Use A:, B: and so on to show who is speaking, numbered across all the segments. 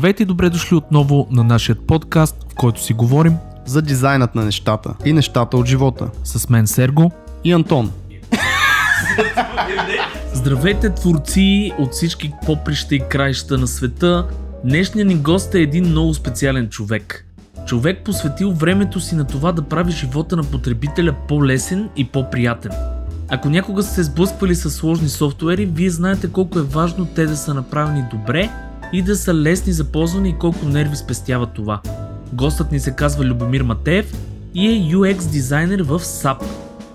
A: Здравейте и добре дошли отново на нашия подкаст, в който си говорим
B: за дизайнът на нещата и нещата от живота.
A: С мен Серго
B: и Антон.
A: Здравейте творци от всички поприща и краища на света. Днешният ни гост е един много специален човек. Човек посветил времето си на това да прави живота на потребителя по-лесен и по-приятен. Ако някога сте се сблъсквали с сложни софтуери, вие знаете колко е важно те да са направени добре и да са лесни за ползване и колко нерви спестява това. Гостът ни се казва Любомир Матеев и е UX дизайнер в SAP.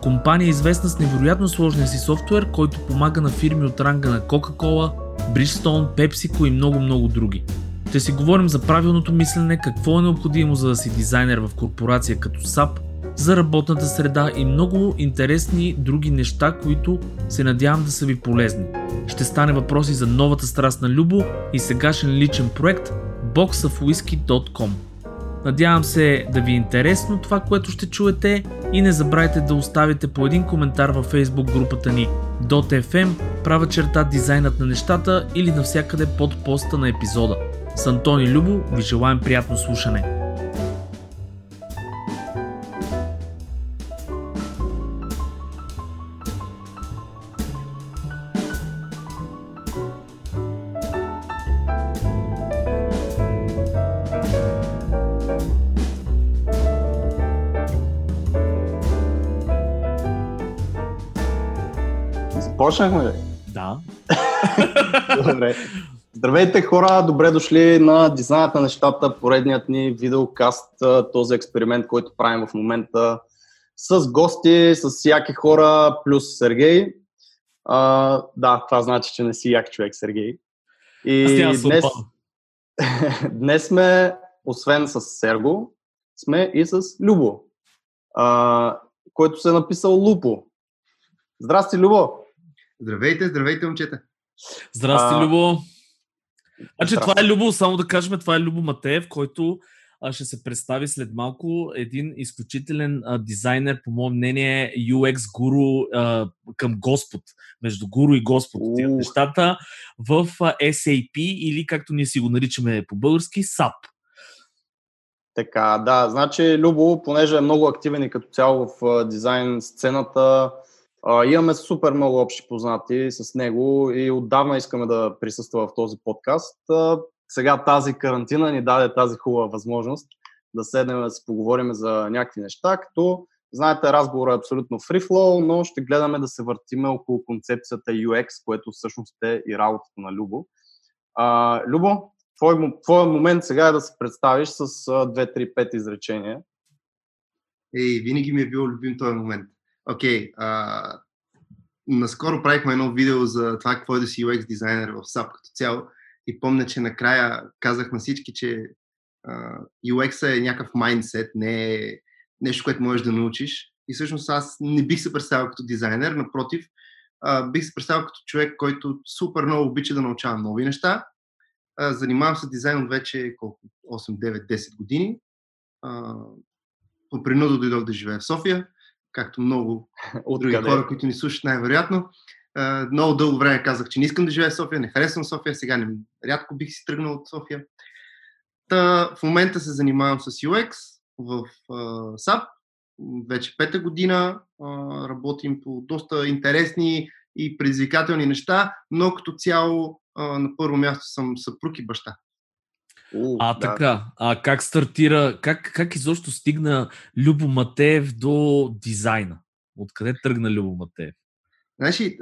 A: Компания е известна с невероятно сложния си софтуер, който помага на фирми от ранга на Coca-Cola, Bridgestone, PepsiCo и много-много други. Ще си говорим за правилното мислене, какво е необходимо за да си дизайнер в корпорация като SAP, за работната среда и много интересни други неща, които се надявам да са ви полезни. Ще стане въпроси за новата страст на Любо и сегашен личен проект boxofwhisky.com. Надявам се да ви е интересно това, което ще чуете и не забравяйте да оставите по един коментар във Facebook групата ни .fm, права черта дизайнът на нещата или навсякъде под поста на епизода. С Антони Любо ви желаем приятно слушане.
B: Започнахме ли?
A: Да.
B: Добре. Здравейте хора, добре дошли на Дизайнът на нещата, поредният ни видеокаст, този експеримент, който правим в момента с гости, с всяки хора, плюс Сергей. А, да, това значи, че не си як човек, Сергей.
A: И днес,
B: днес сме, освен с Серго, сме и с Любо, а, който се е написал Лупо. Здрасти, Любо!
C: Здравейте, здравейте, момчета.
A: Здрасти, а... Любо. Значи, това е Любо, само да кажем, това е Любо Матеев, който а, ще се представи след малко един изключителен а, дизайнер, по мое мнение, UX гуру а, към Господ, между гуру и Господ. Тия нещата в а, SAP или както ние си го наричаме по български, SAP.
B: Така, да, значи Любо, понеже е много активен и като цяло в а, дизайн сцената, имаме супер много общи познати с него и отдавна искаме да присъства в този подкаст. Сега тази карантина ни даде тази хубава възможност да седнем да си поговорим за някакви неща, като знаете, разговорът е абсолютно flow, но ще гледаме да се въртиме около концепцията UX, което всъщност е и работата на Любо. А, Любо, твой, твой момент сега е да се представиш с 2-3-5 изречения.
C: Ей, винаги ми е бил любим този момент. Окей, okay, наскоро правихме едно видео за това какво е да си UX дизайнер в SAP като цяло и помня, че накрая казах на всички, че UX е някакъв майндсет, не е нещо, което можеш да научиш. И всъщност аз не бих се представил като дизайнер, напротив, uh, бих се представил като човек, който супер много обича да научава нови неща. Uh, занимавам се дизайн от вече колко? 8, 9, 10 години. Uh, по принуда дойдох да живея в София както много от други хора, които ни слушат най-вероятно. Много дълго време казах, че не искам да живея в София, не харесвам София, сега не, рядко бих си тръгнал от София. Та, в момента се занимавам с UX в uh, SAP. Вече пета година uh, работим по доста интересни и предизвикателни неща, но като цяло uh, на първо място съм съпруг и баща.
A: У, а, да. така. А как стартира, как, как изобщо стигна Любо Матеев до дизайна? Откъде тръгна Любо Матеев?
C: Значи,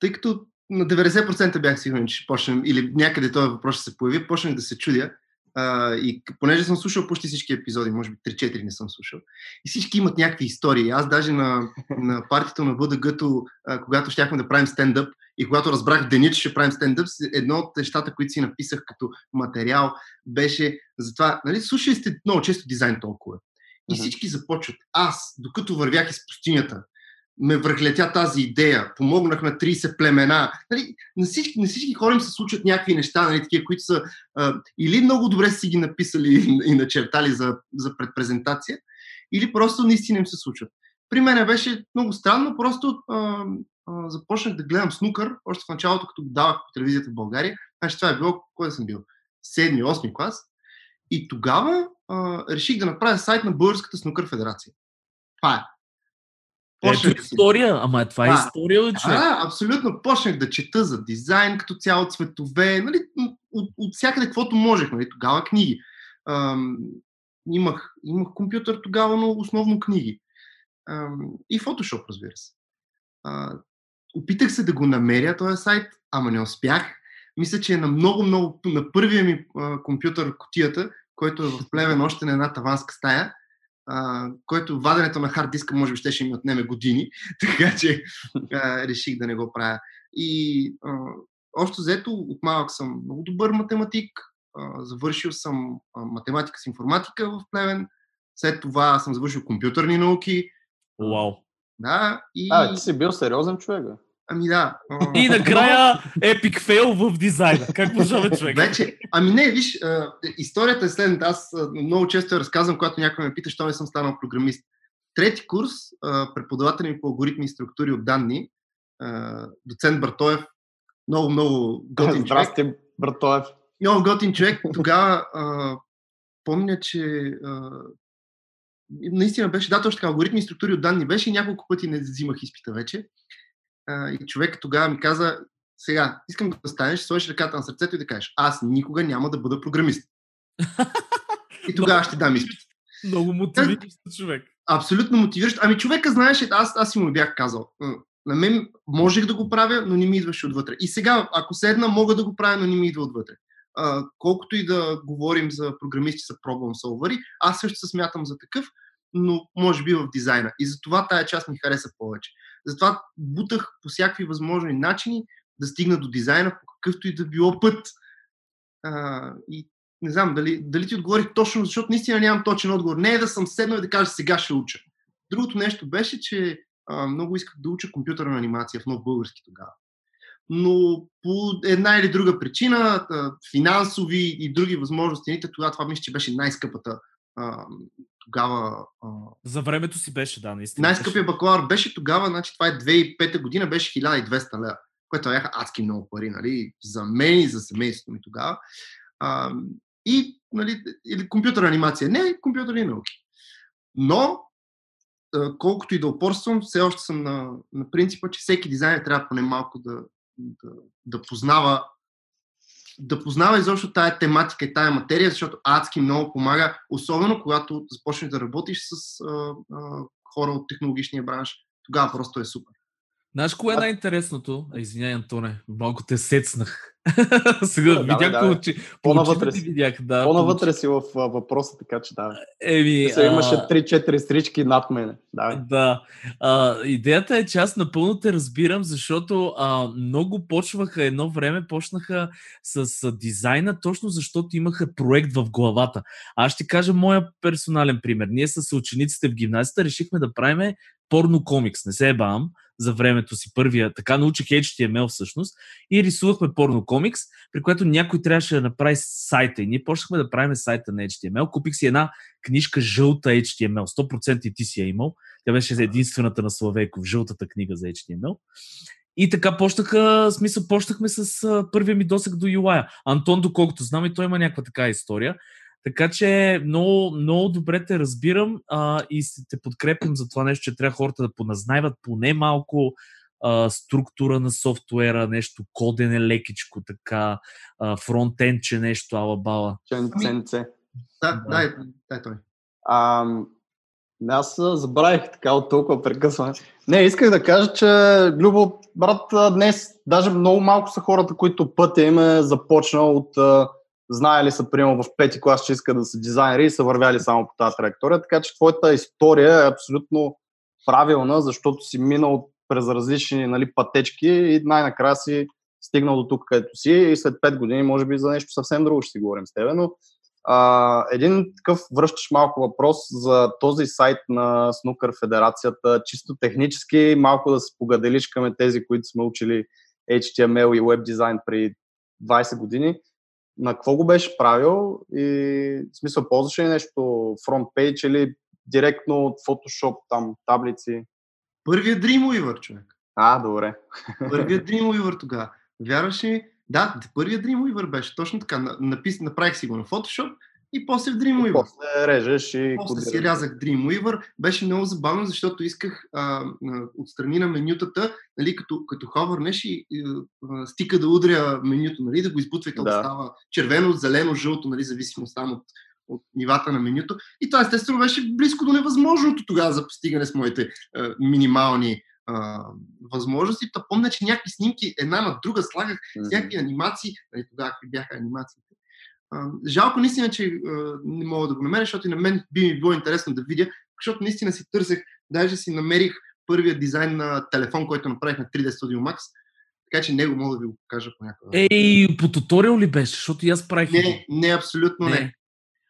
C: тъй като на 90% бях сигурен, че ще почнем, или някъде този въпрос ще се появи, почнах да се чудя. Uh, и понеже съм слушал почти всички епизоди, може би 3-4 не съм слушал, и всички имат някакви истории. Аз даже на, на партията на ВДГ-то, uh, когато щяхме да правим стендъп, и когато разбрах деня, че ще правим стендъп, едно от нещата, които си написах като материал, беше за това, нали, слушали сте много често дизайн толкова. И всички започват. Аз, докато вървях из пустинята, ме връхлетя тази идея, помогнах на 30 племена. Нали, на, всички, на всички хора им се случват някакви неща, нали, такива, които са а, или много добре си ги написали и, начертали за, за предпрезентация, или просто наистина им се случват. При мен беше много странно, просто а, а, започнах да гледам снукър, още в началото, като давах по телевизията в България. Значи това е било, кой съм бил? 7-8 клас. И тогава а, реших да направя сайт на Българската снукър федерация. Това е.
A: Почнах е, история, ама това е история, че.
C: Да, абсолютно. Почнах да чета за дизайн, като цяло цветове, нали, от, от всякъде, каквото можех. Нали, тогава книги. Ам, имах, имах компютър тогава, но основно книги. Ам, и Photoshop, разбира се. А, опитах се да го намеря този сайт, ама не успях. Мисля, че е на много, много, на първия ми а, компютър котията, който е в Плевен още на една таванска стая, а, който ваденето на хард диска може би ще, ще ми отнеме години, така че а, реших да не го правя. И а, общо взето, от малък съм много добър математик, а, завършил съм а, математика с информатика в Плевен, след това съм завършил компютърни науки.
A: Вау.
C: Да, и...
B: А, ти си бил сериозен човек, бе.
C: Ами да.
A: И накрая епик фейл в дизайна. Как можа човек?
C: Вече, ами не, виж, историята е следната. Аз много често я разказвам, когато някой ме пита, що не съм станал програмист. Трети курс, преподавател ми по алгоритми и структури от данни, доцент Бартоев, много, много готин човек.
B: Здрасти, Бартоев.
C: Много готин човек. Тогава помня, че наистина беше, да, точно така, алгоритми и структури от данни беше и няколко пъти не взимах изпита вече а, и човек тогава ми каза, сега, искам да станеш, сложиш ръката на сърцето и да кажеш, аз никога няма да бъда програмист. и тогава ще дам изпит.
A: Много мотивиращ човек.
C: Абсолютно мотивиращ. Ами човека знаеше, аз, аз си му бях казал. На мен можех да го правя, но не ми идваше отвътре. И сега, ако седна, мога да го правя, но не ми идва отвътре. А, колкото и да говорим за програмисти са problem solveri, аз също се смятам за такъв, но може би в дизайна. И затова тая част ми хареса повече. Затова бутах по всякакви възможни начини да стигна до дизайна по какъвто и да било път. А, и не знам дали, дали ти отговорих точно, защото наистина нямам точен отговор. Не е да съм седнал и да кажа сега ще уча. Другото нещо беше, че а, много исках да уча компютърна анимация в нов български тогава. Но по една или друга причина, финансови и други възможности, тогава това мисля, че беше най-скъпата тогава... А...
A: За времето си беше, да, наистина.
C: Най-скъпия бакалавър беше тогава, значи това е 2005 година, беше 1200 лева, което бяха адски много пари, нали, за мен и за семейството ми тогава. А, и, нали, или компютърна анимация. Не, компютърни науки. Но, колкото и да упорствам, все още съм на, на принципа, че всеки дизайнер трябва поне малко да, да, да познава да познава изобщо тая тематика и тая материя, защото адски много помага, особено когато започнеш да работиш с а, а, хора от технологичния бранш. Тогава просто е супер.
A: Знаеш, кое е най-интересното? Извиняй, Антоне, малко те сецнах. Сега
B: да,
A: видях,
B: да,
A: че
B: по-навътре, си,
A: видях, да,
B: по-навътре си в въпроса, така че да.
A: Еми,
B: Сега имаше 3-4 стрички над мене. Да.
A: да. А, идеята е, че аз напълно те разбирам, защото а, много почваха едно време, почнаха с, с дизайна, точно защото имаха проект в главата. Аз ще кажа моя персонален пример. Ние с учениците в гимназията решихме да правиме порно комикс, не се е бам, за времето си първия, така научих HTML всъщност и рисувахме порно комикс, при което някой трябваше да направи сайта и ние почнахме да правим сайта на HTML. Купих си една книжка жълта HTML, 100% и ти си я имал. Тя беше единствената на Славейков, жълтата книга за HTML. И така почнаха, смисъл, почнахме с първия ми досък до UI. Антон, доколкото знам, и той има някаква така история. Така че много, много добре те разбирам а, и те подкрепям за това нещо, че трябва хората да поназнайват поне малко а, структура на софтуера, нещо кодене лекичко, така, фронтенче нещо, алабала.
B: Ченценце.
C: Ами, да, дай, дай той.
B: А, аз забравих така от толкова прекъсване. Не, исках да кажа, че Любо, брат, днес даже много малко са хората, които пътя им е започнал от знаели са, примерно, в пети клас, че искат да са дизайнери и са вървяли само по тази траектория. Така че твоята история е абсолютно правилна, защото си минал през различни нали, пътечки и най-накрая си стигнал до тук, където си и след 5 години, може би, за нещо съвсем друго ще си говорим с тебе, но а, един такъв връщаш малко въпрос за този сайт на Снукър Федерацията, чисто технически, малко да се погаделишкаме тези, които сме учили HTML и веб дизайн при 20 години на какво го беше правил и в смисъл ползваше ли нещо фронтпейдж или директно от Photoshop, там таблици?
C: Първият Dreamweaver, човек.
B: А, добре.
C: Първият Dreamweaver тогава. Вярваш ли, Да, първият Dreamweaver беше точно така. Напис, направих си го на Photoshop и после в Dreamweaver.
B: После режеш и
C: После си рязах Dreamweaver. Беше много забавно, защото исках а, отстрани на менютата, нали, като, като ховърнеш и а, стика да удря менюто, нали, да го избутва и то да. става червено, зелено, жълто, нали, зависимост там от, от нивата на менюто. И това естествено беше близко до невъзможното тогава за постигане с моите а, минимални а, възможности. Та помня, че някакви снимки една на друга слагах mm-hmm. с някакви анимации. Нали, тогава бяха анимациите жалко наистина, че не мога да го намеря, защото и на мен би ми било интересно да видя, защото наистина си търсех, даже си намерих първия дизайн на телефон, който направих на 3D Studio Max, така че него мога да ви го покажа по някакъв
A: Ей, по туториал ли беше? Защото и аз правих.
C: Не, не, абсолютно не. не.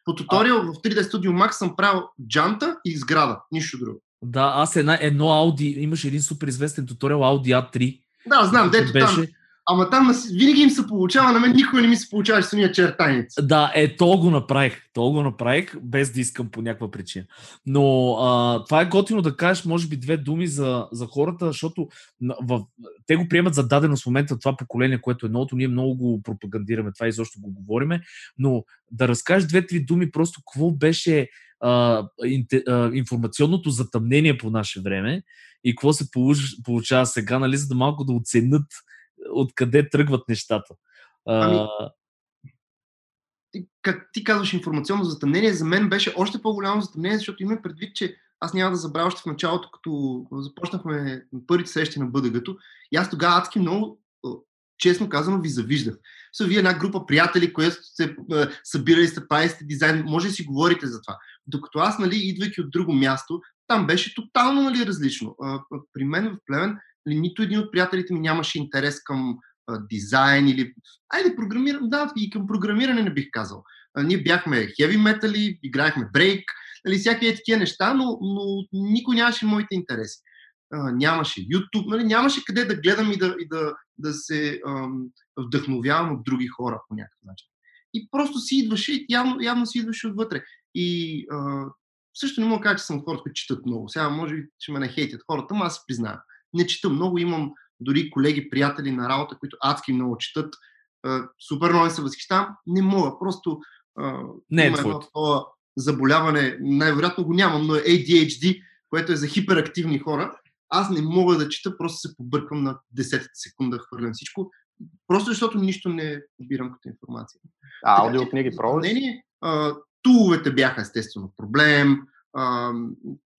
C: По туториал а... в 3D Studio Max съм правил джанта и сграда, нищо друго.
A: Да, аз една, едно Audi, имаше един супер известен туториал Audi A3.
C: Да, знам, дето беше... там Ама там винаги им се получава, на мен никога не ми се получава с уния чертаници.
A: Да, е, то го направих. То го направих, без да искам по някаква причина. Но а, това е готино да кажеш, може би, две думи за, за хората, защото в, те го приемат за даденост в момента това поколение, което е новото. Ние много го пропагандираме, това изобщо го говориме. Но да разкажеш две-три думи, просто какво беше а, инте, а, информационното затъмнение по наше време и какво се получава сега, нали, за да малко да оценят откъде тръгват нещата. Ами,
C: как ти казваш информационно затъмнение, за мен беше още по-голямо затъмнение, защото имам предвид, че аз няма да забравя още в началото, като започнахме първите срещи на бъдъгато. И аз тогава адски много, честно казано, ви завиждах. Са вие една група приятели, които сте събирали, сте правили сте дизайн, може да си говорите за това. Докато аз, нали, идвайки от друго място, там беше тотално нали, различно. при мен в Плевен нито един от приятелите ми нямаше интерес към а, дизайн или... Айде, програмирам, да, и към програмиране не бих казал. А, ние бяхме хеви метали, играехме брейк, нали, всякакви такива неща, но, но никой нямаше моите интереси. А, нямаше YouTube, нали, нямаше къде да гледам и да, и да, да се ам, вдъхновявам от други хора по някакъв начин. И просто си идваше, явно, явно си идваше отвътре. И а, също не мога да кажа, че съм хората, които четат много. Сега може би ще ме не хейтят хората, но аз се признавам не чета много. Имам дори колеги, приятели на работа, които адски много четат. Супер много се възхищавам. Не мога. Просто
A: не е има едно
C: такова заболяване. Най-вероятно го нямам, но е ADHD, което е за хиперактивни хора. Аз не мога да чета, просто се побърквам на 10 секунда, хвърлям всичко. Просто защото нищо не побирам като информация.
B: А, аудиокниги пробваш?
C: Туловете бяха естествено проблем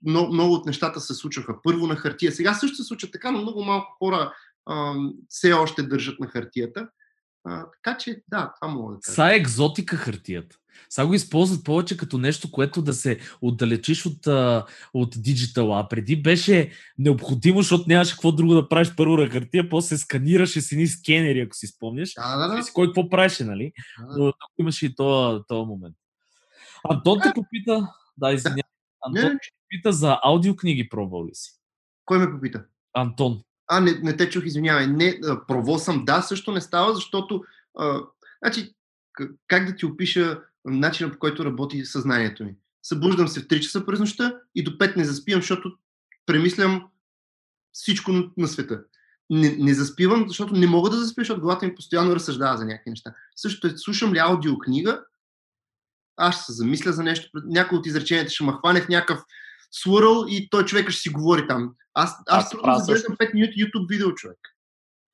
C: много, много от нещата се случваха първо на хартия. Сега също се случва така, но много малко хора а, все още държат на хартията. А, така че, да, това мога да кажа.
A: Са екзотика хартията. Сега го използват повече като нещо, което да се отдалечиш от, от диджитала. А преди беше необходимо, защото нямаше какво друго да правиш първо на хартия, после сканираше с едни скенери, ако си спомняш.
C: Да, да, да.
A: Кой какво правеше, нали? Да, да. Но имаше и този, момент. Антон те попита, да, извиня, Антон не, пита за аудиокниги, пробвал ли си?
C: Кой ме попита?
A: Антон.
C: А, не, не те чух, извинявай. Не, пробвал съм. Да, също не става, защото а, значи, как да ти опиша начина по който работи съзнанието ми. Събуждам се в 3 часа през нощта и до 5 не заспивам, защото премислям всичко на света. Не, не заспивам, защото не мога да заспя, защото главата ми постоянно разсъждава за някакви неща. Също е, слушам ли аудиокнига, аз ще се замисля за нещо, някой от изреченията ще ме хване в някакъв свърл и той човека ще си говори там. Аз, аз, аз трудно гледам 5 минути YouTube видео, човек.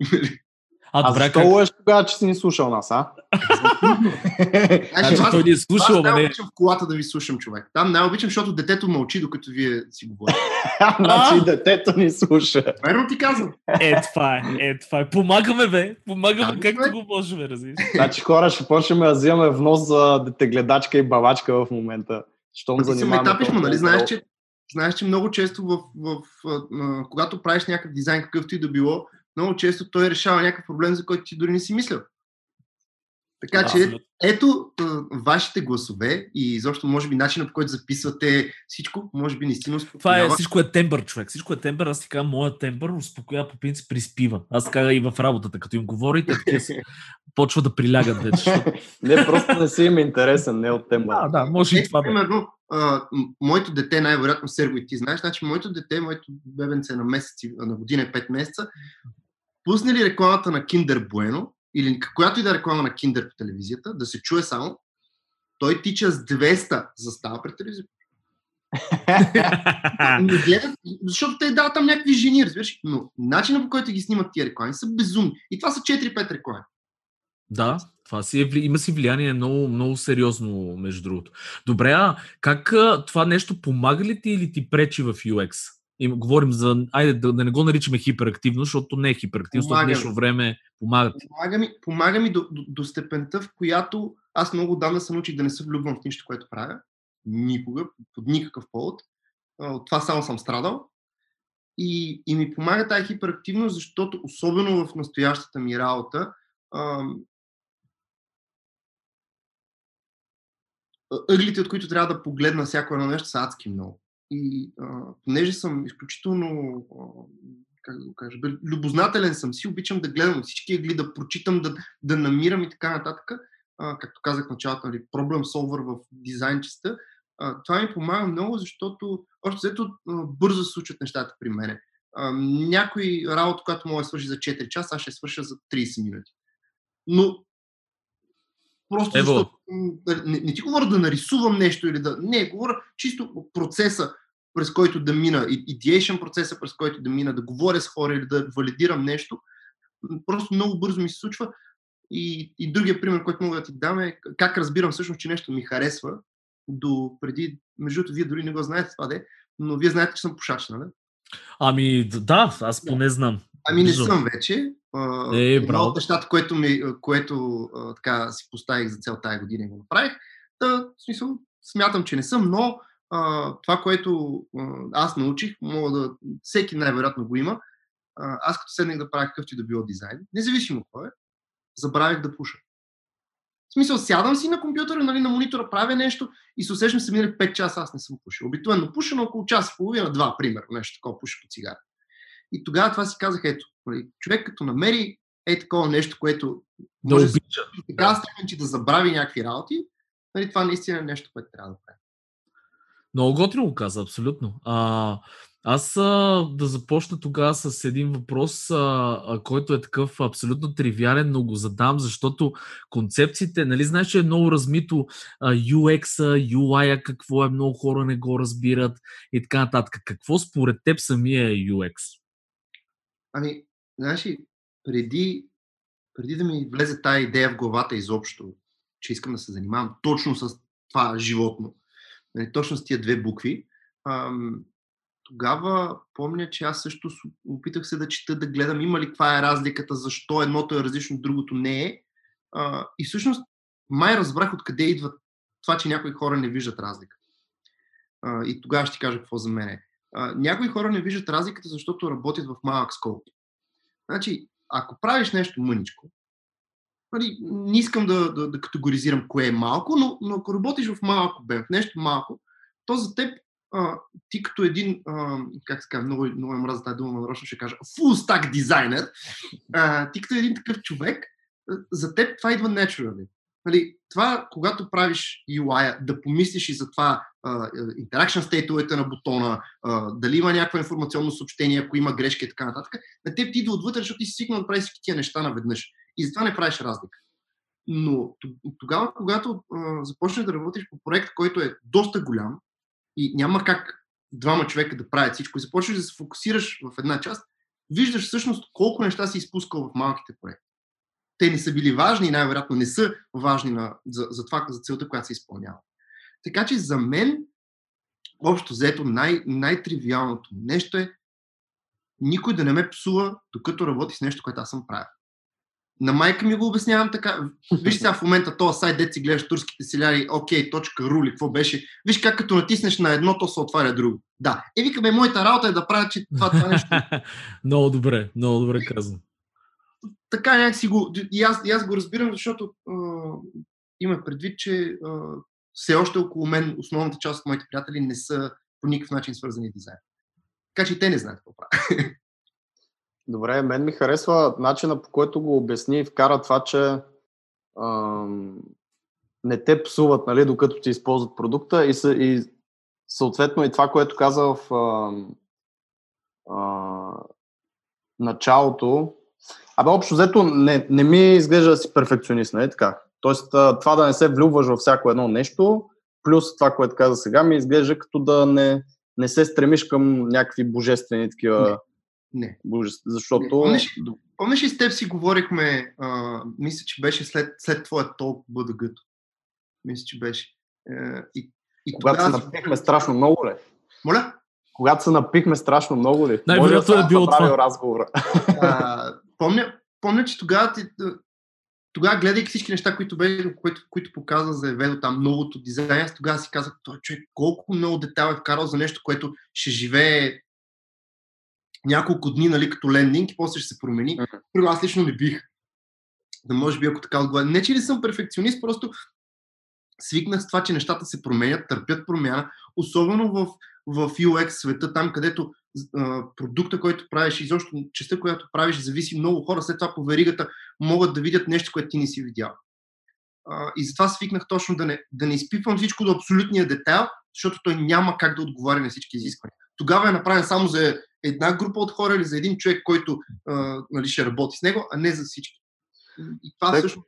B: А, а защо как... лъж тогава, че си ни слушал нас, а?
A: значи, той ни е слушал,
C: аз най-обичам в колата да ви слушам, човек. Там най-обичам, защото детето мълчи, докато вие си говорите.
B: значи детето ни слуша.
C: Верно ти казвам.
A: Е, това е, е, това е. Помагаме, бе. Помагаме както го можем, разбираш.
B: Значи хора, ще почнем да взимаме внос за детегледачка и бавачка в момента.
C: Щом занимаваме. Етапиш, нали? Знаеш, че знаеш, че много често, в, в, в, в, когато правиш някакъв дизайн, какъвто и да било, много често той решава някакъв проблем, за който ти дори не си мислял. Така че, ето вашите гласове и изобщо, може би, начинът по който записвате всичко, може би наистина
A: успокоява. Това е, всичко е тембър, човек. Всичко е тембър. Аз ти казвам, моят тембър успокоява по принцип приспива. Аз казвам и в работата, като им говорите, те почва да прилягат вече.
B: не, просто не си им интересен, не от тембър.
A: Да, да, може
C: и
A: е, това.
C: Примерно, а, моето дете, най-вероятно Серго и ти знаеш, значи моето дете, моето бебенце на месеци, на година 5 месеца, пусне ли рекламата на Kinder Bueno, или която и да е реклама на Kinder по телевизията, да се чуе само, той тича с 200 застава пред телевизията. не гледат, защото те дават там някакви жени, разбираш, но начинът по който ги снимат тия реклами са безумни. И това са 4-5 реклами.
A: Да, това си е, има си влияние много, много сериозно, между другото. Добре, а как това нещо помага ли ти или ти пречи в UX? И говорим за, айде да, да не го наричаме хиперактивно, защото не е хиперактивно, защото днешно време помага ти.
C: Помага ми, помага ми до, до, до степента, в която аз много давна се научих да не се влюбвам в нищо, което правя. Никога, под никакъв повод. От това само съм страдал. И, и ми помага тази хиперактивност, защото особено в настоящата ми работа, ъглите, от които трябва да погледна всяко едно нещо, са адски много. И а, понеже съм изключително, а, как да го кажа, любознателен съм си, обичам да гледам всички ъгли, да прочитам, да, да намирам и така нататък. А, както казах в началото, нали, проблем солвър в дизайн частта, а, това ми помага много, защото още взето бързо се случват нещата при мене. А, някой работа, която мога да свърши за 4 часа, аз ще свърша за 30 минути. Но Просто Ево. защото не, не ти говоря да нарисувам нещо или да... Не, говоря чисто процеса, през който да мина, ideation процеса, през който да мина, да говоря с хора или да валидирам нещо. Просто много бързо ми се случва. И, и другия пример, който мога да ти дам е как разбирам всъщност, че нещо ми харесва. До преди, между другото, вие дори не го знаете това, де, но вие знаете, че съм пушач, нали?
A: Ами да, аз поне знам.
C: Ами не съм вече. Е, Едно от нещата, което, ми, което така си поставих за цел тази година и го направих. Та, в смисъл, смятам, че не съм, но а, това, което а, аз научих, мога да, всеки най-вероятно го има. А, аз като седнах да правя какъвто и да било дизайн, независимо кой е, забравях да пуша. В смисъл, сядам си на компютъра, нали, на монитора, правя нещо и се усещам се минали 5 часа, аз не съм пушил. Обикновено пуша на около час и половина, два, примерно, нещо такова, пуша по цигара. И тогава това си казах, ето, нали, човек като намери е такова нещо, което
A: да може обича.
C: така да. степен, че да забрави някакви работи, нали, това наистина е нещо, което трябва да прави.
A: Много готино го каза, абсолютно. А, аз а, да започна тогава с един въпрос, а, а, който е такъв абсолютно тривиален, но го задам, защото концепциите, нали знаеш, че е много размито а, UX-а, UI-а, какво е, много хора не го разбират и така нататък. Какво според теб самия е UX?
C: Ами, знаеш ли, преди, преди да ми влезе тая идея в главата изобщо, че искам да се занимавам точно с това животно, нали, точно с тия две букви, тогава помня, че аз също опитах се да чета, да гледам има ли каква е разликата, защо едното е различно, другото не е. И всъщност май разбрах откъде идва това, че някои хора не виждат разлика. И тогава ще ти кажа какво за мен е. Някои хора не виждат разликата, защото работят в малък скоп. Значи, ако правиш нещо мъничко, нали, не искам да, да, да категоризирам кое е малко, но, но ако работиш в малко бем, в нещо малко, то за теб а, ти като един, а, как се казва, много, много мраза тази дума, нарочно ще кажа, full stack дизайнер, ти като един такъв човек, за теб това идва naturally. Нали, това, когато правиш UI, да помислиш и за това interaction стейтовете на бутона, а, дали има някакво информационно съобщение, ако има грешки и така нататък, на теб ти идва отвътре, защото ти си свикнал да правиш всички тия неща наведнъж. И затова не правиш разлика. Но тогава, когато а, започнеш да работиш по проект, който е доста голям и няма как двама човека да правят всичко и започнеш да се фокусираш в една част, виждаш всъщност колко неща си изпускал в малките проекти те не са били важни, най-вероятно не са важни на, за, за това, за целта, която се изпълнява. Така че за мен, общо взето, най- най-тривиалното нещо е никой да не ме псува, докато работи с нещо, което аз съм правил. На майка ми го обяснявам така. Виж сега в момента този сайт, дет гледаш турските селяри, окей, точка, рули, какво беше. Виж как като натиснеш на едно, то се отваря друго. Да. Е, викаме, моята работа е да правя, че това, това нещо.
A: много добре, много добре казвам
C: така някакси го... И аз, и аз го разбирам, защото а, има предвид, че а, все още около мен основната част от моите приятели не са по никакъв начин свързани с дизайн. Така че и те не знаят какво правят.
B: Добре, мен ми харесва начина по който го обясни и вкара това, че ам, не те псуват, нали, докато ти използват продукта и, са, и съответно и това, което каза в ам, а, началото, Абе, общо взето не, не ми изглежда да си перфекционист, нали така? Тоест, това да не се влюбваш във всяко едно нещо, плюс това, което каза сега, ми изглежда като да не, не се стремиш към някакви божествени такива.
C: Не. не.
B: Божеств... Защото. Не.
C: Помниш, помниш и с теб си говорихме, а, мисля, че беше след, след твоя толк бдг Мисля, че беше. Е, и,
B: и Когато се напихме страшно много ли?
C: Моля?
B: Когато се напихме страшно много ли?
A: Най-вероятно е било това.
B: разговора.
C: А, помня, помня, че тогава ти, тогава, гледайки всички неща, които, бе, които, които показва за Еведо там, новото дизайн, аз тогава си казах, той човек колко много детайл е вкарал за нещо, което ще живее няколко дни, нали, като лендинг и после ще се промени. Първо, аз лично не бих. Да може би, ако така отговаря. Не, че не съм перфекционист, просто свикнах с това, че нещата се променят, търпят промяна, особено в, в UX света, там където а, продукта, който правиш, изобщо частта, която правиш, зависи много хора. След това по веригата могат да видят нещо, което ти не си видял. А, и затова свикнах точно да не, да не изпипвам всичко до абсолютния детайл, защото той няма как да отговаря на всички изисквания. Тогава е направен само за една група от хора или за един човек, който а, нали, ще работи с него, а не за всички. И това так. също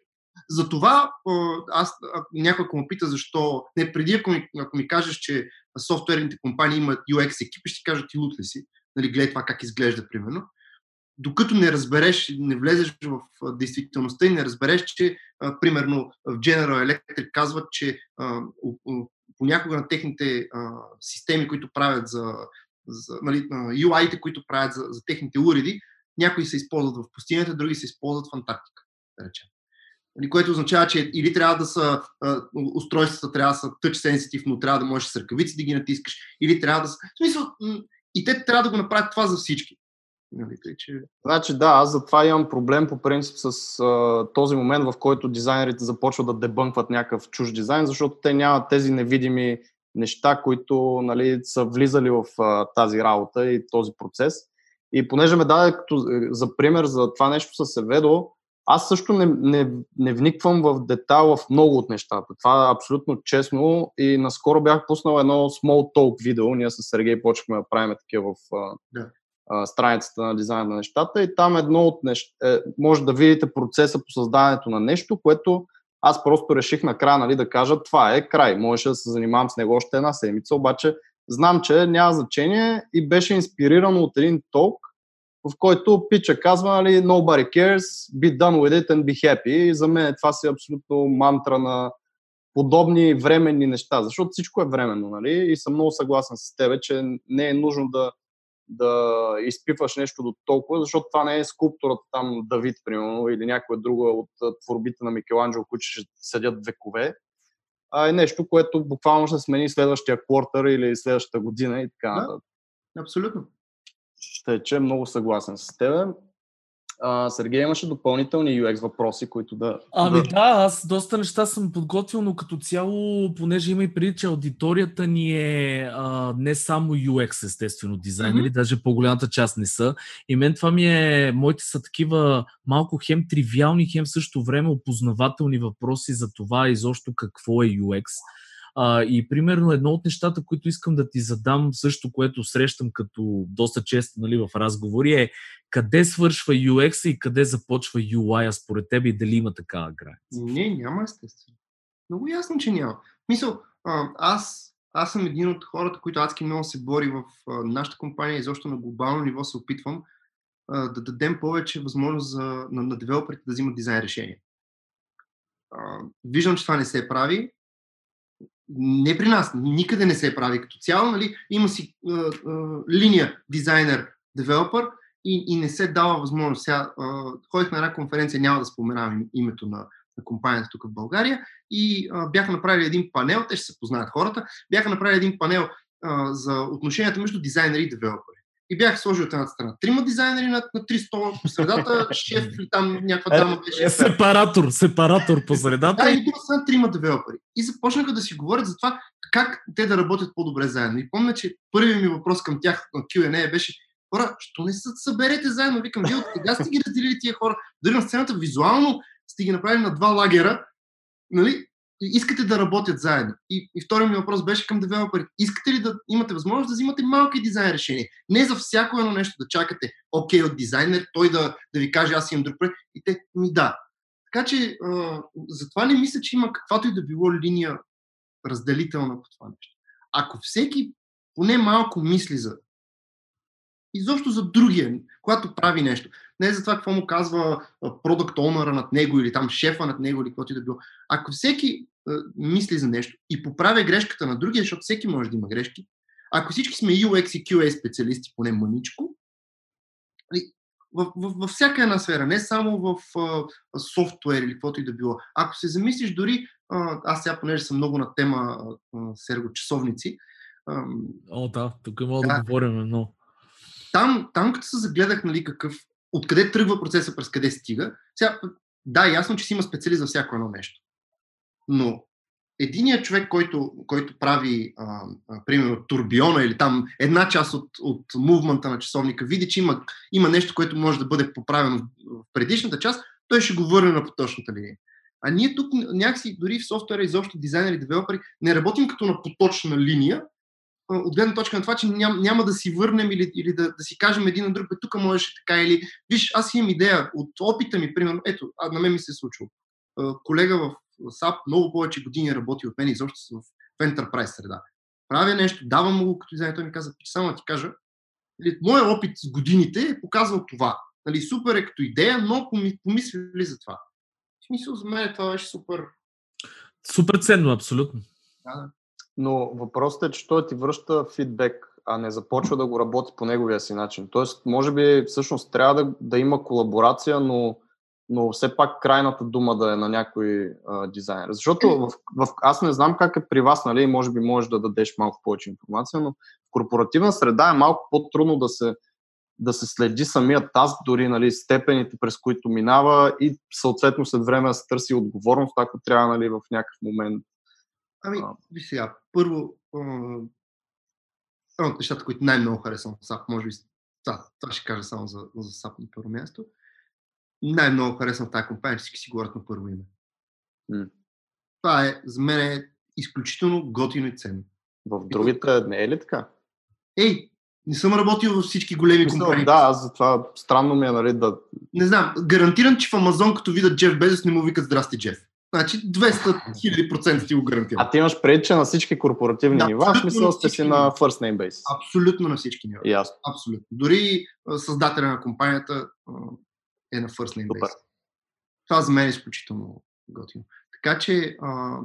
C: затова аз, някой ако ме пита защо, не преди ако ми, ако ми кажеш, че софтуерните компании имат UX екипи, ще кажа ти лут ли си, нали, гледай това как изглежда, примерно. Докато не разбереш, не влезеш в действителността и не разбереш, че а, примерно в General Electric казват, че а, понякога на техните а, системи, които правят за, за нали, UI-те, които правят за, за техните уреди, някои се използват в пустинята, други се използват в Антарктика, да речем. Нали, което означава, че или трябва да са устройствата трябва да са touch sensitive, но трябва да можеш с ръкавици да ги натискаш, или трябва да са... В смисъл, и те трябва да го направят това за всички. Нали.
B: Значи да, аз затова имам проблем по принцип с а, този момент, в който дизайнерите започват да дебънкват някакъв чуж дизайн, защото те нямат тези невидими неща, които нали, са влизали в а, тази работа и този процес. И понеже ме даде като, за пример за това нещо с Еведо, аз също не, не, не вниквам в детайл в много от нещата. Това е абсолютно честно и наскоро бях пуснал едно small talk видео. Ние с Сергей почнахме да правим такива в yeah. а, страницата на дизайна на нещата и там едно от неща, е, може да видите процеса по създаването на нещо, което аз просто реших накрая нали, да кажа това е край. Можеше да се занимавам с него още една седмица, обаче знам, че няма значение и беше инспирирано от един толк, в който пича казва, нали, nobody cares, be done with it and be happy. И за мен това си абсолютно мантра на подобни временни неща, защото всичко е временно, нали? И съм много съгласен с тебе, че не е нужно да, да изпиваш нещо до толкова, защото това не е скулптурата там Давид, примерно, или някоя друга от творбите на Микеланджело, които ще седят векове, а е нещо, което буквално ще смени следващия квартър или следващата година и така нататък.
C: Да, абсолютно.
B: Ще че много съгласен с теб. А, Сергей имаше допълнителни UX въпроси, които да...
A: Ами да, аз доста неща съм подготвил, но като цяло, понеже има и преди, че аудиторията ни е а, не само UX, естествено, дизайнери, mm-hmm. даже по-голямата част не са. И мен това ми е, моите са такива малко хем тривиални, хем също време опознавателни въпроси за това изобщо какво е UX. А, и примерно едно от нещата, които искам да ти задам, също което срещам като доста често нали, в разговори е къде свършва UX и къде започва UI, според теб и дали има такава граница?
C: Не, няма естествено. Много ясно, че няма. Мисъл, аз, аз съм един от хората, които адски много се бори в нашата компания и защо на глобално ниво се опитвам да дадем повече възможност за, на, на девелоперите да взимат дизайн решения. Виждам, че това не се прави не при нас, никъде не се прави като цяло, нали? има си а, а, линия дизайнер, девелопър и, и не се дава възможност. Сега а, ходих на една конференция, няма да споменавам името на, на компанията тук в България и а, бяха направили един панел, те ще се познаят хората, бяха направили един панел а, за отношенията между дизайнери и девелопери. И бях сложил от едната страна трима дизайнери на, на три стола по средата, шеф или там някаква дама
A: беше. Е, сепаратор, сепаратор по средата.
C: Да, и друга страна трима девелопери. И започнаха да си говорят за това как те да работят по-добре заедно. И помня, че първият ми въпрос към тях на Q&A беше хора, що не се съберете заедно? Викам, вие от сега сте ги разделили тия хора. Дори на сцената визуално сте ги направили на два лагера, нали? Искате да работят заедно. И, и вторият ми въпрос беше към девелоперите. Искате ли да имате възможност да взимате малки дизайн решения? Не за всяко едно нещо да чакате окей okay, от дизайнер, той да, да ви каже аз имам друг проект и те ми да. Така че а, затова не мисля, че има каквато и да било линия разделителна по това нещо. Ако всеки поне малко мисли за изобщо за другия, когато прави нещо. Не за това какво му казва продукт онъра над него или там шефа над него или каквото и да било. Ако всеки а, мисли за нещо и поправя грешката на другия, защото всеки може да има грешки, ако всички сме UX и QA специалисти, поне мъничко, в, в, във всяка една сфера, не само в а, софтуер или каквото и да било. Ако се замислиш дори, а, аз сега, понеже съм много на тема а, сергочасовници.
A: А, О, да, тук мога да, да говорим много.
C: Там, там като се загледах, нали, какъв, откъде тръгва процеса, през къде стига, сега, да, ясно, че си има специалист за всяко едно нещо. Но единият човек, който, който прави, а, а, примерно, турбиона или там една част от, от мувмента на часовника, види, че има, има нещо, което може да бъде поправено в предишната част, той ще го върне на поточната линия. А ние тук някакси, дори в софтуера, изобщо дизайнери, девелопери, не работим като на поточна линия, от гледна точка на това, че ням, няма да си върнем или, или да, да си кажем един на друг, бе, тук можеше така или... Виж, аз имам идея от опита ми, примерно, ето, а, на мен ми се е случило. Колега в SAP много повече години работи от мен изобщо в, Enterprise среда. Правя нещо, давам му го като дизайнер, той ми каза, само да ти кажа, нали, моят опит с годините е показал това. Нали, супер е като идея, но помисли ли за това? В смисъл, за мен това беше супер.
A: Супер ценно, абсолютно.
C: Да, да.
B: Но въпросът е, че той ти връща фидбек, а не започва да го работи по неговия си начин. Тоест, може би всъщност трябва да, да има колаборация, но но все пак крайната дума да е на някой а, дизайнер. Защото в, в, аз не знам как е при вас, нали, може би можеш да дадеш малко повече информация, но в корпоративна среда е малко по-трудно да се, да се следи самия таст, дори нали, степените, през които минава и съответно след време да се търси отговорност, ако трябва нали, в някакъв момент.
C: Ами, виж сега, първо, едно от нещата, които най-много харесвам в SAP, може би това, това ще кажа само за, за SAP на първо място, най-много харесвам тази компания, всички си говорят на първо име. Mm. Това е, за мен е изключително готино и ценно.
B: В другите не е ли така?
C: Ей, не съм работил във всички големи Мисля, компании.
B: Да, аз затова странно ми е, нали, да...
C: Не знам, гарантирам, че в Амазон, като видят Джеф Безос, не му викат здрасти, Джеф. Значи 200 хиляди процента ти го гарантирам.
B: А ти имаш пред, че на всички корпоративни да, нива, смисъл сте си на first name base.
C: Абсолютно на всички нива.
B: Ясно.
C: Абсолютно. Дори създателя на компанията е на first name base. Това за мен е изключително готино. Така че, а,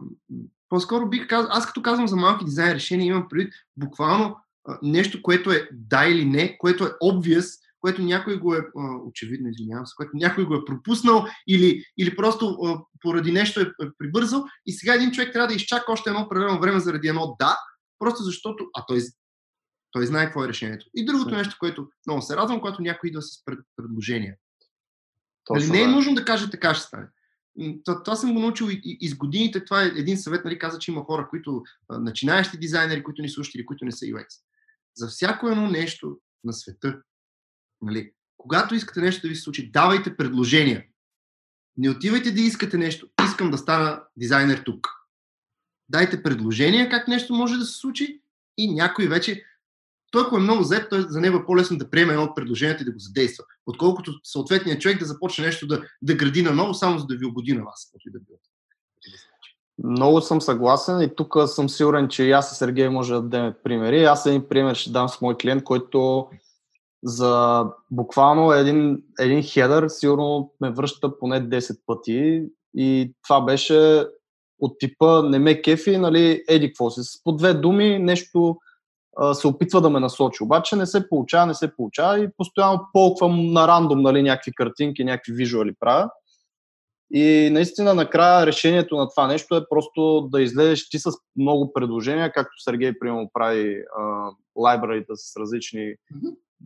C: по-скоро бих казал, аз като казвам за малки дизайн решения, имам предвид буквално а, нещо, което е да или не, което е obvious, което някой го е, очевидно, извинявам се, което някой го е пропуснал или, или просто поради нещо е, е прибързал и сега един човек трябва да изчака още едно определено време заради едно да, просто защото, а той, той знае какво е решението. И другото нещо, което много се радвам, когато някой идва с пред, предложение. Нали, не е нужно да каже така ще стане. Това, това съм го научил и, и, и с годините. Това е един съвет, нали, каза, че има хора, които а, начинаещи дизайнери, които ни слушат или които не са UX. За всяко едно нещо на света, нали, когато искате нещо да ви се случи, давайте предложения. Не отивайте да искате нещо. Искам да стана дизайнер тук. Дайте предложения как нещо може да се случи и някой вече той ако е много зает, той за него е по-лесно да приеме едно от предложенията и да го задейства, отколкото съответният човек да започне нещо да, да гради наново, само за да ви угоди на вас. Да.
B: Много съм съгласен и тук съм сигурен, че и аз и Сергей може да дадем примери. Аз един пример ще дам с мой клиент, който за буквално един, един хедър сигурно ме връща поне 10 пъти и това беше от типа не ме кефи, нали, еди какво си. По две думи нещо се опитва да ме насочи. Обаче не се получава, не се получава и постоянно полквам на рандом нали, някакви картинки, някакви визуали правя. И наистина накрая решението на това нещо е просто да излезеш ти с много предложения, както Сергей примерно прави лайбрарите с различни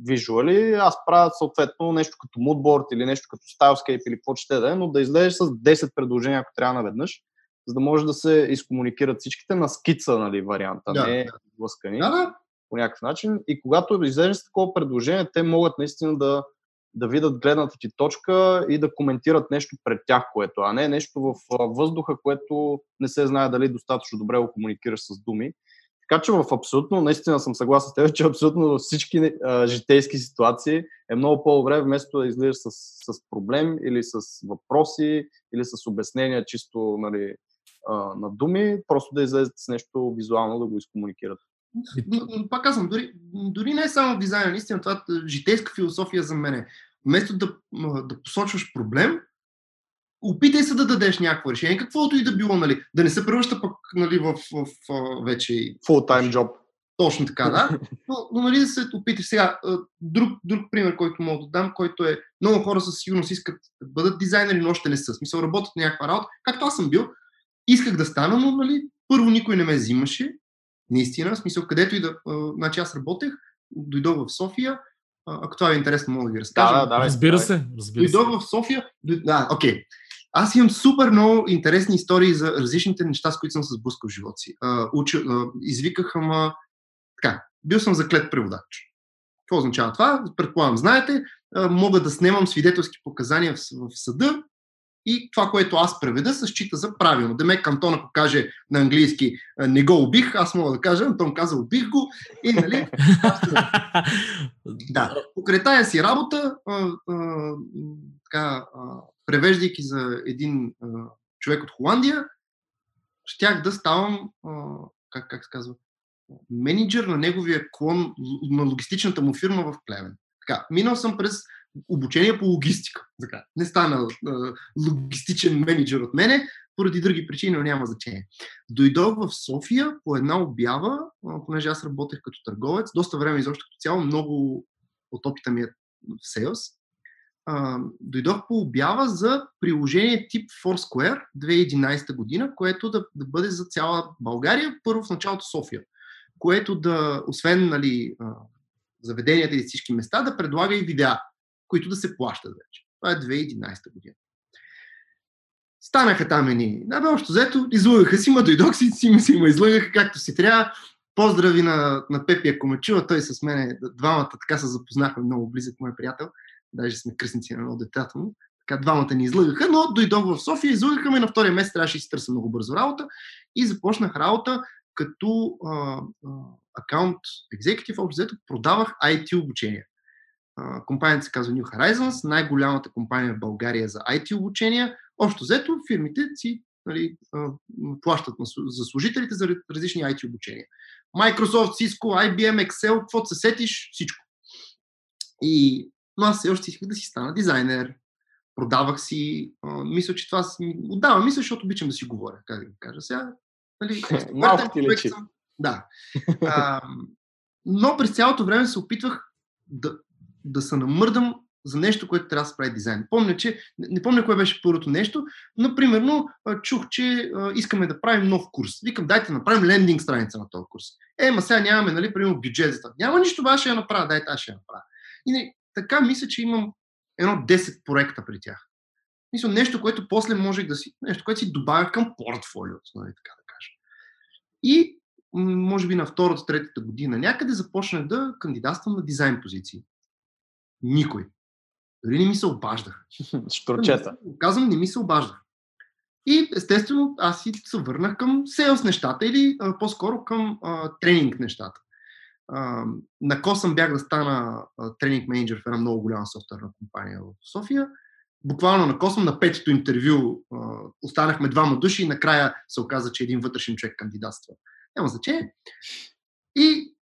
B: визуали. Аз правя съответно нещо като moodboard или нещо като stylescape или какво ще да е, но да излезеш с 10 предложения, ако трябва наведнъж, за да може да се изкомуникират всичките на скица нали, варианта, да, не блъскани. Да, да по някакъв начин. И когато излезеш с такова предложение, те могат наистина да, да видят гледната ти точка и да коментират нещо пред тях, което, а не нещо в въздуха, което не се знае дали достатъчно добре го комуникираш с думи. Така че в абсолютно, наистина съм съгласен с теб, че абсолютно във всички а, житейски ситуации е много по-добре, вместо да излизаш с, с проблем или с въпроси или с обяснения чисто нали, а, на думи, просто да излезете с нещо визуално, да го изкомуникират.
C: Но, но пак казвам, дори, дори не е само дизайн, наистина това е житейска философия за мен. Вместо да, да посочваш проблем, опитай се да дадеш някакво решение, каквото и да било, нали, да не се превръща пък нали, в, в, в вече...
B: Full-time job.
C: Точно така, да. Но, но нали да се опиташ сега. Друг, друг пример, който мога да дам, който е много хора със сигурност искат да бъдат дизайнери, но още не са. Смисъл, работят някаква работа. Както аз съм бил, исках да стана, но нали, първо никой не ме взимаше. Наистина, в смисъл, където и да... Значи аз работех, дойдох в София, ако това е интересно, мога да ви разкажа.
B: Да, да, да,
A: разбира се. Разбира
C: дойдох в София. Да, окей. Okay. Аз имам супер много интересни истории за различните неща, с които съм се сблъскал в живота си. уча, извикаха ма... Така, бил съм заклет преводач. Какво означава това? Предполагам, знаете, мога да снимам свидетелски показания в, в съда и това, което аз преведа, се счита за правилно. Демек Антон, ако каже на английски не го убих, аз мога да кажа, Антон каза убих го и нали... да, покрай тая си работа, а, а, така, а, превеждайки за един а, човек от Холандия, щях да ставам, а, как, как се казва, менеджер на неговия клон, на логистичната му фирма в Плевен. Така, минал съм през обучение по логистика. Така, не стана а, логистичен менеджер от мене, поради други причини, но няма значение. Дойдох в София по една обява, а, понеже аз работех като търговец, доста време изобщо като цяло, много от опита ми е в Sales а, дойдох по обява за приложение тип Foursquare 2011 година, което да, да бъде за цяла България, първо в началото София, което да, освен нали, заведенията и всички места, да предлага и видеа, които да се плащат вече. Това е 2011 година. Станаха там едни. Да, бе, още взето, излъгаха си, ма дойдох си, си, си ма излъгаха както си трябва. Поздрави на, на Пепи, ако ме чува, той с мене, двамата така се запознахме много близък, мой приятел даже сме кръстници на едно детето му. Така двамата ни излъгаха, но дойдох в София, излъгаха ме на втория месец, трябваше да си търся много бързо работа и започнах работа като акаунт екзекутив, общо взето продавах IT обучение. А, компанията се казва New Horizons, най-голямата компания в България за IT обучения. Общо взето фирмите си нали, плащат за служителите за различни IT обучения. Microsoft, Cisco, IBM, Excel, каквото се сетиш, всичко. И но аз все още исках да си стана дизайнер. Продавах си. А, мисля, че това си... Отдавам мисля, защото обичам да си говоря, как да го кажа. Сега, нали,
B: Малко ти лечи.
C: Да. А, но през цялото време се опитвах да, да се намърдам за нещо, което трябва да се прави дизайн. Помня, че, не помня кое беше първото нещо, но примерно чух, че а, искаме да правим нов курс. Викам, дайте да направим лендинг страница на този курс. Е, ма сега нямаме, нали, примерно бюджет за това. Няма нищо, аз ще я направя, дайте аз ще я направя. И нали, така мисля, че имам едно 10 проекта при тях. Мисля, нещо, което после може да си, нещо, което си добавя към портфолиото, нали, така да кажа. И може би на втората, третата година някъде започнах да кандидатствам на дизайн позиции. Никой. Дори не ми се обаждах.
B: Шторчета.
C: Казвам, не ми се обаждах. И естествено аз си се върнах към селс нещата или а, по-скоро към а, тренинг нещата на Косъм бях да стана тренинг менеджер в една много голяма софтуерна компания в София. Буквално на Косъм на петото интервю останахме двама души и накрая се оказа, че един вътрешен човек кандидатства. Няма значение. И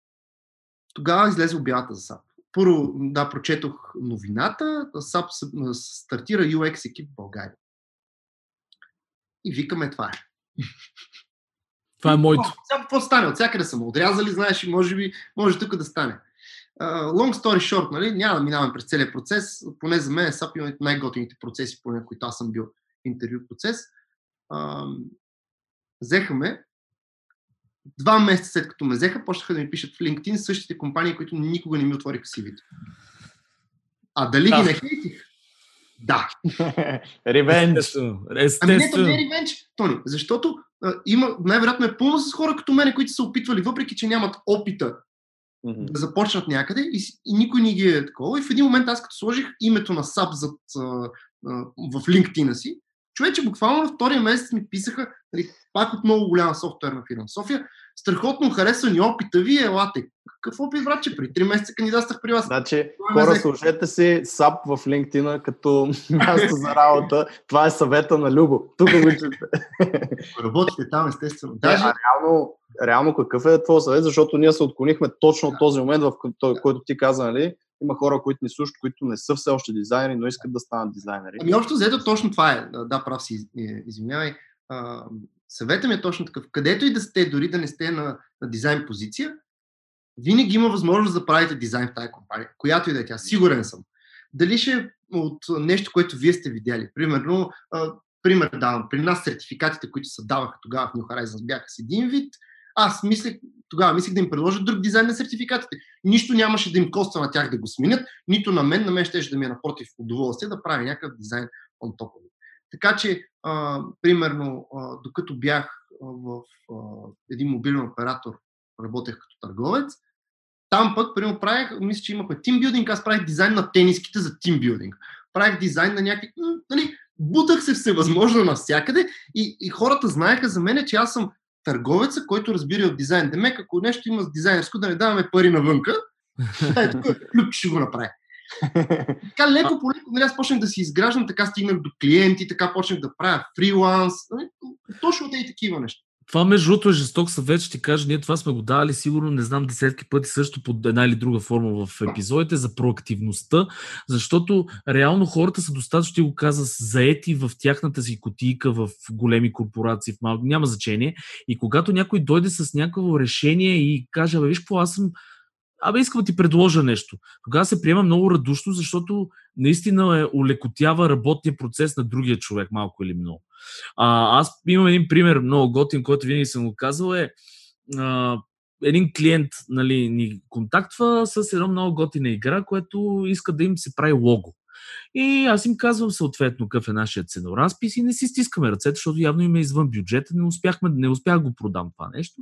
C: тогава излезе обявата за САП. Първо, да, прочетох новината. САП стартира UX екип в България. И викаме това е.
A: Това е моето.
C: Сега какво стане? От всякъде са отрязали, знаеш, и може би може тук да стане. Uh, long story short, нали? няма да минаваме през целият процес, поне за мен са има най-готините процеси, по които аз съм бил интервю процес. Uh, взеха ме, два месеца след като ме взеха, почнаха да ми пишат в LinkedIn същите компании, които никога не ми отвориха CV-то. А дали да. ги не хейтих? Да.
B: Ревенж.
A: Естествено.
C: Ами не, то не е ревенж, Тони, защото има, най-вероятно е пълно с хора като мене, които са опитвали, въпреки че нямат опита
B: Мгм.
C: да започнат някъде и, и никой не ги е такова. И в един момент аз като сложих името на SAP зад, а, а, в LinkedIn си, човече буквално на втория месец ми писаха, нали, пак от много голяма софтуерна фирма в София, страхотно хареса ни опита ви, елате. Какво опит, братче, при 3 месеца кандидатствах при вас.
B: Значи,
C: Това
B: хора,
C: взеха.
B: сложете си SAP в LinkedIn като място за работа. Това е съвета на Любо. Тук го чуете.
C: Работите там, естествено.
B: Даже...
C: Даже,
B: А реално, реално какъв е твой съвет? Защото ние се отклонихме точно от този момент, в който, който ти каза, нали? Има хора, които ни слушат, които не са все още дизайнери, но искат да станат дизайнери.
C: Ами общо взето точно това е. Да, прав си, е, извинявай. Съвета ми е точно такъв. Където и да сте, дори да не сте на, на дизайн позиция, винаги има възможност да правите дизайн в тази компания, която и да е тя. Сигурен съм. Дали ще е от нещо, което вие сте видяли. Примерно, а, пример давам. При нас сертификатите, които се даваха тогава в New Horizons, бяха с един вид. Аз мислех, тогава мислех да им предложа друг дизайн на сертификатите. Нищо нямаше да им коства на тях да го сменят, нито на мен, на мен ще да ми е напротив удоволствие да прави някакъв дизайн on top of it. Така че, а, примерно, а, докато бях в а, един мобилен оператор, работех като търговец, там пък, примерно, правих, мисля, че имахме тимбилдинг, аз правих дизайн на тениските за тимбилдинг. Правих дизайн на някакви, нали, бутах се всевъзможно навсякъде и, и хората знаеха за мен, че аз съм търговеца, който разбира от дизайн. Демек, ако нещо има с дизайнерско, да не даваме пари навънка, е, тук Люб ще го направи. Така леко по леко, нали, аз почнах да си изграждам, така стигнах до клиенти, така почнах да правя фриланс, нали, точно те и такива неща.
A: Това между другото е жесток съвет, ще ти кажа, ние това сме го давали сигурно, не знам, десетки пъти също под една или друга форма в епизодите за проактивността, защото реално хората са достатъчно, ти го каза, заети в тяхната си котийка, в големи корпорации, в малки, няма значение. И когато някой дойде с някакво решение и каже, виж какво, аз съм Абе, искам да ти предложа нещо. Тогава се приема много радушно, защото наистина е улекотява работния процес на другия човек, малко или много. А, аз имам един пример много готин, който винаги съм го казал е а, един клиент нали, ни контактва с една много готина игра, което иска да им се прави лого. И аз им казвам съответно какъв е нашия ценоразпис и не си стискаме ръцете, защото явно им е извън бюджета, не, успяхме, не успях го продам това нещо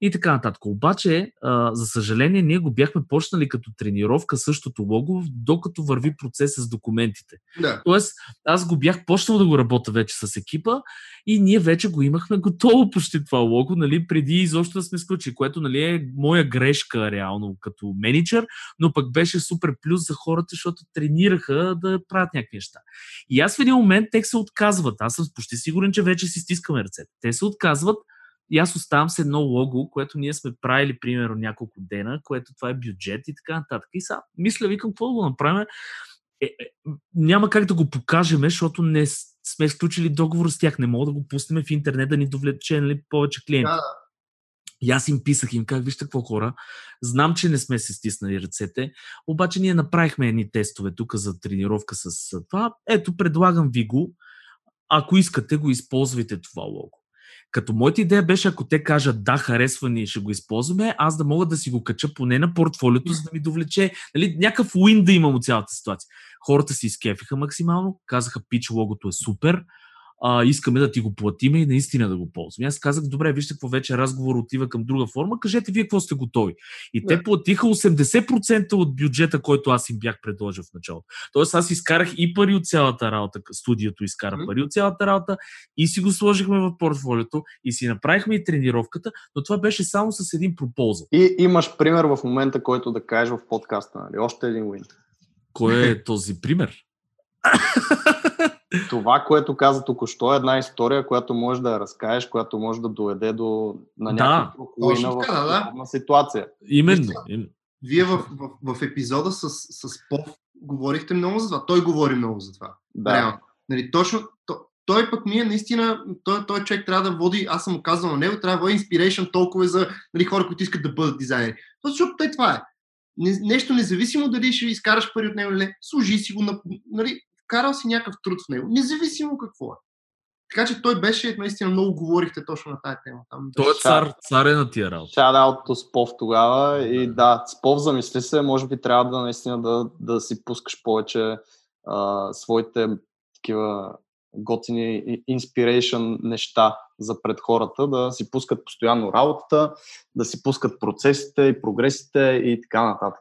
A: и така нататък. Обаче, а, за съжаление, ние го бяхме почнали като тренировка същото лого, докато върви процеса с документите.
C: Да.
A: Тоест, аз го бях почнал да го работя вече с екипа и ние вече го имахме готово почти това лого, нали, преди изобщо да сме сключили, което нали, е моя грешка реално като менеджер, но пък беше супер плюс за хората, защото тренираха да правят някакви неща. И аз в един момент те се отказват. Аз съм почти сигурен, че вече си стискаме ръцете. Те се отказват и аз оставам с едно лого, което ние сме правили, примерно, няколко дена, което това е бюджет и така нататък. И сега, мисля, викам, какво да го направим? Е, е, няма как да го покажем, защото не сме сключили договор с тях. Не мога да го пуснем в интернет да ни довлече нали, повече клиенти.
C: Да,
A: И аз им писах им, как вижте какво хора, знам, че не сме се стиснали ръцете, обаче ние направихме едни тестове тук за тренировка с това. Ето, предлагам ви го. Ако искате, го използвайте това лого. Като моята идея беше, ако те кажат да, харесва ни ще го използваме, аз да мога да си го кача поне на портфолиото, за да ми довлече нали, някакъв уин да имам от цялата ситуация. Хората си изкефиха максимално, казаха, пич, логото е супер, а, искаме да ти го платиме и наистина да го ползваме. Аз казах, добре, вижте какво вече разговор отива към друга форма, кажете вие какво сте готови. И те
C: Да.
A: платиха 80% от бюджета, който аз им бях предложил в началото. Тоест аз изкарах и пари от цялата работа, студиото изкара
C: Мгм.
A: пари от цялата работа и си го сложихме в портфолиото и си направихме и тренировката, но това беше само с един пропозал.
B: И имаш пример в момента, който да кажеш в подкаста, нали? Още един win.
A: Кой е този пример?
B: Това, което каза току-що е една история, която можеш да я разкажеш, която може да доведе до на
A: Да,
B: win
C: точно
B: в
C: да, да.
B: ситуация.
A: Именно. им-
C: Вие в, в, в епизода с, с Пов говорихте много за това. Той говори много за това.
B: Да.
C: Реално. Нали, точно, то, той пък ми е наистина, той, той човек трябва да води, аз съм му казал на него, трябва да води inspiration толкова за нали, хора, които искат да бъдат дизайнери. То, защото той това е. Не, нещо независимо дали ще изкараш пари от него или не, служи си го, на, нали, вкарал си някакъв труд в него, независимо какво е. Така че той беше, наистина много говорихте точно на тази тема. Там
A: Той е цар, цар е на тия работа.
B: Шадаут с Пов тогава и да, с Пов замисли се, може би трябва да наистина да, да си пускаш повече а, своите такива готини inspiration неща за пред хората, да си пускат постоянно работата, да си пускат процесите и прогресите и така нататък.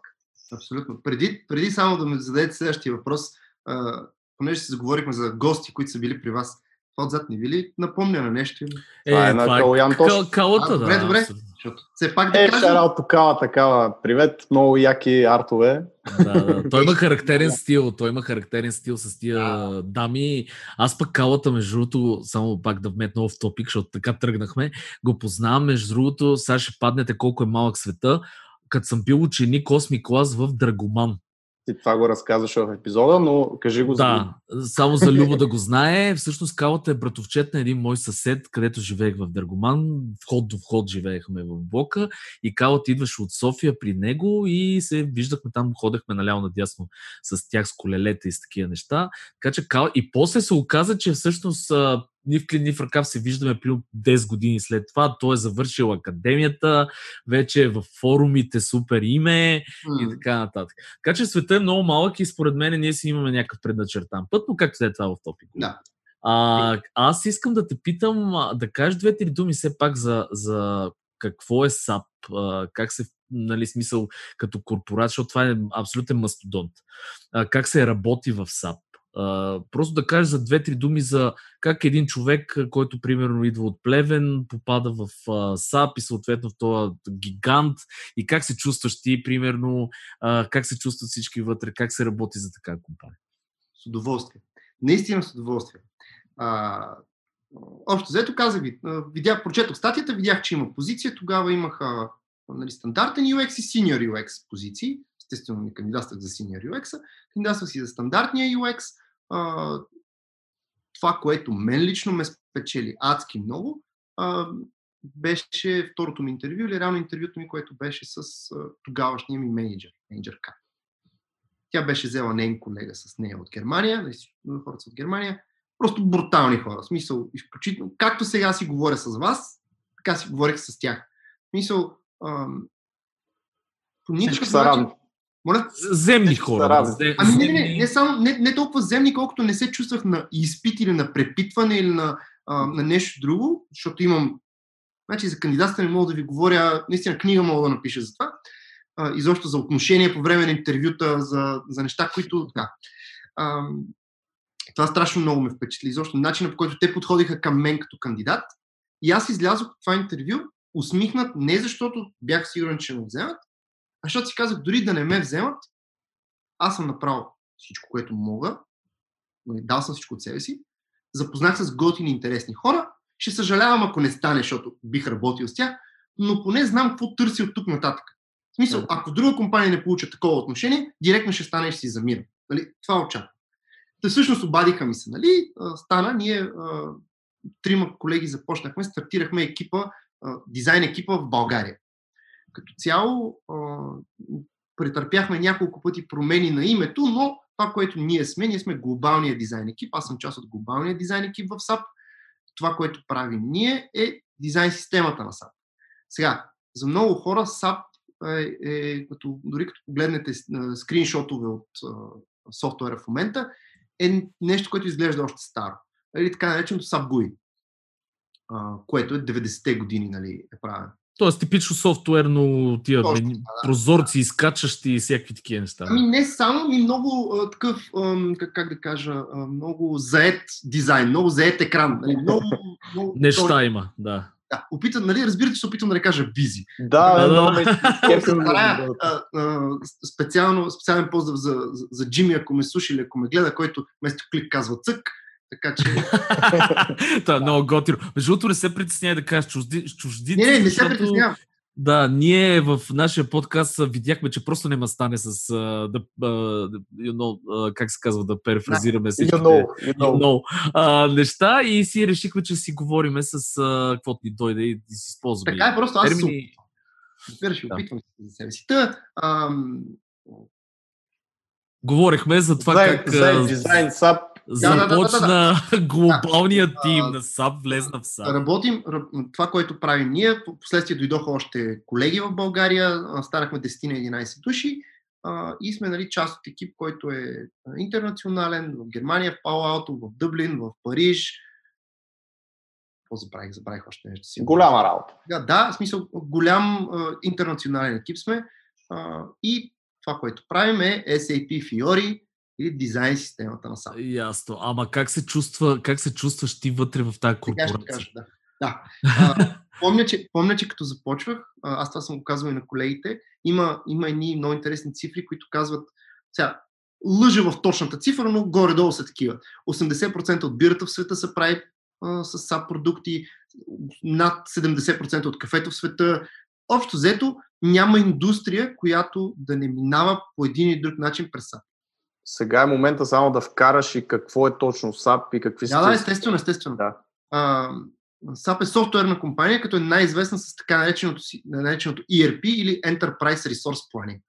C: Абсолютно. Преди, преди само да ме зададете следващия въпрос, а, понеже се заговорихме за гости, които са били при вас, това отзад не ви ли напомня на нещо?
A: Е, това е на Калян Кал, Калата,
C: а, добре,
A: да.
C: добре. Защото все пак да
B: е,
C: кажем...
B: шарал такава, такава. Привет, много яки артове.
A: Да, да. Той има характерен стил. Той има характерен стил с тия да. дами. Аз пък калата, между другото, само пак да вметна в топик, защото така тръгнахме, го познавам, между другото, сега ще паднете колко е малък света, като съм бил ученик 8 клас в Драгоман.
B: Ти това го разказваш в епизода, но кажи го
A: Да, за... само за Любо да го знае. Всъщност Калата е братовчет на един мой съсед, където живеех в Дъргоман. Вход до вход живеехме в блока и Калата идваше от София при него и се виждахме там, ходехме наляво надясно с тях с колелета и с такива неща. Така че Кал... И после се оказа, че всъщност ни в клин, ни в ръкав се виждаме при 10 години след това. Той е завършил академията, вече е в форумите супер име mm. и така нататък. Така че света е много малък и според мен ние си имаме някакъв предначертан път, но както е това в топик.
C: Да.
A: А, аз искам да те питам, да кажеш две-три думи все пак за, за какво е SAP, как се, нали, смисъл като корпорация, защото това е абсолютен мастодонт. Как се работи в SAP? Просто да кажеш за две-три думи за как един човек, който примерно идва от Плевен, попада в САП и съответно в този гигант и как се чувстваш ти, примерно, как се чувстват всички вътре, как се работи за така компания.
C: С удоволствие. Наистина с удоволствие. А, общо взето казах ви, видях, прочетох статията, видях, че има позиция, тогава имаха нали, стандартен UX и senior UX позиции. Естествено, не кандидатствах за senior UX, кандидатствах си за стандартния UX, а, това, което мен лично ме спечели адски много, а, беше второто ми интервю или реално интервюто ми, което беше с а, тогавашния ми менеджер, менеджер К. Тя беше взела нейн колега с нея от Германия, хората от Германия, просто брутални хора. В смисъл, изключително. Както сега си говоря с вас, така си говорих с тях. В смисъл, ам,
B: по никакъв начин,
A: моля? Земни хора.
C: Зем... Ами не, не, не, не, само, не, не толкова земни, колкото не се чувствах на изпит или на препитване или на, а, на нещо друго, защото имам. Значи за кандидатстване мога да ви говоря, наистина книга мога да напиша за това. А, изобщо за отношения по време на интервюта, за, за неща, които. Да. А, това страшно много ме впечатли. Изобщо начинът по който те подходиха към мен като кандидат. И аз излязох от това интервю усмихнат не защото бях сигурен, че ме вземат, а защото си казах, дори да не ме вземат, аз съм направил всичко, което мога, нали, дал съм всичко от себе си, запознах с готини интересни хора, ще съжалявам, ако не стане, защото бих работил с тях, но поне знам какво търси от тук нататък. В смисъл, ако друга компания не получа такова отношение, директно ще стане и ще си замира. Нали? Това очаквам. Та всъщност обадиха ми се, нали? Стана, ние трима колеги започнахме, стартирахме екипа, дизайн екипа в България. Като цяло претърпяхме няколко пъти промени на името, но това, което ние сме, ние сме глобалния дизайн екип. Аз съм част от глобалния дизайн екип в SAP. Това, което правим ние е дизайн системата на SAP. Сега, за много хора SAP е, е като, дори като погледнете скриншотове от софтуера в момента, е нещо, което изглежда още старо. Или така нареченото SAP GUI, което е 90-те години нали, е правено.
A: Тоест типично софтуерно тия Точно, да, прозорци, да. изкачащи и всякакви такива неща.
C: Ами не само, ми много а, такъв, а, как, как да кажа, а, много заед дизайн, много заед екран. Нали, много,
A: много, Неща той... има, да.
C: Да, опитам, нали, разбирате, че се опитам да не кажа бизи.
B: Да, да,
C: да. специално, специален поздрав за, за, за Джими, ако ме слуша или ако ме гледа, който вместо клик казва цък. Така че.
A: Това е много готино. Между другото, не се притесняй да кажеш чужди, чуждици.
C: Не, не, не се притеснявам.
A: Да, ние в нашия подкаст видяхме, че просто няма стане с, да, you know, как се казва, да перефразираме всички
B: you know, you know.
A: You know, а, неща и си решихме, че си говориме с каквото ни дойде и да си използваме.
C: Така е, просто аз термини... Разбираш, да. опитвам се за себе си. Та, ам...
A: Говорихме за това
B: дизайн,
A: как...
B: Дизайн, дизайн, САП
A: Започна да, да, да, да. глобалният да. тим на САП, влезна в САП.
C: Работим, това, което правим ние, последствие дойдоха още колеги в България, станахме 10 на 11 души и сме нали, част от екип, който е интернационален в Германия, в Пало Алто, в Дъблин, в Париж, какво забравих? Забравих още нещо. Си.
B: Голяма работа.
C: Да, да, в смисъл голям а, интернационален екип сме а, и това, което правим е SAP Fiori или дизайн системата на SAP.
A: Ясно. Ама как се, чувства, как се чувстваш ти вътре в тази корпорация?
C: Така ще кажа, да. да. А, помня, че, помня, че като започвах, аз това съм го казвал и на колегите, има, има едни много интересни цифри, които казват, сега, лъжа в точната цифра, но горе-долу са такива. 80% от бирата в света се прави а, с САП продукти, над 70% от кафето в света. Общо взето няма индустрия, която да не минава по един или друг начин през САП.
B: Сега е момента само да вкараш и какво е точно САП и какви
C: са. Да, да, естествено, естествено.
B: Да.
C: А, SAP е софтуерна компания, като е най-известна с така нареченото, нареченото ERP или Enterprise Resource Planning.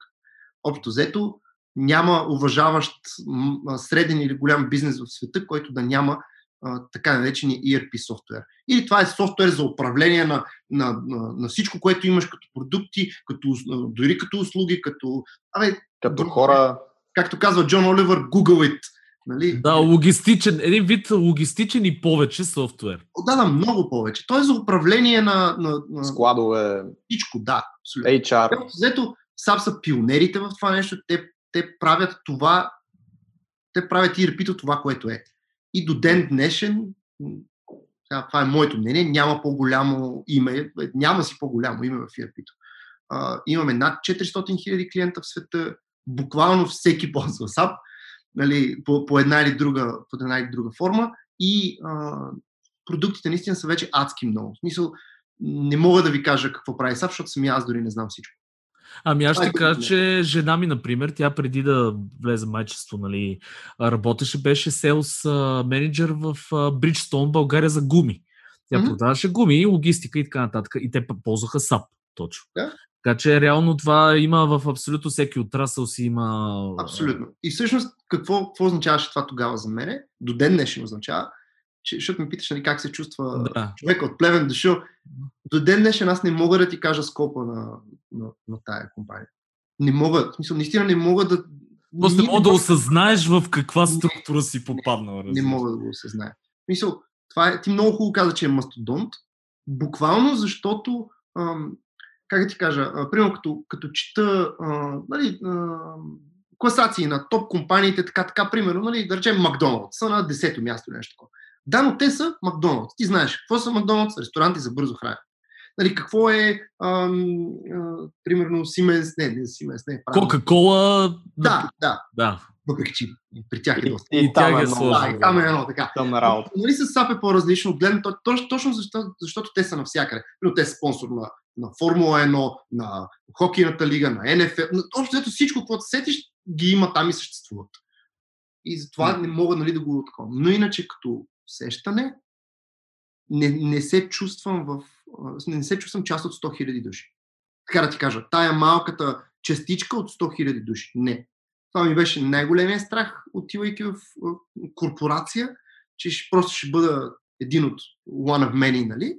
C: Общо взето, няма уважаващ среден или голям бизнес в света, който да няма а, така наречения ERP софтуер. Или това е софтуер за управление на, на, на, на всичко, което имаш като продукти, като, дори като услуги, като...
B: Абе, като хора...
C: Както казва Джон Оливър, Google it. Нали?
A: Да, логистичен, един вид логистичен и повече софтуер.
C: Да, да, много повече. Той е за управление на, на, на...
B: складове.
C: Всичко, да.
B: Абсолютно. HR.
C: Взето, SAP са пионерите в това нещо. Те, те правят това, те правят ERP-то това, което е. И до ден днешен, това е моето мнение, няма по-голямо име, няма си по-голямо име в ERP-то. Имаме над 400 000 клиента в света, буквално всеки ползва SAP нали, по, по, една или друга, по една или друга форма и а, продуктите наистина са вече адски много. В смисъл, не мога да ви кажа какво прави SAP, защото сами аз дори не знам всичко.
A: Ами аз ще кажа, че жена ми, например, тя преди да влезе майчество, нали, работеше, беше селс менеджер в Бриджстон, България за гуми. Тя mm-hmm. продаваше гуми, логистика и така нататък. И те ползваха САП, точно.
C: Да?
A: Така че реално това има в абсолютно всеки отрасъл си има...
C: Абсолютно. И всъщност какво, какво означаваше това тогава за мене? До ден днешен означава, че, защото ме питаш нали, как се чувства да. човек от плевен дошъл. До ден днешен аз не мога да ти кажа скопа на, на, на тая компания. Не мога, в смисъл, наистина не мога да...
A: Просто не мога да осъзнаеш в каква структура си попаднал.
C: Не мога да го осъзная. Мисъл, това е, ти много хубаво каза, че е мастодонт, буквално защото ам, как да ти кажа, примерно като, като чета а, нали, а, класации на топ компаниите, така, така, примерно, нали, да речем Макдоналдс, са на 10-то място нещо такова. Да, но те са Макдоналдс. Ти знаеш, какво са Макдоналдс? Ресторанти за бързо хранене. Нали, какво е, а, а, примерно, Сименс, не, не Сименс, не.
A: Кока-кола.
C: Да, да.
A: да.
C: Въпреки, че при тях е доста.
A: И, и, и тях е сложно.
C: Да, и там е едно така.
B: Там на работа.
C: Нали с САП е по-различно, гледам, точно, точно защото, защото те са навсякъде. Но те са спонсор на на Формула 1, на хокейната лига, на НФЛ. Общо ето всичко, което сетиш, ги има там и съществуват. И затова не мога нали, да го такова. Но иначе като усещане, не, не се чувствам в... Не се чувствам част от 100 000 души. Така да ти кажа, тая малката частичка от 100 000 души. Не. Това ми беше най-големия страх, отивайки в корпорация, че просто ще бъда един от one of many, нали?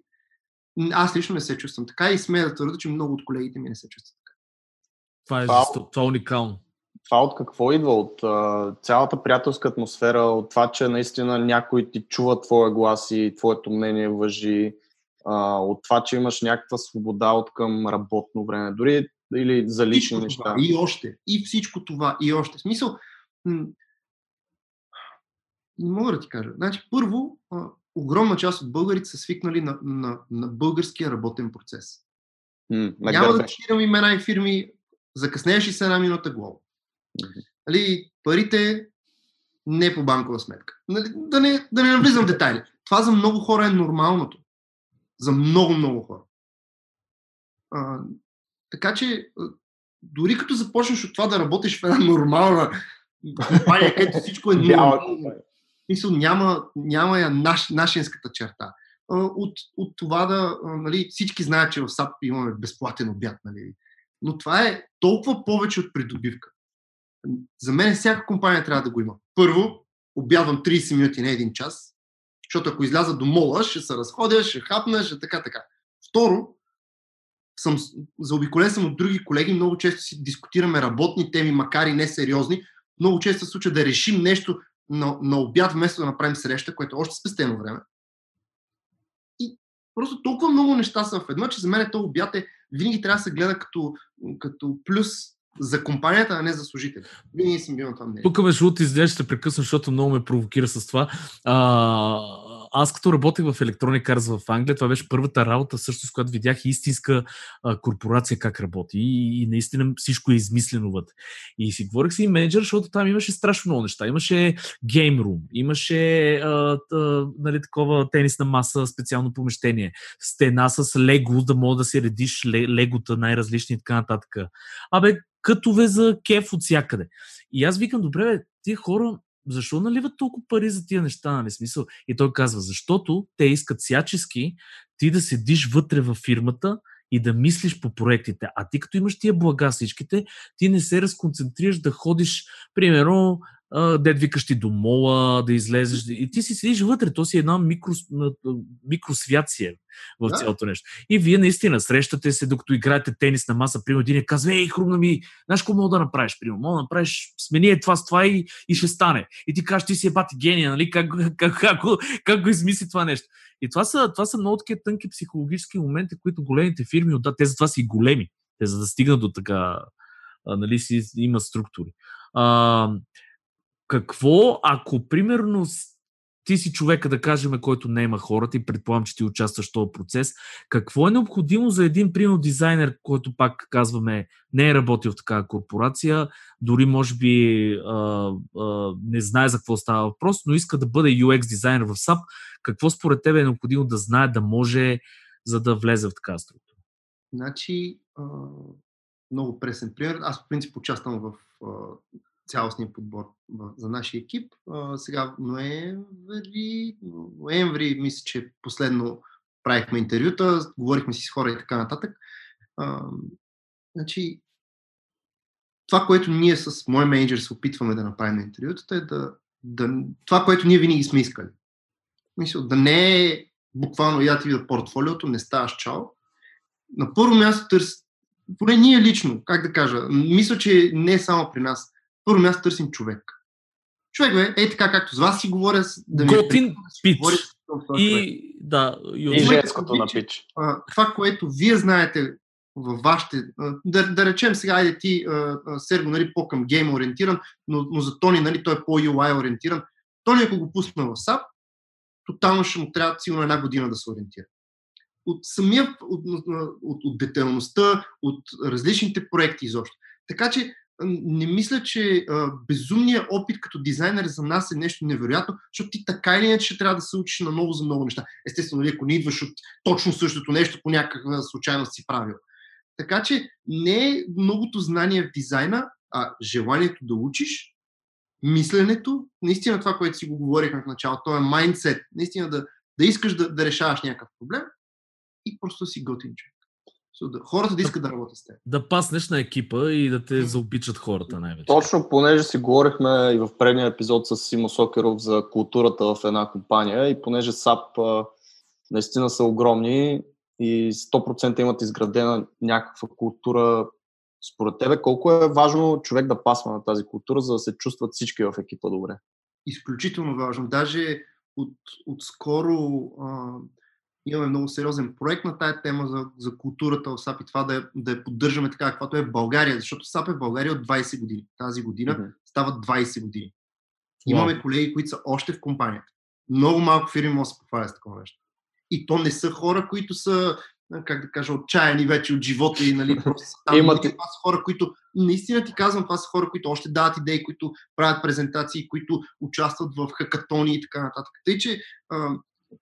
C: Аз лично не се чувствам така и смея да твърда, че много от колегите ми не се чувстват така.
A: Това е, това, това е уникално.
B: Това от какво идва? От а, цялата приятелска атмосфера, от това, че наистина някой ти чува твоя глас и твоето мнение въжи, а, от това, че имаш някаква свобода от към работно време, дори или за лични всичко неща.
C: Това, и още. И всичко това, и още. В смисъл, м- не мога да ти кажа. Значи, първо, огромна част от българите са свикнали на, на, на българския работен процес.
B: Mm,
C: Няма да цитирам имена и фирми, закъснееш и се една минута. Mm-hmm. Нали, парите не по банкова сметка. Нали, да, не, да не навлизам в детайли. Това за много хора е нормалното. За много, много хора. А, така че, дори като започнеш от това да работиш в една нормална компания, където всичко е нормално, Мисъл, няма, няма я наш, нашинската черта. От, от това да, нали, всички знаят, че в САП имаме безплатен обяд, нали. Но това е толкова повече от придобивка. За мен всяка компания трябва да го има. Първо, обядвам 30 минути, не един час, защото ако изляза до мола, ще се разходя, ще хапна, ще така, така. Второ, съм, заобиколен съм от други колеги, много често си дискутираме работни теми, макар и не сериозни. Много често се случва да решим нещо на, на обяд, вместо да направим среща, което е още спестено време. И Просто толкова много неща са в едно, че за мен то обяд е, винаги трябва да се гледа като, като плюс за компанията, а не за служители. Винаги съм бил на това мнение.
A: Тук между другото изглежда ще прекъсна, защото много ме провокира с това. А, аз като работех в Electronic Arts в Англия, това беше първата работа, също с която видях истинска а, корпорация как работи и, и наистина всичко е измислено вътре. И си говорих си и менеджер, защото там имаше страшно много неща. Имаше гейм рум, имаше а, а, нали, такова тенисна маса, специално помещение, стена с лего, да мога да си редиш легота най-различни и така нататък. Абе, кътове за кеф от всякъде. И аз викам, добре, бе, тия хора защо наливат толкова пари за тия неща, нали смисъл? И той казва, защото те искат всячески ти да седиш вътре във фирмата и да мислиш по проектите. А ти като имаш тия блага всичките, ти не се разконцентрираш да ходиш, примерно, дед викаш ти до мола, да излезеш. И ти си седиш вътре. То си една микро, микросвят си е в да. цялото нещо. И вие наистина срещате се, докато играете тенис на маса, примерно един е казва, ей, хрумна ми, знаеш какво мога да направиш? Примерно, мога да направиш, смени е това с това и, и ще стане. И ти кажеш, ти си е бати гения, нали? Как, как, как, как, го измисли това нещо? И това са, това са много такива тънки психологически моменти, които големите фирми, да, те затова са и големи. Те за да стигнат до така, нали, си имат структури. А, какво, ако примерно ти си човека, да кажем, който не има хората и предполагам, че ти участваш в този процес, какво е необходимо за един, примерно, дизайнер, който пак казваме, не е работил в такава корпорация, дори може би а, а, не знае за какво става въпрос, но иска да бъде UX дизайнер в SAP, какво според тебе е необходимо да знае, да може, за да влезе в такава структура?
C: Значи, а, много пресен пример. Аз, в принцип, участвам в а, цялостния подбор за нашия екип. А, сега ноември, ноември, мисля, че последно правихме интервюта, говорихме си с хора и така нататък. Значи, това, което ние с мой менеджер се опитваме да направим на интервютата е да, да това, което ние винаги сме искали. Мисля, да не е буквално я ти видя портфолиото, не ставаш чао. На първо място търси, поне ние лично, как да кажа, мисля, че не само при нас първо място търсим човек. Човек бе, е така както с вас си говоря, да
A: ми Готин пич. И, да,
B: и, и женското на пич.
C: Това, което вие знаете във вашите, да, да речем сега, айде ти, Серго, нали, по-към гейм ориентиран, но, но за Тони, нали, той е по-UI ориентиран. Тони, ако го пусне в SAP, тотално ще му трябва сигурно една година да се ориентира. От самия, от, от, от детайлността, от различните проекти изобщо. Така че не мисля, че а, безумният опит като дизайнер за нас е нещо невероятно, защото ти така или иначе трябва да се учиш на ново за много неща. Естествено, нали, ако не идваш от точно същото нещо по някаква случайност си правил. Така че не е многото знание в дизайна, а желанието да учиш, мисленето, наистина това, което си го говорихме в началото, то е майндсет, наистина да, да искаш да, да решаваш някакъв проблем и просто си готин човек. Хората да искат да работят с теб.
A: Да паснеш на екипа и да те заобичат хората най-вече.
B: Точно, понеже си говорихме и в предния епизод с Симо Сокеров за културата в една компания и понеже SAP наистина са огромни и 100% имат изградена някаква култура, според тебе колко е важно човек да пасва на тази култура, за да се чувстват всички в екипа добре?
C: Изключително важно. Даже от, от скоро а, имаме много сериозен проект на тая тема за, за културата в САП и това да, да я поддържаме така, каквато е в България, защото САП е в България от 20 години. Тази година mm-hmm. стават 20 години. Wow. Имаме колеги, които са още в компанията. Много малко фирми могат да се похвалят с такова нещо. И то не са хора, които са, как да кажа, отчаяни вече от живота и нали, просто са там. Това са хора, които, наистина ти казвам, това са хора, които още дават идеи, които правят презентации, които участват в хакатони и така нататък. Тъй, че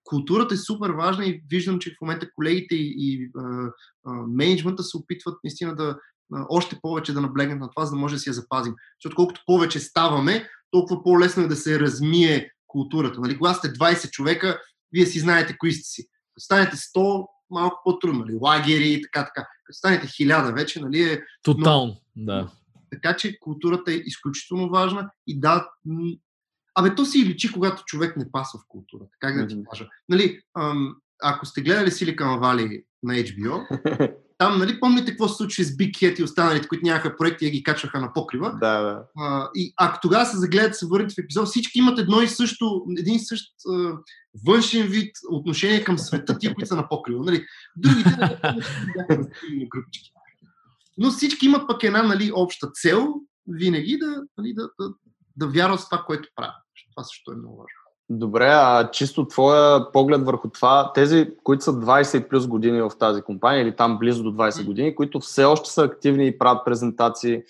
C: културата е супер важна и виждам, че в момента колегите и, и а, а, менеджмента се опитват наистина да а, още повече да наблегнат на това, за да може да си я запазим. Защото колкото повече ставаме, толкова по-лесно е да се размие културата. Нали? Когато сте 20 човека, вие си знаете кои сте си. Като станете 100, малко по-трудно. Нали? Лагери и така, така. Като станете 1000 вече, нали? Е
A: Тотално, да.
C: Така че културата е изключително важна и да, Абе, то си личи, когато човек не пасва в културата. Как да ти кажа? Нали, ам, ако сте гледали Silicon Valley на HBO, Там, нали, помните какво се случи с Big Head и останалите, които нямаха проекти и ги качваха на покрива?
B: Да, да.
C: А, и ако тогава се загледате, се върнете в епизод, всички имат едно и също, един и същ а, външен вид отношение към света, тия, които са на покрива. Нали? Другите бяха групички. Но всички имат пък една нали, обща цел, винаги да, нали, да, да, да вярват в това, което правят. Това също е много важно.
B: Добре, а чисто твоя поглед върху това, тези, които са 20 плюс години в тази компания или там близо до 20 години, които все още са активни и правят презентации,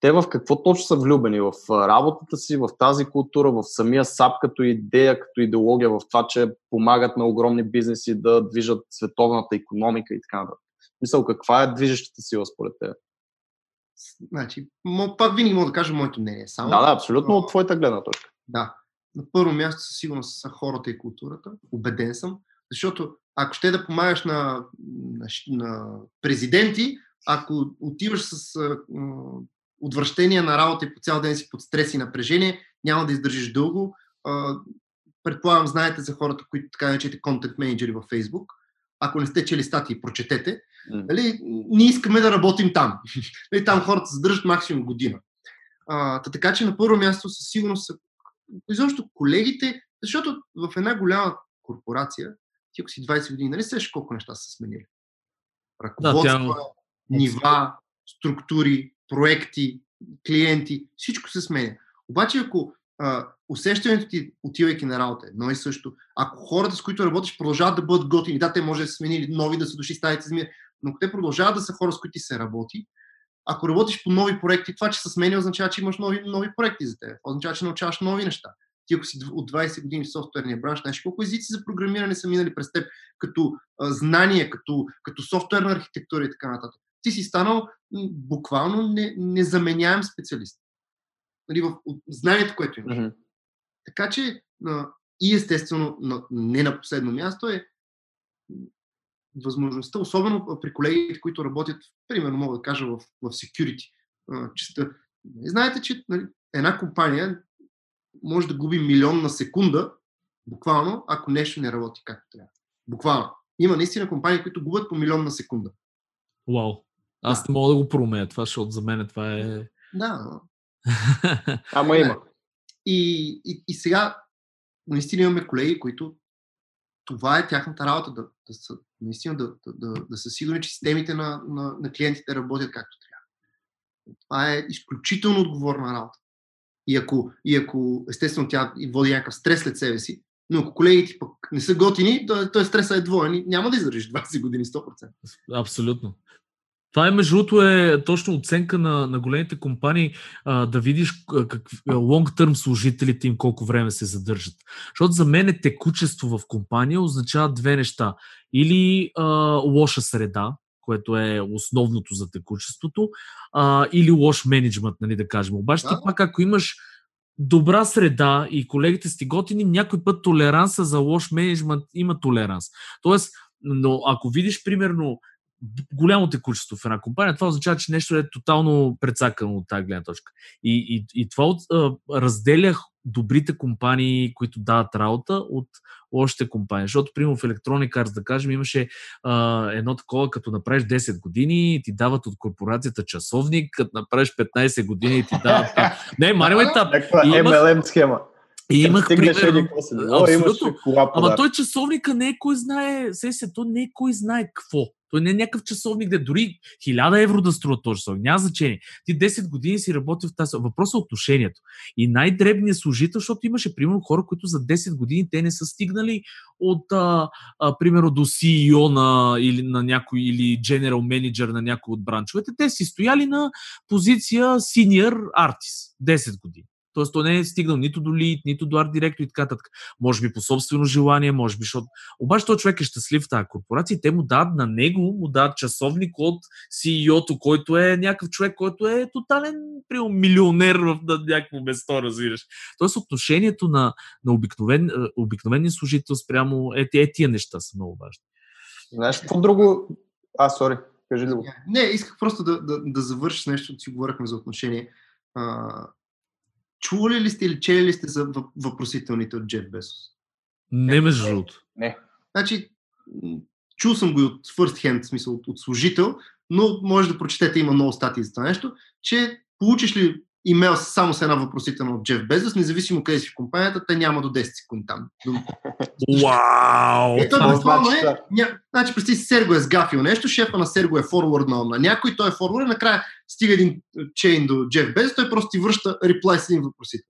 B: те в какво точно са влюбени? В работата си, в тази култура, в самия САП като идея, като идеология, в това, че помагат на огромни бизнеси да движат световната економика и така нататък. Мисъл, каква е движещата сила според теб?
C: Значи, пак винаги мога да кажа моето мнение. Само,
B: да, да, абсолютно от твоята гледна точка.
C: Да. На първо място със сигурност са хората и културата. Убеден съм. Защото ако ще да помагаш на, на, на президенти, ако отиваш с а, отвращение на работа и по цял ден си под стрес и напрежение, няма да издържиш дълго. А, предполагам, знаете за хората, които така наречете контент менеджери във Facebook. Ако не сте чели статии, прочетете. Нали, ние искаме да работим там. нали, там хората задържат максимум година. А, така че на първо място със сигурност са изобщо колегите, защото в една голяма корпорация, ти ако си 20 години, нали сеш колко неща са сменили? Ръководства, да, тя... нива, структури, проекти, клиенти, всичко се сменя. Обаче ако а, усещането ти, отивайки на работа, е едно и също, ако хората, с които работиш, продължават да бъдат готини, да, те може да са сменили нови, да са дошли старите зми, но ако те продължават да са хора, с които се работи, ако работиш по нови проекти, това, че са смени, означава, че имаш нови, нови проекти за теб. Означава, че научаваш нови неща. Ти, ако си от 20 години в софтуерния бранш, знаеш колко езици за програмиране са минали през теб, като а, знание, като, като софтуерна архитектура и така нататък. Ти си станал буквално не, незаменяем специалист. Нали, в, в знанието, което имаш. Mm-hmm. Така че а, и естествено, на, не на последно място е възможността, особено при колегите, които работят, примерно мога да кажа в, в security, чиста. Знаете, че нали, една компания може да губи милион на секунда, буквално, ако нещо не работи както трябва. Буквално. Има наистина компании, които губят по милион на секунда.
A: Вау. Аз да. не мога да го променя това, защото за мен това е...
C: Да.
B: Ама има.
C: И, и, и сега наистина имаме колеги, които това е тяхната работа, да, да са, наистина да, да, да, да са сигурни, че системите на, на, на клиентите работят както трябва. Това е изключително отговорна работа. И ако, и ако естествено тя води някакъв стрес след себе си, но ако колегите пък не са готини, то, то стресът е двоен няма да издържиш 20 години 100%.
A: Абсолютно. Това е, между другото, е точно оценка на, на големите компании а, да видиш как, long-term служителите им колко време се задържат. Защото за мен е текучество в компания означава две неща. Или а, лоша среда, което е основното за текучеството, а, или лош менеджмент, нали, да кажем. Обаче да. ти пак, ако имаш добра среда и колегите сте готини, някой път толеранса за лош менеджмент има толеранс. Тоест, но ако видиш, примерно, голямо текучество в една компания, това означава, че нещо е тотално прецакано от тази гледна точка. И, и, и това от, а, разделях добрите компании, които дават работа от лошите компании. Защото, примерно, в Electronic Arts, да кажем, имаше а, едно такова, като направиш 10 години, ти дават от корпорацията часовник, като направиш 15 години, ти дават... Не, мариме етап.
B: MLM схема.
A: И имах пример. Абсолютно. Ама той часовника не е кой знае, се, то не е кой знае какво. Той не е някакъв часовник, де дори 1000 евро да струва този часовник. Няма значение. Ти 10 години си работил в тази. Въпросът е отношението. И най-дребният служител, защото имаше, примерно, хора, които за 10 години те не са стигнали от, а, а, примерно, до CEO на, или на някой, или general manager на някой от бранчовете. Те си стояли на позиция senior artist 10 години. Тоест, той не е стигнал нито до лид, нито до арт директор и така нататък. Може би по собствено желание, може би, защото... Обаче този човек е щастлив в тази корпорация и те му дадат на него, му дадат часовник от CEO-то, който е някакъв човек, който е тотален прием, милионер в на някакво место, разбираш. Тоест, отношението на, на обикновен, обикновения служител спрямо е, е, тия неща са много важни.
B: Знаеш, какво друго... А, сори, кажи друго.
C: Не, исках просто да, да, да завършиш нещо, си говорихме за отношение. А, Чували ли сте или чели ли сте за въпросителните от Джеф Бесос?
A: Не, между другото.
B: Не.
C: Значи, чул съм го и от first hand, в смисъл от, от служител, но може да прочетете, има много статии за това нещо, че получиш ли имейл само с една въпросителна от Джеф Безос, независимо къде си в компанията, те няма до 10 секунди там.
A: Вау!
C: Ето, е, буквално е, ня... значи, представи си, Серго е сгафил нещо, шефа на Серго е форварднал на някой, той е форвард, накрая стига един чейн до Джеф Безос, той просто ти връща реплай с един въпросител.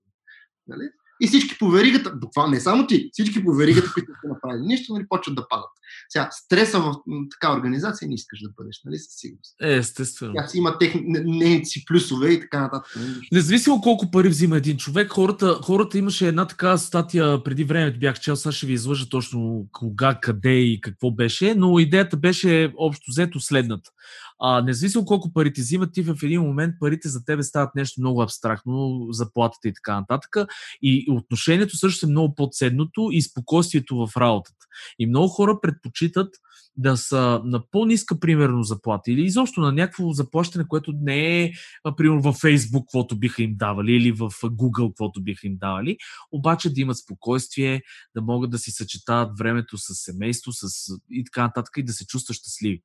C: Нали? И всички по веригата, буквално не само ти, всички по веригата, които са направили нищо, нали, почват да падат. Сега, стреса в така организация не искаш да бъдеш, нали, със сигурност.
A: Е, естествено.
C: Тя си има техни, не, си плюсове и така нататък. Нали?
A: Независимо колко пари взима един човек, хората, хората имаше една така статия преди време, бях чел, сега ще ви излъжа точно кога, къде и какво беше, но идеята беше общо взето следната. А, независимо колко пари ти взимат, ти в един момент парите за тебе стават нещо много абстрактно, заплатата и така нататък. И отношението също е много по-ценното и спокойствието в работата. И много хора предпочитат да са на по-ниска, примерно, заплата или изобщо на някакво заплащане, което не е, примерно, във Facebook, каквото биха им давали, или в Google, каквото биха им давали, обаче да имат спокойствие, да могат да си съчетават времето с семейство с... и така нататък и да се чувстват щастливи.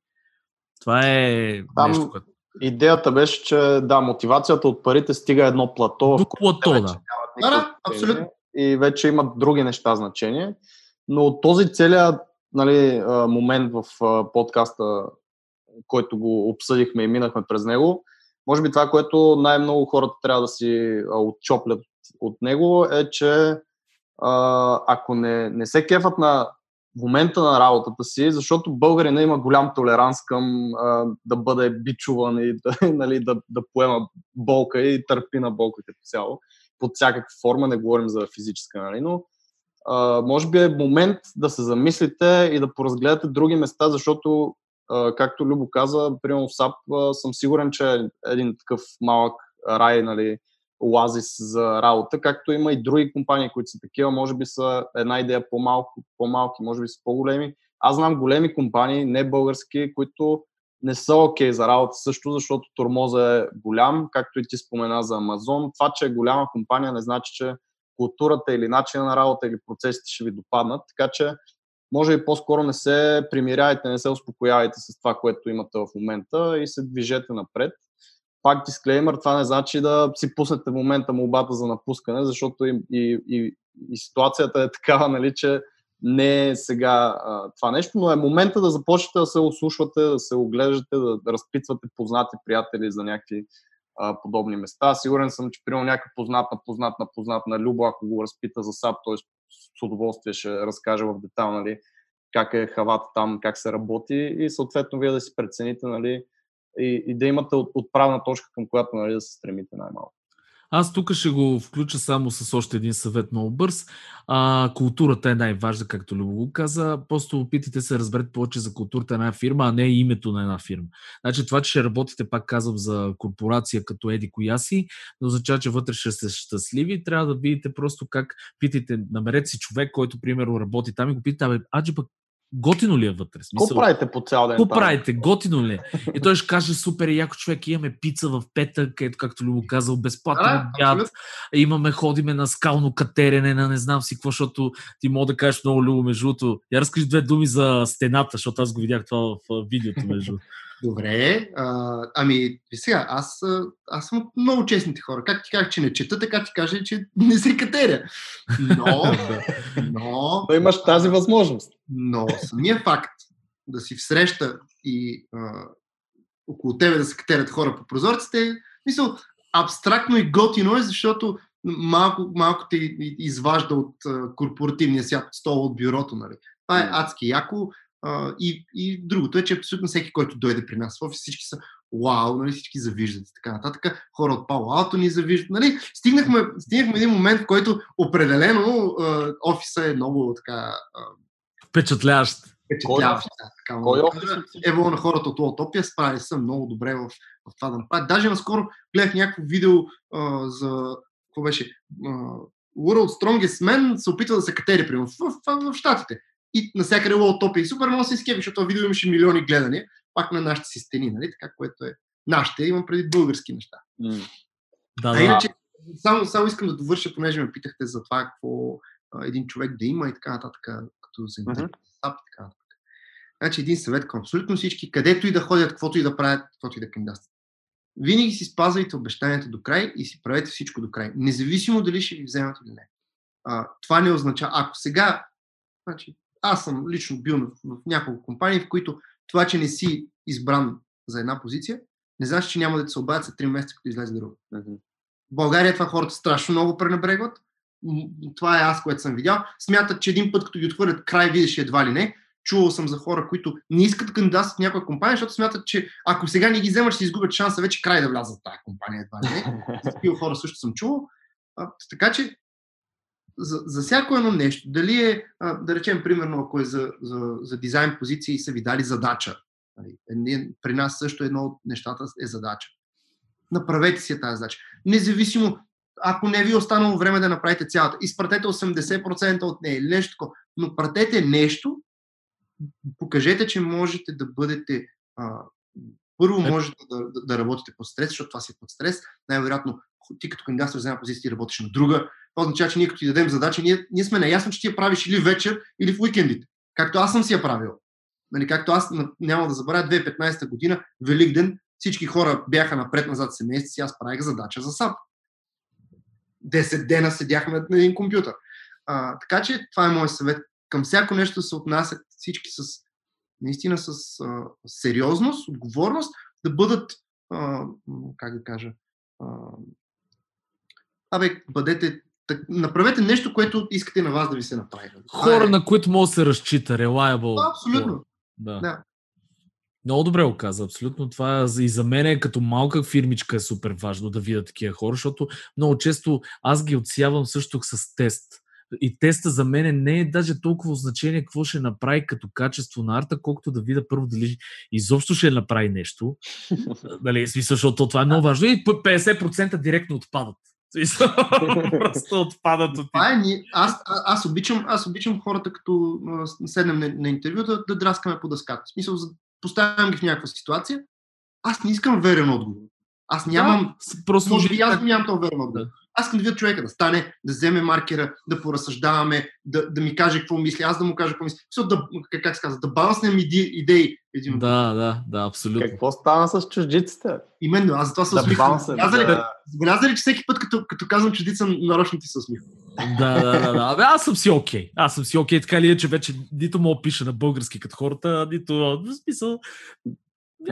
A: Това е
B: Там
A: нещо, което...
B: Идеята беше, че да, мотивацията от парите стига едно плато.
A: До плато, да.
C: Да, да, абсолютно.
B: И вече имат други неща значение. Но този целият нали, момент в подкаста, който го обсъдихме и минахме през него, може би това, което най-много хората трябва да си отчоплят от него е, че ако не, не се кефат на момента на работата си, защото българина има голям толеранс към а, да бъде бичуван и да, нали, да, да поема болка и търпи на болките по цяло. Под всякаква форма, не говорим за физическа, нали, но а, може би е момент да се замислите и да поразгледате други места, защото, а, както Любо каза, примерно в САП а, съм сигурен, че един такъв малък рай, нали, оазис за работа, както има и други компании, които са такива, може би са една идея по-малко, по-малки, може би са по-големи. Аз знам големи компании, не български, които не са окей okay за работа също, защото тормоза е голям, както и ти спомена за Амазон. Това, че е голяма компания, не значи, че културата или начина на работа или процесите ще ви допаднат, така че може и по-скоро не се примиряйте, не се успокоявайте с това, което имате в момента и се движете напред пак дисклеймер, това не значи да си пуснете в момента молбата за напускане, защото и, и, и, и ситуацията е такава, нали, че не е сега а, това нещо, но е момента да започнете да се ослушвате, да се оглеждате, да, да разпитвате познати приятели за някакви а, подобни места. Сигурен съм, че примерно някакъв познат на познат на познат на Любо, ако го разпита за САП, той с удоволствие ще разкаже в детал, нали, как е хавата там, как се работи и съответно вие да си прецените, нали, и, и да имате отправна точка, към която нали, да се стремите най-малко.
A: Аз тук ще го включа само с още един съвет много бърз. А, културата е най-важна, както Любо го каза. Просто опитайте се да разберете повече за културата на една фирма, а не името на една фирма. Значи това, че ще работите, пак казвам, за корпорация като Еди Кояси, не означава, че вътре ще сте щастливи. Трябва да видите просто как питайте, намерете си човек, който, примерно, работи там и го питате, аджи пък готино ли е вътре?
B: Смисъл, Какво правите по цял ден?
A: Какво правите? Готино ли е? И той ще каже, супер, яко човек, имаме пица в петък, ето както Любо казал, безплатен обяд, имаме, ходиме на скално катерене, на не знам си какво, защото ти мога да кажеш много Любо, между другото. Я разкажи две думи за стената, защото аз го видях това в видеото, между
C: Добре, а, ами сега, аз, аз съм от много честните хора. Как ти казах, че не чета, така ти кажа, че не се катеря. Но, но...
B: Но имаш тази възможност.
C: Но самия факт да си всреща и а, около тебе да се катерят хора по прозорците, мисъл, абстрактно и готино е, защото малко, малко те изважда от корпоративния свят, стола от бюрото, нали. Това е адски яко и, и другото е, че абсолютно всеки, който дойде при нас в офис, всички са вау, нали, всички завиждат и така нататък. Хора от Пало Алто ни завиждат. Нали, стигнахме, стигнахме един момент, в който определено а, офиса е много така... А,
A: Впечатляващ.
C: Впечатляващ. Така, Кой офис? Ево на хората от Лотопия справили са много добре в, в това да направят. Даже наскоро гледах някакво видео а, за... Какво беше? А, World Strongest Man се опитва да се катери, примерно, в, в, в, в Штатите и навсякъде лоу топи. И супер много се изкеби, защото това видео имаше милиони гледания, пак на нашите си стени, нали? така, което е нашите, имам преди български неща. Mm. Да, а иначе, само, само искам да довърша, понеже ме питахте за това, какво а, един човек да има и така нататък, като mm-hmm. и така нататък. Значи един съвет към абсолютно всички, където и да ходят, каквото и да правят, каквото и да кандидатстват. Винаги си спазвайте обещанията до край и си правете всичко до край. Независимо дали ще ви вземат или не. А, това не означава, ако сега, значи, аз съм лично бил в, в няколко компании, в които това, че не си избран за една позиция, не значи, че няма да се обадят след 3 месеца, като излезе друго. В България това хората страшно много пренебрегват. Това е аз, което съм видял. Смятат, че един път, като ги отхвърлят край, видиш едва ли не. Чувал съм за хора, които не искат кандидатстват в някоя компания, защото смятат, че ако сега не ги вземаш, ще изгубят шанса вече край да влязат в тази компания. Едва ли не. Такива хора също съм чувал. А, така че за, за всяко едно нещо, дали е, да речем, примерно, ако е за, за, за дизайн позиции и са ви дали задача, нали, при нас също едно от нещата е задача. Направете си тази задача. Независимо, ако не ви е останало време да направите цялата, изпратете 80% от нея или нещо такова, но пратете нещо, покажете, че можете да бъдете а, първо можете да, да, да работите под стрес, защото това си е под стрес. Най-вероятно ти като кандидатстваш за една позиция ти работиш на друга. Това означава, че ние като ти дадем задача, ние, ние сме наясно, че ти я правиш или вечер, или в уикендите. Както аз съм си я правил. Нали, както аз няма да забравя 2015 година, Великден, всички хора бяха напред-назад семейства и аз правих задача за САП. 10 дена седяхме на един компютър. А, така че това е моят съвет. Към всяко нещо се отнасят всички с наистина с а, сериозност, отговорност, да бъдат, а, как да кажа, а, абе, бъдете, так, направете нещо, което искате на вас да ви се направи.
A: Хора, е... на които може да се разчита, reliable.
C: Абсолютно. Да. да.
A: Много добре го каза, абсолютно. Това и за мен е като малка фирмичка е супер важно да видя такива хора, защото много често аз ги отсявам също с тест. И теста за мен не е даже толкова значение какво ще направи като качество на арта, колкото да видя първо дали изобщо ще направи нещо. Дали, смисъл, защото това е много важно. И 50% директно отпадат. Просто отпадат от.
C: Е, аз, аз, обичам, аз обичам хората, като седнем на, на интервю, да, да драскаме по дъската. В смисъл, поставям ги в някаква ситуация. Аз не искам верен отговор. Аз нямам. Да, просто може би аз нямам този верен отговор. Да. Аз искам да видя човека да стане, да вземе маркера, да поразсъждаваме, да, да ми каже какво мисли, аз да му кажа какво мисли. да, как, как се казва, да баланснем иде, идеи. Един
A: да, да, да, абсолютно.
B: Какво стана с чуждиците?
C: Именно, аз затова се да усмихвам. Забелязали, да. че всеки път, като, като казвам чуждица, нарочно ти се усмихвам.
A: да, да, да, да. Абе, аз съм си окей. Okay. Аз съм си окей. Okay. Така ли е, че вече нито мога пиша на български като хората, нито в смисъл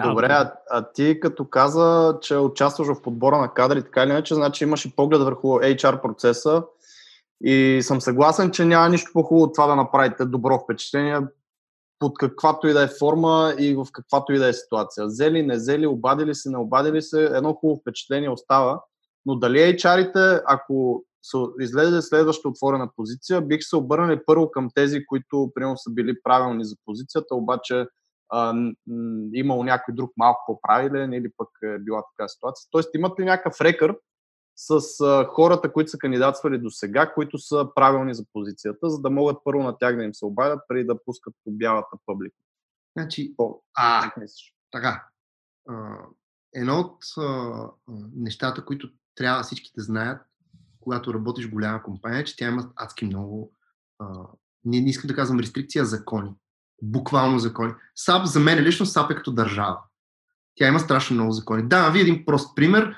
B: Добре, а, а ти като каза, че участваш в подбора на кадри, така или иначе, значи имаш и поглед върху HR процеса. И съм съгласен, че няма нищо по-хубаво от това да направите добро впечатление под каквато и да е форма и в каквато и да е ситуация. Зели, не зели, обадили се, не обадили се, едно хубаво впечатление остава, но дали HR-ите, ако излезе следваща отворена позиция, бих се обърнали първо към тези, които примерно са били правилни за позицията, обаче имало някой друг малко по-правилен или пък е била така ситуация. Тоест имат ли някакъв рекърд с хората, които са кандидатствали до сега, които са правилни за позицията, за да могат първо на тях да им се обадят, преди да пускат по бялата публика?
C: Значи, По, а, така. Едно от а, нещата, които трябва всички да знаят, когато работиш в голяма компания, е, че тя има адски много, а, не, не искам да казвам рестрикция, закони буквално закони. САП за мен лично САП е като държава. Тя има страшно много закони. Да, ви един прост пример,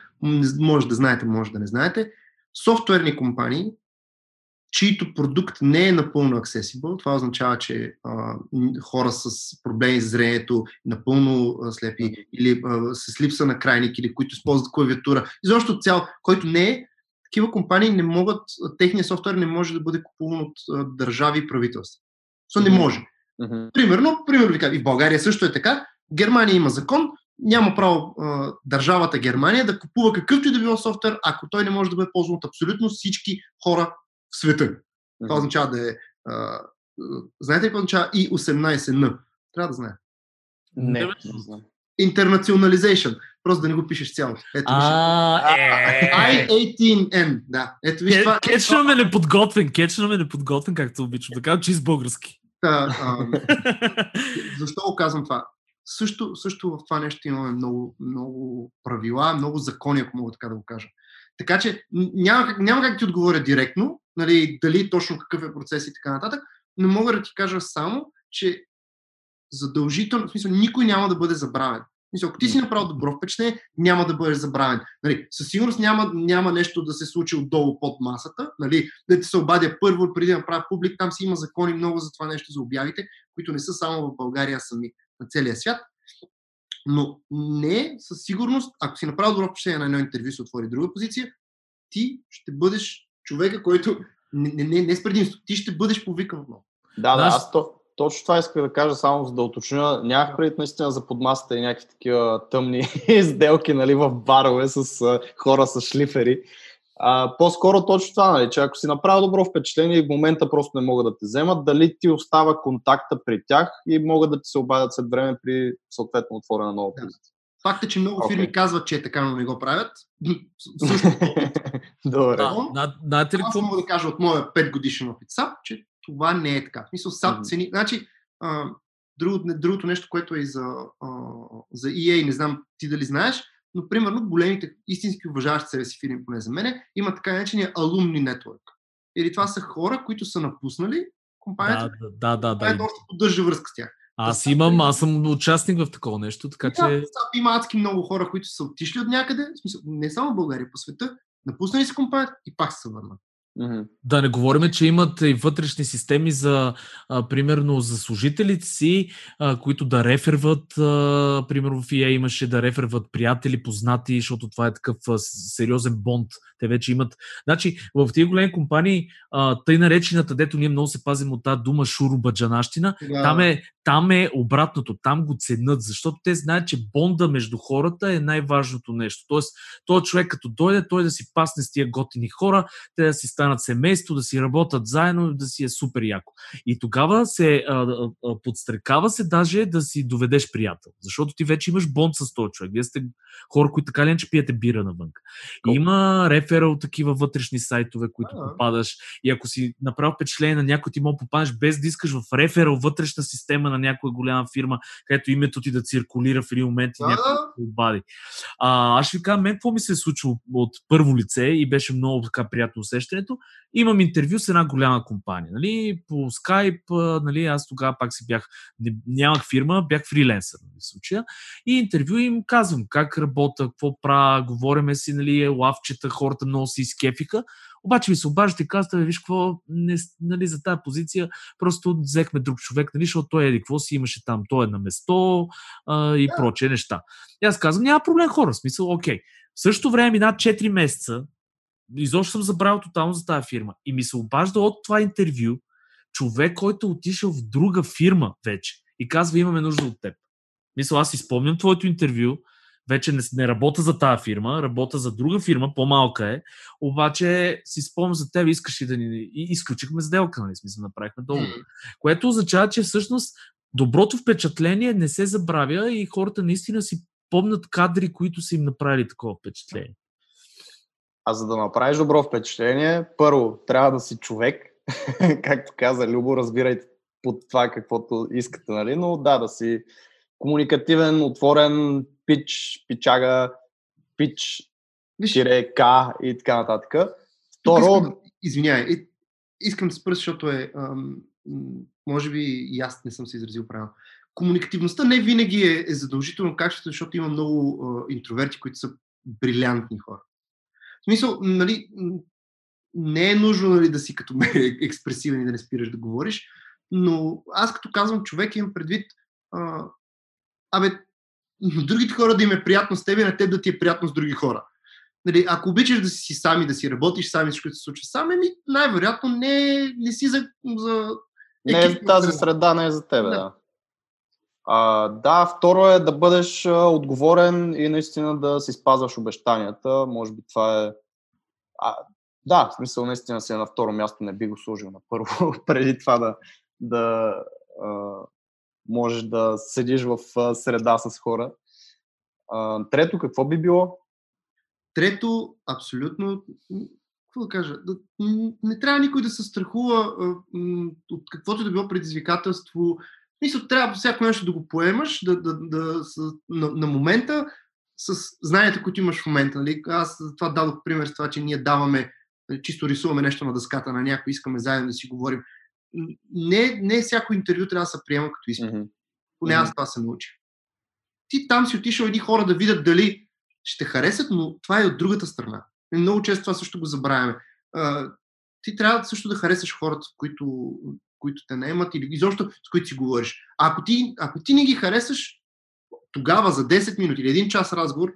C: може да знаете, може да не знаете. Софтуерни компании, чието продукт не е напълно accessible, това означава, че а, хора с проблеми с зрението, напълно а, слепи или а, с липса на крайник или които използват клавиатура, изобщо цял, който не е, такива компании не могат, техният софтуер не може да бъде купуван от а, държави и правителства. So, не може. Mm-hmm. Примерно, примерно ви и в България също е така. Германия има закон, няма право а, държавата Германия да купува какъвто и да било софтуер, ако той не може да бъде ползван от абсолютно всички хора в света. Mm-hmm. Това означава да е. А, знаете ли какво означава и 18Н? Трябва да знае.
B: Не, не знам.
C: Internationalization. Просто да не го пишеш цялото. Ето виж.
A: Е.
C: I18N. Да. Ето виж това.
A: Кечваме неподготвен, кечваме неподготвен, както обичам. Да кажа, чист български.
C: Та, а, защо го казвам това? Също, също в това нещо имаме много, много правила, много закони, ако мога така да го кажа. Така че няма как, няма как ти отговоря директно, нали, дали точно какъв е процес и така нататък, но мога да ти кажа само, че задължително, в смисъл, никой няма да бъде забравен. Смисъл, ако ти си направил добро впечатление, няма да бъдеш забравен. Нали, със сигурност няма, няма нещо да се случи отдолу под масата, нали, да ти се обадя първо преди да направя публик, там си има закони много за това нещо, за обявите, които не са само в България, сами на целия свят. Но не със сигурност, ако си направил добро впечатление на едно интервю, се отвори друга позиция, ти ще бъдеш човека, който не, не, не, не с предимство, ти ще бъдеш повикан отново.
B: Да, да, аз то, точно това исках да кажа, само за да уточня. Нямах предвид наистина за подмасата и някакви такива тъмни сделки нали, в барове с uh, хора с шлифери. А, по-скоро точно това, нали, че ако си направил добро впечатление и в момента просто не могат да те вземат, дали ти остава контакта при тях и могат да ти се обадят след време при съответно отворена нова позиция.
C: Факт е, че много okay. фирми казват, че е така, но не го правят.
B: Добре.
A: Да, на,
C: Аз мога да кажа от моя 5 годишен опит САП, че това не е така. В смисъл, mm-hmm. цени... Значи, а, друго, другото нещо, което е и за, а, за EA, не знам ти дали знаеш, но примерно големите, истински уважаващи себе си фирми, поне за мене, има така наречения alumni network. Или това са хора, които са напуснали компанията,
A: да, да, да, да,
C: да. поддържа връзка с тях.
A: Аз имам, аз съм участник в такова нещо, така че... Да,
C: има адски много хора, които са отишли от някъде, в смисъл, не само в България, по света, напуснали си компанията и пак се върнат.
A: Mm-hmm. Да не говорим, че имат и вътрешни системи за, а, примерно, за служителите си, а, които да реферват, а, примерно в EA имаше да реферват приятели, познати, защото това е такъв а, сериозен бонд. Те вече имат. Значи, в тези големи компании, а, тъй наречената, дето ние много се пазим от тази дума шурубаджанащина, yeah. там, е, там е обратното, там го ценят, защото те знаят, че бонда между хората е най-важното нещо. Тоест, този човек като дойде, той да си пасне с тия готини хора, те да си станат семейство, да си работят заедно, да си е супер яко. И тогава се а, а, подстрекава се даже да си доведеш приятел, защото ти вече имаш бонд с този човек. Вие сте хора, които така ли че пиете бира навън. И има реферал такива вътрешни сайтове, които а, попадаш. И ако си направил впечатление на някой, ти мога попадаш без да искаш в реферал вътрешна система на някоя голяма фирма, където името ти да циркулира в един момент и някой да обади. А, аз ще ви кажа, мен какво ми се е случило от първо лице и беше много така приятно усещането имам интервю с една голяма компания. Нали, по скайп, нали, аз тогава пак си бях, нямах фирма, бях фриленсър нали, в случая. И интервю им казвам как работя, какво правя, говориме си, нали, лавчета, хората много си изкефиха. Обаче ми се обаждате и казвате, виж какво, не, нали, за тази позиция просто взехме друг човек, нали, защото той е какво си имаше там, той е на место а, и yeah. прочие неща. И аз казвам, няма проблем хора, в смисъл, окей. В същото време мина 4 месеца, изобщо съм забравил тотално за тази фирма. И ми се обажда от това интервю човек, който е отишъл в друга фирма вече и казва, имаме нужда от теб. Мисля, аз изпомням твоето интервю, вече не, не работя за тази фирма, работя за друга фирма, по-малка е, обаче си спомням за теб, искаш ли да ни... И изключихме сделка, нали, смисъл, направихме договор. Mm. Което означава, че всъщност доброто впечатление не се забравя и хората наистина си помнят кадри, които са им направили такова впечатление.
B: А за да направиш добро впечатление, първо трябва да си човек, както каза Любо, разбирайте под това каквото искате, нали? но да, да си комуникативен, отворен, пич, пичага, пич, тире, К и така нататък.
C: Второ... Искам, извинявай, искам да спра, защото е, ам, може би и аз не съм се изразил правилно. Комуникативността не винаги е, е задължително качество, защото има много а, интроверти, които са брилянтни хора. В смисъл, нали, не е нужно нали, да си като ме експресивен и да не спираш да говориш, но аз като казвам човек имам предвид, а, абе, другите хора да им е приятно с теб и на теб да ти е приятно с други хора. Нали, ако обичаш да си сами, да си работиш сами, всичко се случва сами, ми най-вероятно не, не си за, за
B: не е тази среда не е за теб, да. да. А, да, второ е да бъдеш а, отговорен и наистина да си спазваш обещанията. Може би това е... А, да, в смисъл наистина си е на второ място, не би го сложил на първо, преди това да, да а, можеш да седиш в среда с хора. А, трето, какво би било?
C: Трето, абсолютно, какво да кажа, не трябва никой да се страхува от каквото да било предизвикателство, мисля, трябва всяко нещо да го поемаш да, да, да, с, на, на момента с знанията, които имаш в момента. Нали? Аз това дадох пример с това, че ние даваме, нали, чисто рисуваме нещо на дъската на някой, искаме заедно да си говорим. Не, не всяко интервю трябва да се приема като изпит. Mm-hmm. Поне аз това се научих. Ти там си отишъл едни хора да видят дали ще харесат, но това е от другата страна. Много често това също го забравяме. Ти трябва също да харесаш хората, които, които те наемат или изобщо с които си говориш. А ако ти, ако ти не ги харесаш, тогава за 10 минути или един час разговор,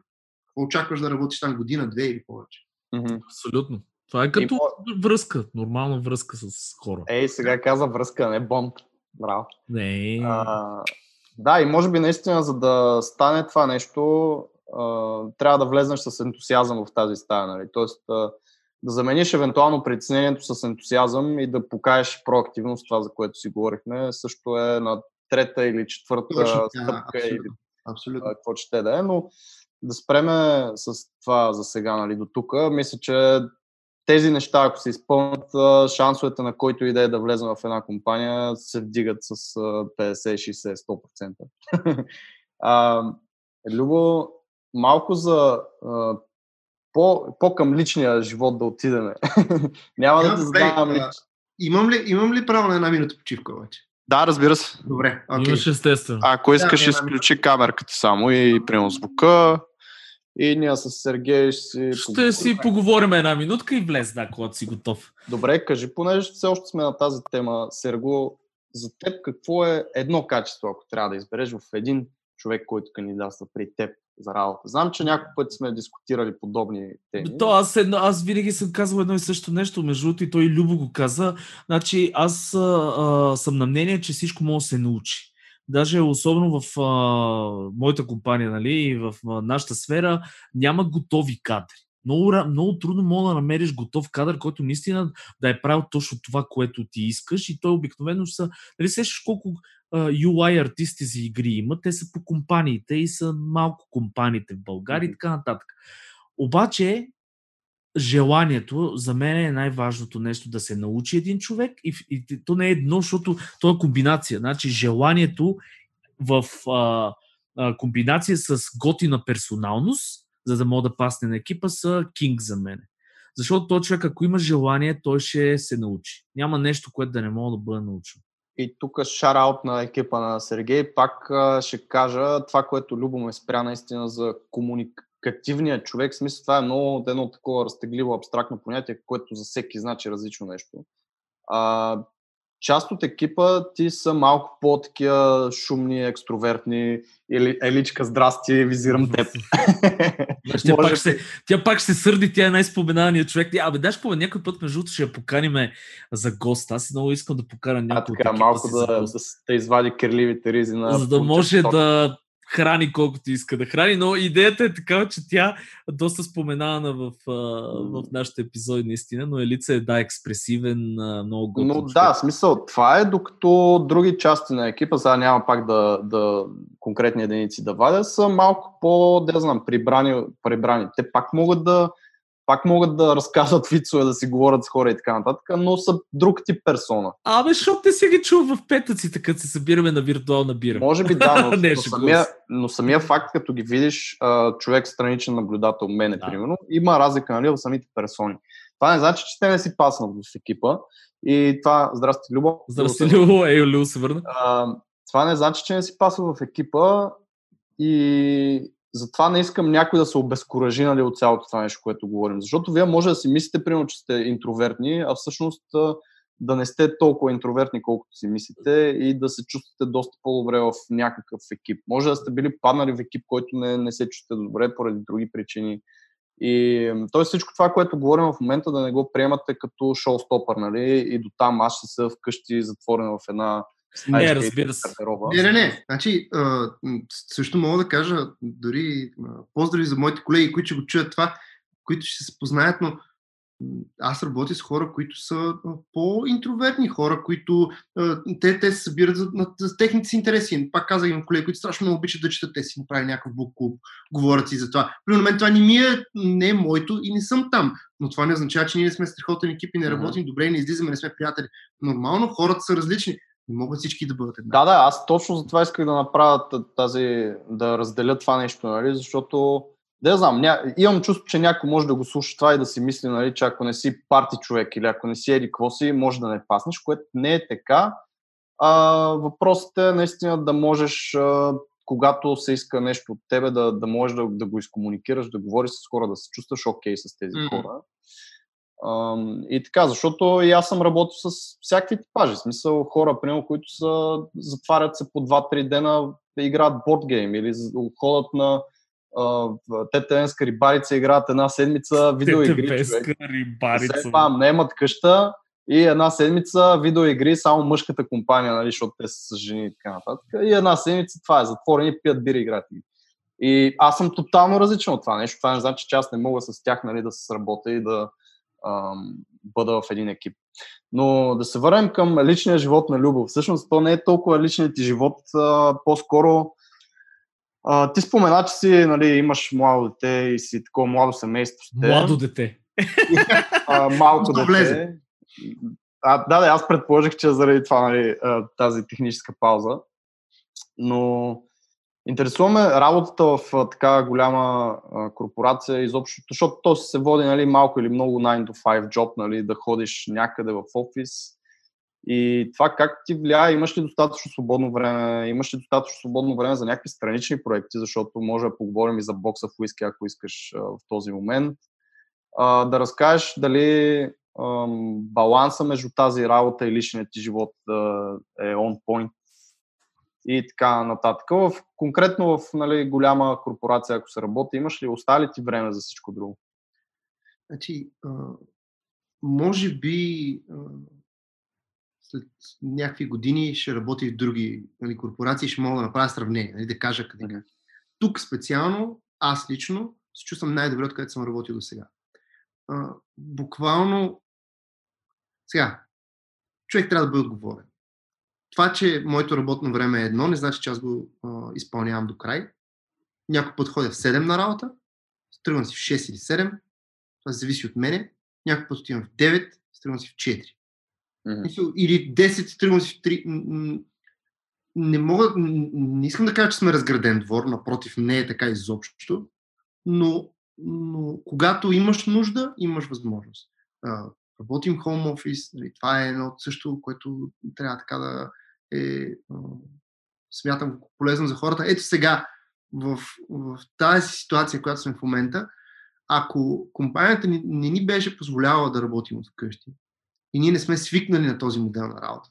C: очакваш да работиш там година, две или повече.
A: Абсолютно. Това е като връзка, нормална връзка с хора.
B: Ей, сега каза връзка, не бонд. Браво.
A: Не.
B: А, да, и може би наистина, за да стане това нещо, а, трябва да влезнеш с ентусиазъм в тази стая. Нали? Тоест, а, да замениш евентуално притеснението с ентусиазъм и да покажеш проактивност, това за което си говорихме, също е на трета или четвърта
C: Точно,
B: стъпка или
C: абсолютно. Абсолютно.
B: а, какво ще да е, но да спреме с това за сега, нали, до тук. Мисля, че тези неща, ако се изпълнят, шансовете на който и да е да влезе в една компания се вдигат с а, 50, 60, 100%. а, Любо, малко за а, по, по-към личния живот да отидеме. Няма да
C: Да,
B: те задавам
C: а,
B: лич...
C: Имам ли, имам ли право на една минута почивка обаче?
D: Да, разбира се.
C: Добре, окей.
A: Имаш естествено.
D: Ако искаш,
C: Да,
D: изключи камерката само и примерно звука.
B: И ние с Сергей ще си...
A: Ще си поговорим една минутка и влез, да, когато си готов.
B: Добре, кажи, понеже все още сме на тази тема, Серго, за теб какво е едно качество, ако трябва да избереш в един човек, който кандидатства при теб за работа? Знам, че няколко пъти сме дискутирали подобни теми.
A: То аз, едно, аз винаги съм казвал едно и също нещо, между другото и той Любо го каза. Значи аз а, а, съм на мнение, че всичко може да се научи. Даже особено в а, моята компания, нали, и в а, нашата сфера, няма готови кадри. Много, много трудно мога да намериш готов кадър, който наистина да е правил точно това, което ти искаш. И той обикновено са. Нали, сещаш колко а, UI артисти за игри има? Те са по компаниите и са малко компаниите в България и така нататък. Обаче, желанието за мен е най-важното нещо да се научи един човек и, и то не е едно, защото то е комбинация. Значи желанието в а, а, комбинация с готина персоналност, за да мога да пасне на екипа, са кинг за мен. Защото този човек, ако има желание, той ще се научи. Няма нещо, което да не мога да бъде научен.
B: И тук шараут на екипа на Сергей. Пак ще кажа това, което Любо ме спря наистина за комуникативния човек. В смисъл това е много едно такова разтегливо, абстрактно понятие, което за всеки значи различно нещо. А, част от екипа ти са малко по-такива шумни, екстровертни или еличка, здрасти, визирам теб.
A: Знаеш, Тя, пак ще, тя пак ще сърди, тя е най-споменаният човек. Абе, даш какво, някой път между другото ще я поканиме за гост. Аз много искам да поканя
B: А,
A: някой от
B: така, малко
A: си
B: да, да, да извади кирливите ризи на...
A: за да може да храни колкото иска да храни, но идеята е такава, че тя доста споменавана в, в нашите епизоди наистина, но Елица е да експресивен, много готин
B: Но да, смисъл, това е докато други части на екипа, сега няма пак да, да конкретни единици да вадя, са малко по, да знам, прибрани, прибрани. Те пак могат да пак могат да разказват вицове, да си говорят с хора и така нататък, но са друг тип персона.
A: Абе, защото не си ги чул в петъците, като се събираме на виртуална бира.
B: Може би да, но,
A: Не,
B: но, самия, но самия факт, като ги видиш, а, човек страничен наблюдател, мене,
A: Да.
B: примерно, има разлика нали, в самите персони. Това не значи, че те не си паснат в екипа. И това, здрасти, Любо.
A: Здрасти,
B: Любо.
A: Ей, Любо се върна.
B: А, това не значи, че не си пасва в екипа и затова не искам някой да се обезкуражи нали, от цялото това нещо, което говорим. Защото вие може да си мислите, примерно, че сте интровертни, а всъщност да не сте толкова интровертни, колкото си мислите и да се чувствате доста по-добре в някакъв екип. Може да сте били паднали в екип, който не, не се чувствате добре поради други причини. И т.е. всичко това, което говорим в момента, да не го приемате като шоу-стопър, нали? И до там аз ще се вкъщи затворен в една
A: Не, разбира се.
C: Не, не, не. Значи, а, също мога да кажа, дори а, поздрави за моите колеги, които ще го чуят това, които ще се познаят, но аз работя с хора, които са по-интровертни хора, които те, те се събират за, на, за техните си интереси. Пак казах, имам колеги, които страшно много обичат да четат, те си направи някакъв бук клуб, говорят си за това. При мен това не ми е, не е моето и не съм там. Но това не означава, че ние не сме страхотен екип и не работим добре и не излизаме, не сме приятели. Нормално хората са различни. Не могат всички да бъдат една.
B: Да, да, аз точно за това исках да направя тази, да разделя това нещо, нали, защото да я знам, ня... имам чувство, че някой може да го слуша това и да си мисли, нали, че ако не си парти човек или ако не си еди какво си, може да не паснеш, което не е така. А, въпросът е наистина да можеш, а, когато се иска нещо от тебе, да, да можеш да, да го изкомуникираш, да говориш с хора, да се чувстваш окей okay с тези
C: Мгм.
B: хора. И така, защото и аз съм работил с всякакви типажи. В смисъл хора, примерно, които са, затварят се по 2-3 дена, играят бордгейм или ходят на а, в ТТНска рибарица, играят една седмица видеоигри.
A: ТТВ-ска рибарица.
B: След това наемат къща и една седмица видеоигри само мъжката компания, нали, защото те са с жени и така нататък. И една седмица това е затворени, пият бири, играят. И аз съм тотално различен от това нещо. Това не значи, че аз не мога с тях нали, да се сработя и да ам, бъда в един екип. Но да се върнем към личния живот на Любов. Всъщност то не е толкова личният ти живот, а, по-скоро а, ти спомена, че си, нали, имаш младо дете и си такова младо семейство
A: Младо дете.
B: а, малко
C: Да
B: дете.
C: влезе.
B: А, да, да, аз предположих, че заради това, нали, тази техническа пауза. Но интересуваме работата в а, така голяма корпорация изобщо, защото то се води нали, малко или много 9 to 5 job, нали, да ходиш някъде в офис. И това как ти влияе? Имаш ли достатъчно свободно време? Имаш ли достатъчно свободно време за някакви странични проекти, защото може да поговорим и за бокса в уиски, ако искаш в този момент. Да разкажеш дали баланса между тази работа и личният ти живот е on point и така нататък. В, конкретно в нали, голяма корпорация, ако се работи, имаш ли, остали ти време за всичко друго?
C: Значи, може би след някакви години ще работя и в други нали, корпорации, ще мога да направя сравнение, нали, да кажа къде.
B: Мгм.
C: Тук специално, аз лично, се чувствам най-добре, откъдето съм работил до сега. Буквално, сега, човек трябва да бъде отговорен. Това, че моето работно време е едно, не значи, че аз го а, изпълнявам до край. Някой път ходя в 7 на работа, тръгвам си в 6 или 7, това зависи от мене. Някой път отивам в 9, тръгвам си в 4. Мисъл, Или 10, тръгвам си в 3. М, м, Не мога, не искам да кажа, че сме разграден двор, напротив, не е така изобщо, но, но когато имаш нужда, имаш възможност. Работим home office, нали, това е едно също, което трябва така да е, смятам полезно за хората. Ето сега, в, в тази ситуация, която сме в момента, ако компанията ни, не ни беше позволявала да работим от вкъщи и ние не сме свикнали на този модел на работа,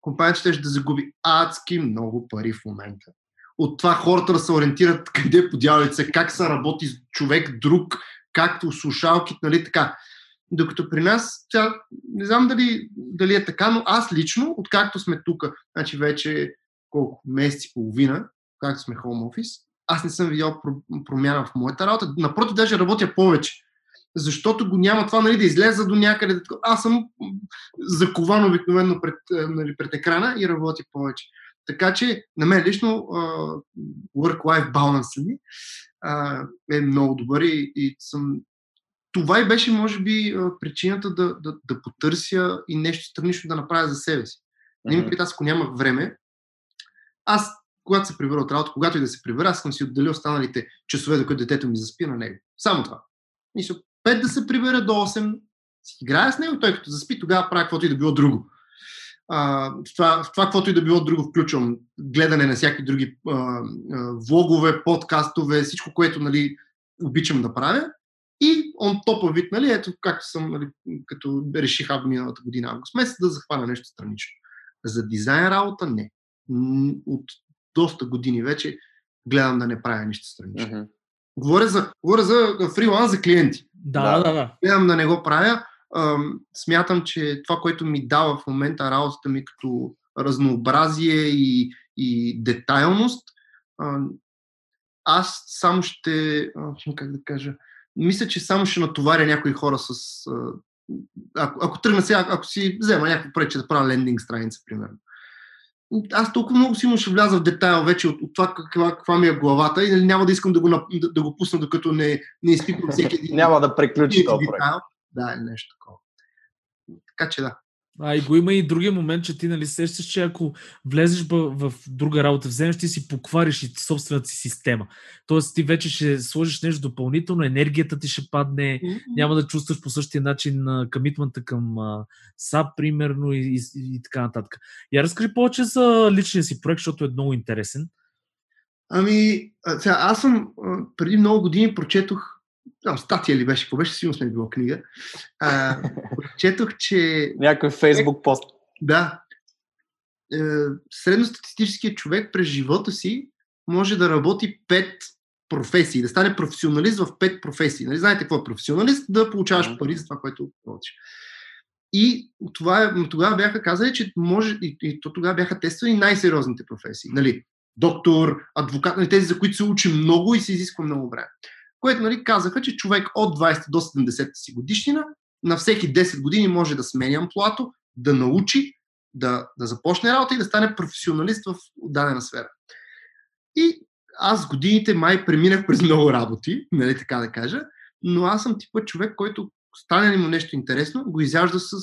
C: компанията ще да загуби адски много пари в момента. От това хората да се ориентират къде подяват се, как се работи човек друг, както слушалки, нали така. Докато при нас, тя, не знам дали, дали е така, но аз лично, откакто сме тук, значи вече колко, месец и половина, както сме home office, аз не съм видял про- промяна в моята работа. Напротив, даже работя повече. Защото го няма това, нали, да излеза до някъде. Аз съм закован обикновено пред, е, нали, пред екрана и работя повече. Така че, на мен лично, work-life balance ми е много добър и, и съм това и беше, може би, причината да, да, да потърся и нещо странично да направя за себе си. Не ми аз ако нямах време, аз, когато се прибера от работа, когато и да се прибера, аз съм си отделил останалите часове, докато детето ми заспи на него. Само това. Мисля, 5 да се прибера до 8, си играя с него, той като заспи, тогава правя каквото и да било друго. А, в, това, в това, каквото и да било друго, включвам гледане на всякакви други а, а, влогове, подкастове, всичко, което нали, обичам да правя. Он топа вид, нали, ето както съм, нали, като реших аб миналата година, август месец, да захвана нещо странично. За дизайн работа не. От доста години вече гледам да не правя нищо странично.
B: Мгм.
C: Говоря за, говоря за фриланс за клиенти.
A: Да,
B: Да.
A: да, да. да.
C: Гледам да не го правя. Ам, смятам, че това, което ми дава в момента работата ми като разнообразие и, и детайлност, ам, аз само ще, как да кажа, мисля, че само ще натоваря някои хора с... а, Ако, ако тръгна сега, ако си взема някакво проект, да правя лендинг страница, примерно. Аз толкова много силно ще вляза в детайл вече от, от това каква, каква ми е главата и нали, няма да искам да го, да, да го пусна, докато не, не изпипам всеки един
B: Няма да приключи този
C: детайл. Да, или нещо такова. Така че да.
A: А и го има и другия момент, че ти нали сещаш, че ако влезеш в, в друга работа, вземеш ти си поквариш и собствената си система. Тоест ти вече ще сложиш нещо допълнително, енергията ти ще падне, mm-hmm. няма да чувстваш по същия начин комитмента към а, SAP, примерно, и, и, и така нататък. Я разкажи повече за личния си проект, защото е много интересен.
C: Ами, сега, аз съм преди много години прочетох знам, статия ли беше, какво беше, сигурно сме било книга. А, четох, че...
B: Някой фейсбук пост.
C: Да. Е, средностатистическият човек през живота си може да работи пет професии, да стане професионалист в пет професии. Нали, знаете какво е професионалист? Да получаваш пари за това, което работиш. И това е, тогава бяха казали, че може, и, и то тогава бяха тествани най-сериозните професии. Нали, доктор, адвокат, нали, тези, за които се учи много и се изисква много време което нали, казаха, че човек от 20 до 70 си годишнина на всеки 10 години може да сменя амплуато, да научи, да, да започне работа и да стане професионалист в дадена сфера. И аз годините май преминах през много работи, нали така да кажа, но аз съм типа човек, който стане ли му нещо интересно, го изяжда с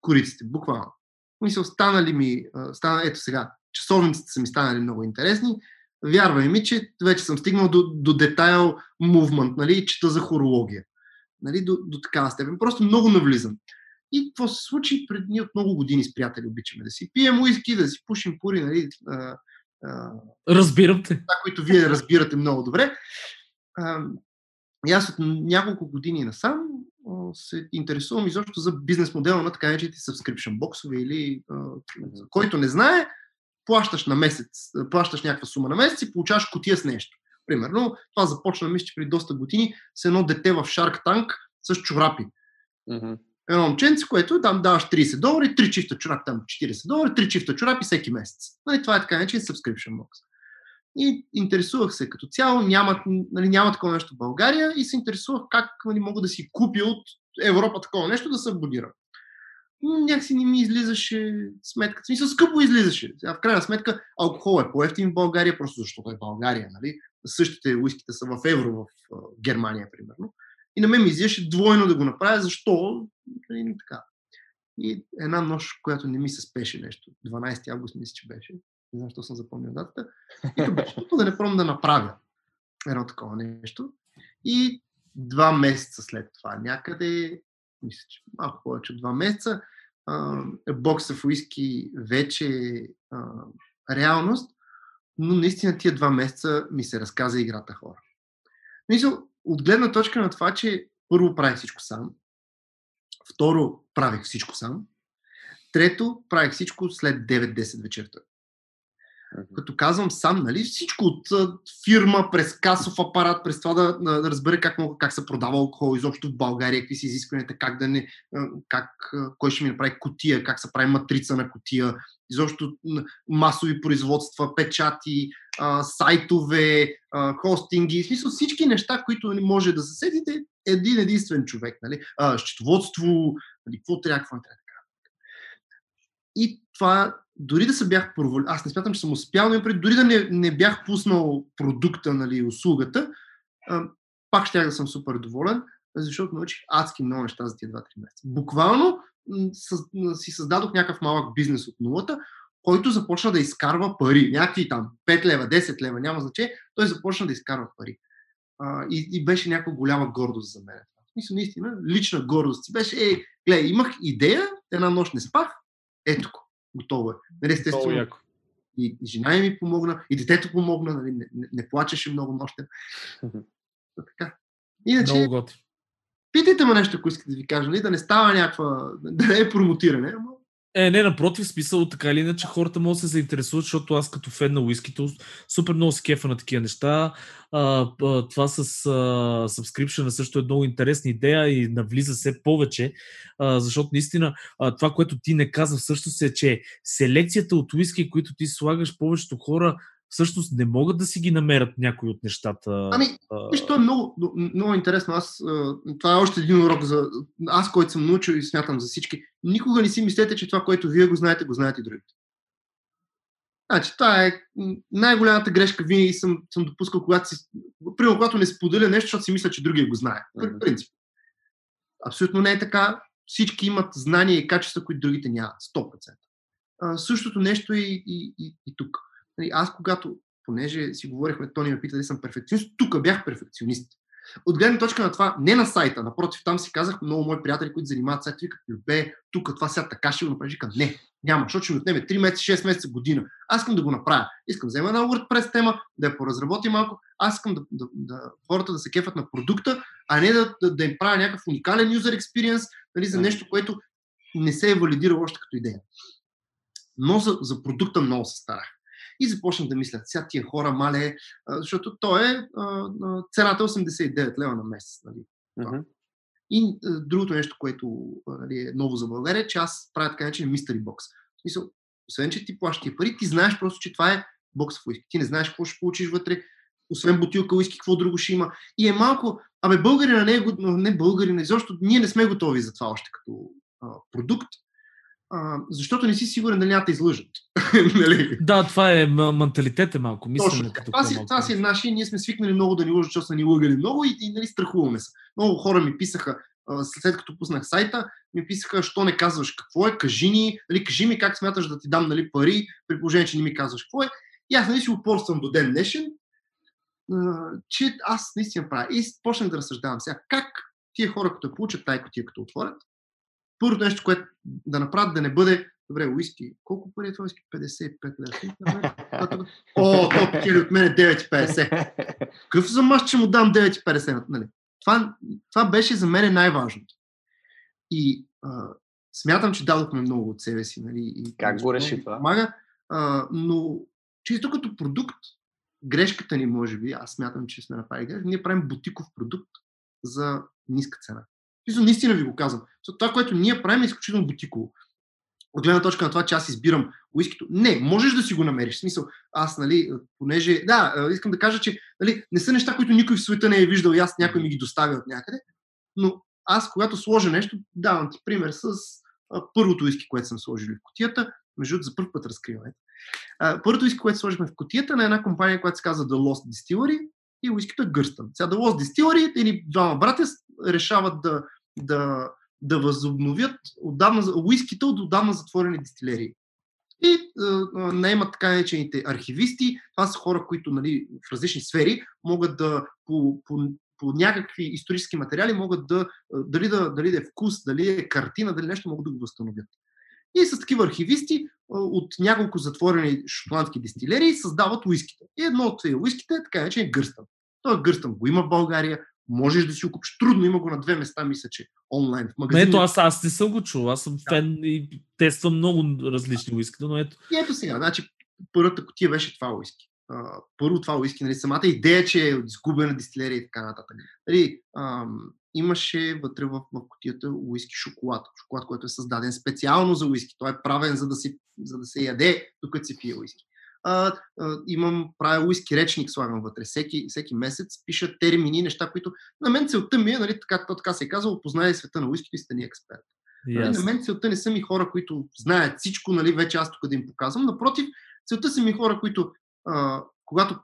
C: кориците, буквално. Мисля, станали ми, стана, ето сега, часовниците са ми станали много интересни, вярвай ми, че вече съм стигнал до, до детайл мувмент, нали, чета за хорология. Нали, до, до такава степен. Просто много навлизам. И какво се случи пред ние от много години с приятели обичаме да си пием уиски, да си пушим пури, нали, а,
A: а, Разбирам те.
C: Това, които вие разбирате много добре. А, и аз от няколко години насам се интересувам изобщо за бизнес модела на така наречените subscription боксове или а, който не знае, плащаш на месец, плащаш някаква сума на месец и получаваш котия с нещо. Примерно, това започна, мисля, че преди доста години с едно дете в Shark Tank с чорапи. Mm-hmm. Едно момченце, което там даваш 30 долари, 3 чифта чорапи, там 40 долари, 3 чифта чорапи всеки месец. Нали, това е така наречен subscription box. И интересувах се като цяло, няма, нали, няма такова нещо в България и се интересувах как нали, мога да си купя от Европа такова нещо да се абонирам някакси не ми излизаше сметка. Смисъл, скъпо излизаше. Сега, в крайна сметка, алкохол е по-ефтин в България, просто защото е България, нали? Същите уиските са в евро в Германия, примерно. И на мен ми излизаше двойно да го направя. Защо? И нали, така. И една нощ, която не ми се спеше нещо, 12 август мисля, че беше, не знам, защо съм запомнил датата, и беше да не пробвам да направя едно такова нещо. И два месеца след това, някъде мисля, че малко повече от два месеца, бокса в уиски вече е реалност, но наистина тия два месеца ми се разказа играта хора. Мисля, от гледна точка на това, че първо правих всичко сам, второ правих всичко сам, трето правих всичко след 9-10 вечерта. Като казвам сам, нали, всичко от фирма, през касов апарат, през това да, да разбере как, мога, как се продава алкохол изобщо в България, какви са изискванията, как да не, как, кой ще ми направи котия, как се прави матрица на котия, изобщо масови производства, печати, сайтове, хостинги, в смисъл всички неща, които не може да заседите един единствен човек. Нали? Счетоводство, нали, какво трябва, какво не трябва. И това дори да се бях провалил, аз не смятам, че съм успял, но дори да не, не бях пуснал продукта, нали, услугата, а, пак ще да съм супер доволен, защото научих адски много неща за тези 2-3 месеца. Буквално си създадох някакъв малък бизнес от нулата, който започна да изкарва пари. Някакви там 5 лева, 10 лева, няма значение, той започна да изкарва пари. А, и, и беше някаква голяма гордост за мен. Мисля, наистина, лична гордост. Беше, ей, гледай, имах идея, една нощ не спах, ето го готово е. Нали, естествено, и, и жена ми помогна, и детето помогна, нали, не, не, не плачеше много нощен. така. Иначе, много готи. Питайте ме нещо, ако искате да ви кажа, нали, да не става някаква, да не е промотиране, ама
A: е, не, напротив, смисъл така или иначе хората могат да се заинтересуват, защото аз като фен на уискито супер много се кефа на такива неща. А, а, това с а, subscription също е много интересна идея и навлиза все повече, а, защото наистина а, това, което ти не каза всъщност е, че селекцията от уиски, които ти слагаш, повечето хора всъщност не могат да си ги намерят някои от нещата.
C: Ами, виж, то е много, много интересно. Аз, това е още един урок за аз, който съм научил и смятам за всички. Никога не си мислете, че това, което вие го знаете, го знаете и другите. Значи, това е най-голямата грешка, винаги съм, съм допускал, когато, си, примерно, когато не споделя нещо, защото си мисля, че другия го знае. Mm-hmm. Принцип. Абсолютно не е така. всички имат знания и качества, които другите нямат. 100%. А, същото нещо и, и, и, и тук. Нали, аз когато, понеже си говорихме, Тони ме пита дали съм перфекционист, тук бях перфекционист. От гледна точка на това, не на сайта, напротив, там си казах много мои приятели, които занимават сайта, викат, бе, тук това сега така ще го направиш. Викам, не, няма, защото ще ми отнеме 3 месеца, 6 месеца, година. Аз искам да го направя. Искам да взема една WordPress тема, да я поразработи малко. Аз искам да, да, да, хората да се кефат на продукта, а не да, да, да им правя някакъв уникален user experience нали, за нещо, което не се е валидирало още като идея. Но за, за продукта много се старах. И започнах да мисля, сега тия хора мале, защото то е цената 89 лева на месец. Нали.
B: Мгм.
C: И другото нещо, което нали, е ново за България, е, че аз правя така наречен mystery box. В смисъл, освен, че ти плащаш тия пари, ти знаеш просто, че това е бокс в уиски. Ти не знаеш какво ще получиш вътре, освен бутилка уиски, какво друго ще има. И е малко, абе българина не е, не българина, изобщо ние не сме готови за това още като а, продукт, а, защото не си сигурен дали няма да излъжат. нали?
A: Да, това е менталитет е малко. Мислене като
C: Това си, това си е наши, ние сме свикнали много да ни лъжат, защото са ни лъгали много и, и нали, страхуваме се. Много хора ми писаха, след като пуснах сайта, ми писаха, що не казваш какво е, кажи ни, нали, кажи ми как смяташ да ти дам нали, пари, при положение, че не ми казваш какво е. И аз нали си упорствам до ден днешен, че аз наистина правя. И почнах да разсъждавам сега. Как тия хора, като я получат тая котия, като отворят, първото нещо, което да направят, да не бъде Добре, уиски. Колко пари е това уиски? 55 лева. О, то печели от мен 9,50. Какъв за мъж, че му дам 9,50? Нали? Това, това беше за мен най-важното. И а, смятам, че дадохме много от себе си. Нали? И,
B: Как го реши това?
C: Помага, а, но чисто като продукт, грешката ни, може би, аз смятам, че сме направили грешка, ние правим бутиков продукт за ниска цена. Мисля, наистина ви го казвам. Защото Това, което ние правим е изключително бутиково. От гледна точка на това, че аз избирам уискито. Не, можеш да си го намериш. В смисъл, аз, нали, понеже... Да, искам да кажа, че нали, не са неща, които никой в света не е виждал и аз някой ми ги доставя от някъде. Но аз, когато сложа нещо, давам ти пример с а, първото уиски, което съм сложил в котията. Между другото, за първ път разкриваме. Първото уиски, което сложихме в котията на една компания, която се казва The Lost Distillery и уискито е гърстън. Сега The Lost Distillery или двама братя решават да, да, да възобновят отдавна, уиските от отдавна затворени дистилерии. И а, а, наемат така наречените архивисти. Това са хора, които нали, в различни сфери могат да по, по, по някакви исторически материали могат да, а, дали да, дали да е вкус, дали е картина, дали нещо могат да го възстановят. И с такива архивисти а, от няколко затворени шотландски дистилерии създават уиските. И едно от тези уиските е така наречен гърстън. Той гърстън го има в България, можеш да си го купиш. Трудно има го на две места, мисля, че онлайн в магазин.
A: ето, аз, аз не съм го чул. Аз съм фен и тествам много различни уиските, но ето.
C: И ето сега, значи, първата котия беше това уиски. А, първо това уиски, нали, самата идея, че е изгубена дистилерия и така нататък. Нали, ам, имаше вътре в, в котията уиски шоколад. Шоколад, който е създаден специално за уиски. Той е правен за да, си, за да се яде, докато се пие уиски. А, а, имам, правя уиски речник, слагам вътре. Всеки, всеки месец пиша термини, неща, които на мен целта ми е, нали, така, така се е казало, познай света на уискито и стани експерт. Нали, на мен целта не са ми хора, които знаят всичко, нали, вече аз тук да им показвам. Напротив, целта са ми хора, които а, когато,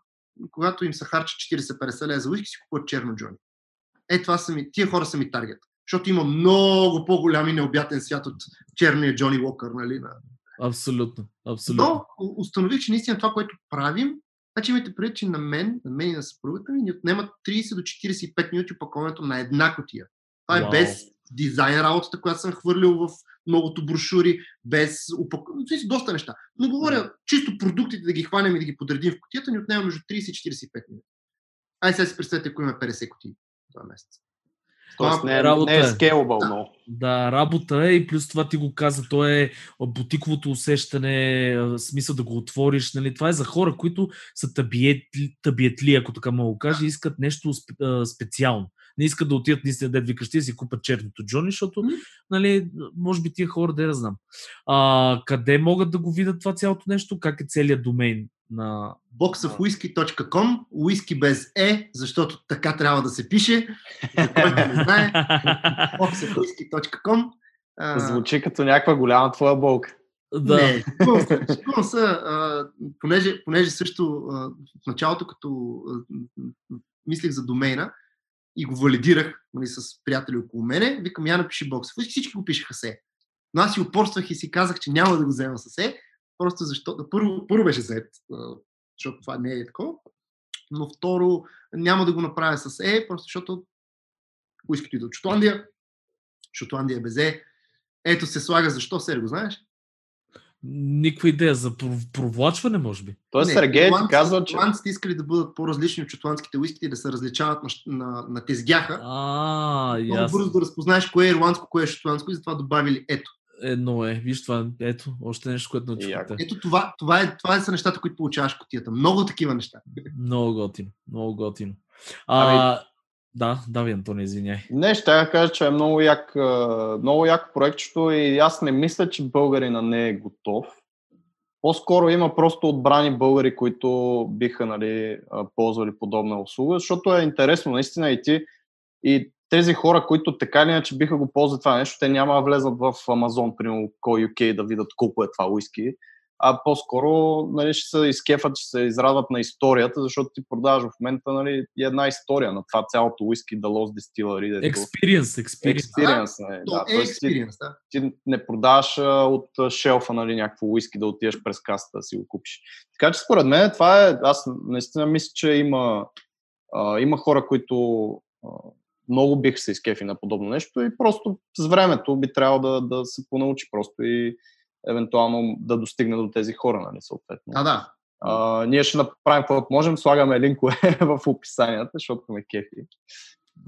C: когато им се харчат 40-50 лева за уиски, си купуват черно Джони. Е, това са ми, тия хора са ми таргет. Защото има много по-голям и необятен свят от черния Джони Уокър, нали? На...
A: Абсолютно. Абсолютно.
C: Но установих, че наистина това, което правим, значи имайте предвид, че на мен, на мен и на съпругата ми ни отнемат 30 до 45 минути опаковането на една котия. Това е
A: Вау.
C: без дизайн работата, която съм хвърлил в многото брошури, без упаковане. доста неща. Но говоря чисто продуктите да ги хванем и да ги подредим в котията, ни отнема между 30 и 45 минути. Ай сега си представете, ако имаме 50 котии това месец.
B: Тоест не е,
A: работа
B: не е
A: е.
B: scalable много.
A: Да, работа е и плюс това ти го каза, то е бутиковото усещане, смисъл да го отвориш. Нали? Това е за хора, които са табиетли, табиетли ако така мога да кажа, и искат нещо специално. Не искат да отидат наистина дед викаш ти да си купат черното Джони, защото, нали, може би тия хора, да я знам. А, къде могат да го видят това цялото нещо? Как е целият домейн на...
C: boxofwhisky.com, уиски без е, защото така трябва да се пише, за който не знае, boxofwhisky.com.
B: Звучи като някаква голяма твоя болка.
A: да.
C: Не, шегувам се, шегувам се, а, понеже, понеже също а, в началото, като а, мислих за домейна, и го валидирах нали, с приятели около мене, викам, я напиши бокс. Всички го пишеха се. Но аз си упорствах и си казах, че няма да го взема с Е, просто защото първо, първо беше зет, защото това не е такова. Но второ, няма да го направя с Е, просто защото уискито идва от Шотландия. Шотландия е без Е. Ето се слага защо, Серго, знаеш?
A: Никаква идея за провлачване, може би.
B: Той Сергей ти казва, че...
C: Шотландците искали да бъдат по-различни от шотландските уиските и да се различават на, на, на тезгяха.
A: А,
C: ясно. бързо да разпознаеш кое е ирландско, кое е шотландско и затова добавили ето.
A: Едно е. Виж това, ето, още нещо, което научихте.
C: Ето това, това, е, това са нещата, които получаваш котията. Много такива неща.
A: Много готино, много готино. А, ами... Да, дави, Антони, извиняй.
B: Не, ще я кажа, че е много як, много як проектчето и аз не мисля, че българина не е готов. По-скоро има просто отбрани българи, които биха нали, ползвали подобна услуга, защото е интересно наистина и ти и тези хора, които така или иначе биха го ползвали това нещо, те няма да влезат в Амазон, примерно, кой UK да видят колко е това уиски, а по-скоро нали, ще се изкефат, ще се израдват на историята, защото ти продаваш в момента нали, една история на това цялото уиски Lost Distillery.
A: Experience, experience.
B: Experience, нали,
C: да. Е experience,
B: да. Ти, ти не продаваш а, от шелфа нали, някакво уиски да отидеш през каста да си го купиш. Така че според мен това е, аз наистина мисля, че има, а, има хора, които а, много бих се изкефи на подобно нещо и просто с времето би трябвало да, да се понаучи просто и евентуално да достигне до тези хора, нали, съответно.
C: А, да.
B: А, ние ще направим каквото можем, слагаме линкове в описанията, защото ме кефи.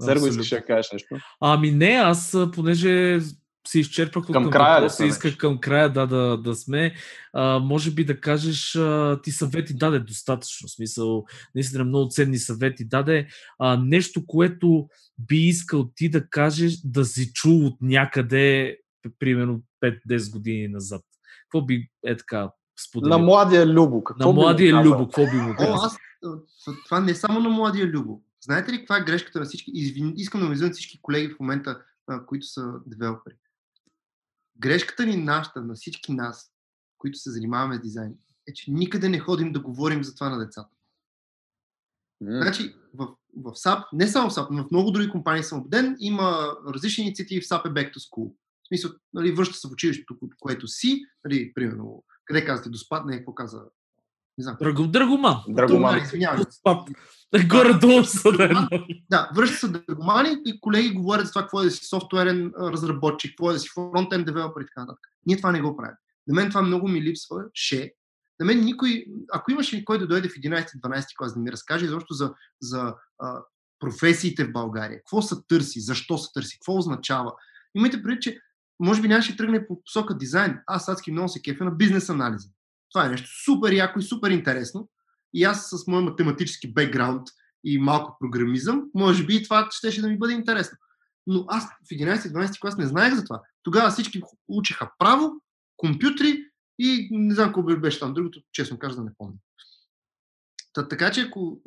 B: Серго, искаш да кажеш нещо?
A: Ами не, аз понеже се изчерпах
B: към, към края въпроса,
A: да исках към края да, да, да сме. А, може би да кажеш, а, ти съвети даде достатъчно, в смисъл, наистина много ценни съвети даде. А, нещо, което би искал ти да кажеш, да си чул от някъде, примерно 5-10 години назад. Какво би е така споделил?
B: На младия Любо. Какво
A: на младия Любо, какво би му
C: казал? аз, това не е само на младия Любо. Знаете ли каква е грешката на всички? Извин, искам да ме всички колеги в момента, а, които са девелопери. Грешката ни нашата, на всички нас, които се занимаваме с дизайн, е, че никъде не ходим да говорим за това на децата. Mm. Значи, в, в SAP, не само в SAP, но в много други компании съм убеден, има различни инициативи в SAP е Back to School. В смисъл, нали, връща се в училището, което си, нали, примерно, къде казвате, доспадне, какво каза
A: не знам. Драго, Драгоман.
B: Драгоман.
C: Извинявай.
A: Горе-долу са
C: да връща се Драгомани и колеги говорят за това какво е да си софтуерен разработчик, какво е да си фронтен девелопер и така нататък. Ние това не го правим. На мен това много ми липсва. Ше. На мен никой, ако имаше кой да дойде в 11-12 клас да ми разкаже изобщо за, за а, професиите в България, какво се търси, защо се търси, какво означава. Имайте предвид, че може би нямаше тръгне по посока дизайн. Аз адски много се кефя на бизнес анализа. Това е нещо супер яко и супер интересно. И аз с моят математически бекграунд и малко програмизъм, може би и това ще, да ми бъде интересно. Но аз в 11-12 клас не знаех за това. Тогава всички учиха право, компютри и не знам какво беше там. Другото, честно казвам, не помня. Та, така че, ако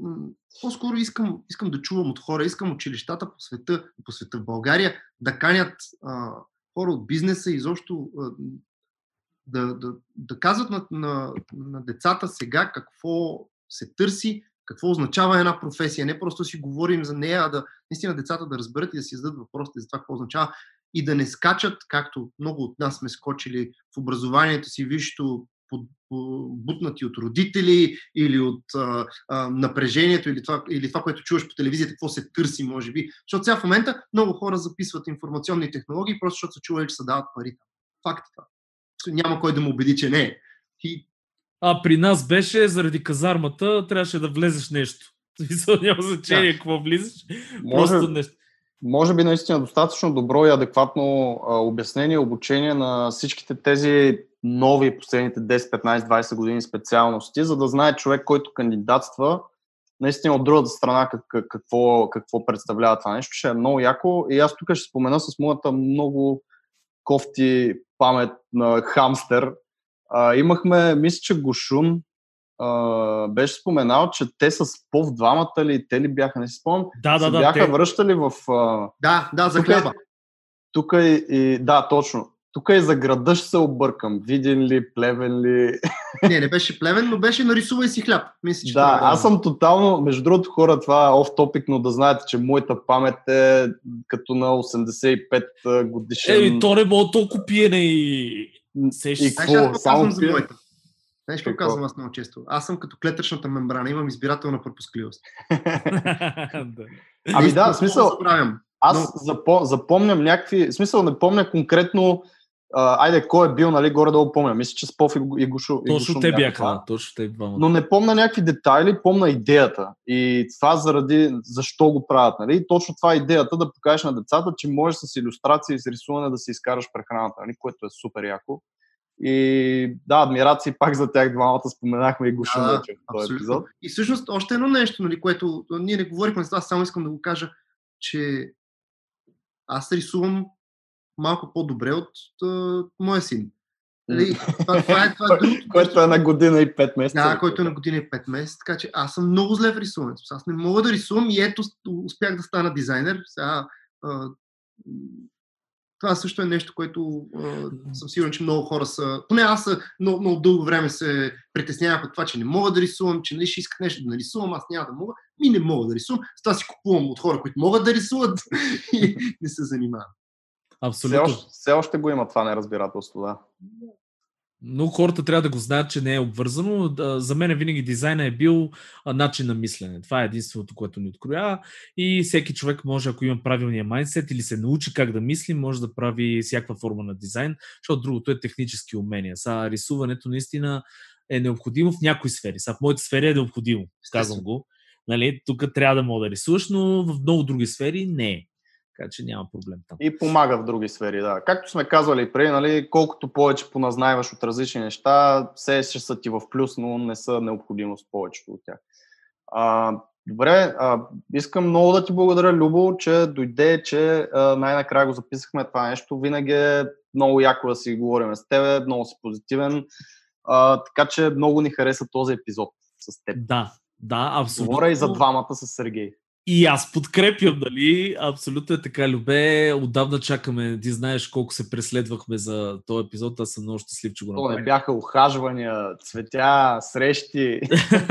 C: по-скоро искам, искам да чувам от хора, искам училищата по света, по света в България да канят а, хора от бизнеса и изобщо да, да, да казват на, на, на децата сега какво се търси, какво означава една професия. Не просто си говорим за нея, а да наистина децата да разберат и да си зададат въпросите за това какво означава и да не скачат, както много от нас сме скочили в образованието си, висшето бутнати от родители или от а, а, напрежението или това, или това, което чуваш по телевизията, какво се търси, може би. Защото сега в момента много хора записват информационни технологии, просто защото са чували, че се дават пари. Факт е това. Няма кой да му убеди, че не е. И...
A: А при нас беше заради казармата, трябваше да влезеш нещо. Няма значение да. какво влизаш.
B: Може,
A: просто нещо.
B: Може би наистина достатъчно добро и адекватно а, обяснение, обучение на всичките тези нови последните 10, 15, 20 години специалности, за да знае човек, който кандидатства, наистина от другата страна как, какво, какво представлява това нещо. Ще е много яко. И аз тук ще спомена с моята много кофти памет на хамстер. А, имахме, мисля, че Гошун а, беше споменал, че те с пов двамата ли, те ли бяха, не си спомням,
A: да, да,
B: се
A: да,
B: бяха
A: те...
B: връщали в... А...
C: Да, да, за хляба.
B: Тук и, и, да, точно. Тук и за града ще се объркам. Виден ли, плевен ли?
C: Не, не беше плевен, но беше нарисувай си хляб. Мисля, че
B: да,
C: това е
B: аз съм тотално, между другото хора, това е оф топик, но да знаете, че моята памет е като на 85 годишен.
A: Ей, то не мога толкова пиене и... Сеш...
B: И
C: какво
B: Само
C: казвам за моята? Знаеш какво казвам аз много често? Аз съм като клетъчната мембрана, имам избирателна пропускливост.
B: Ами да, в смисъл. Аз запо, запомням някакви, в смисъл не помня конкретно, а, айде кой е бил, нали, горе-долу помня. Мисля, че Спов и, и Гушо.
A: Точно те
B: бяха това.
A: да, точно те двамата.
B: Но не помня някакви детайли, помня идеята. И това заради защо го правят. Нали? И точно това е идеята да покажеш на децата, че можеш с иллюстрация и с рисуване да си изкараш прехраната, нали? което е супер яко. И да, адмирации пак за тях двамата споменахме и Гушум
C: Да,
B: вече в този епизод.
C: И всъщност още едно нещо, нали, което ние не говорихме, аз само искам да го кажа, че аз рисувам малко по-добре от а, моя син. Нали, това, това е, това е другото
B: Което е на година и 5 месеца.
C: Да, който е на година и 5 месеца, така че аз съм много зле в рисуването. Аз не мога да рисувам и ето успях да стана дизайнер. Сега, а, това също е нещо, което а, съм сигурен, че много хора са... Поне аз много, много дълго време се притеснявах от това, че не мога да рисувам, че нали, ще исках нещо да нарисувам, аз няма да мога. Ми не мога да рисувам. С това си купувам от хора, които могат да рисуват и не се занимавам.
B: Все
A: Абсолютно.
B: още, все още го има това неразбирателство, да.
A: Много хората трябва да го знаят, че не е обвързано. За мен винаги дизайна е бил начин на мислене. Това е единственото, което ни откроява. И всеки човек може, ако има правилния майндсет или се научи как да мисли, може да прави всякаква форма на дизайн, защото другото е технически умения. Са рисуването наистина е необходимо в някои сфери. Са в моите сфери е необходимо, казвам го. Нали, тук трябва да мога да рисуваш, но в много други сфери не е. Така че няма проблем там.
B: И помага в други сфери, да. Както сме казвали преди, нали, колкото повече поназнайваш от различни неща, все ще са ти в плюс, но не са необходимост повечето от тях. А, добре, а, искам много да ти благодаря, Любо, че дойде, че а, най-накрая го записахме това нещо. Винаги е много яко да си говорим с теб, много си позитивен. А, така че много ни хареса този епизод с теб.
A: Да, да, абсолютно.
B: Говоря и за двамата с Сергей.
A: И аз подкрепям, нали? Абсолютно е така, Любе. Отдавна чакаме. Ти знаеш колко се преследвахме за този епизод. Аз съм много щастлив, че го
B: не
A: направих.
B: бяха ухажвания, цветя, срещи.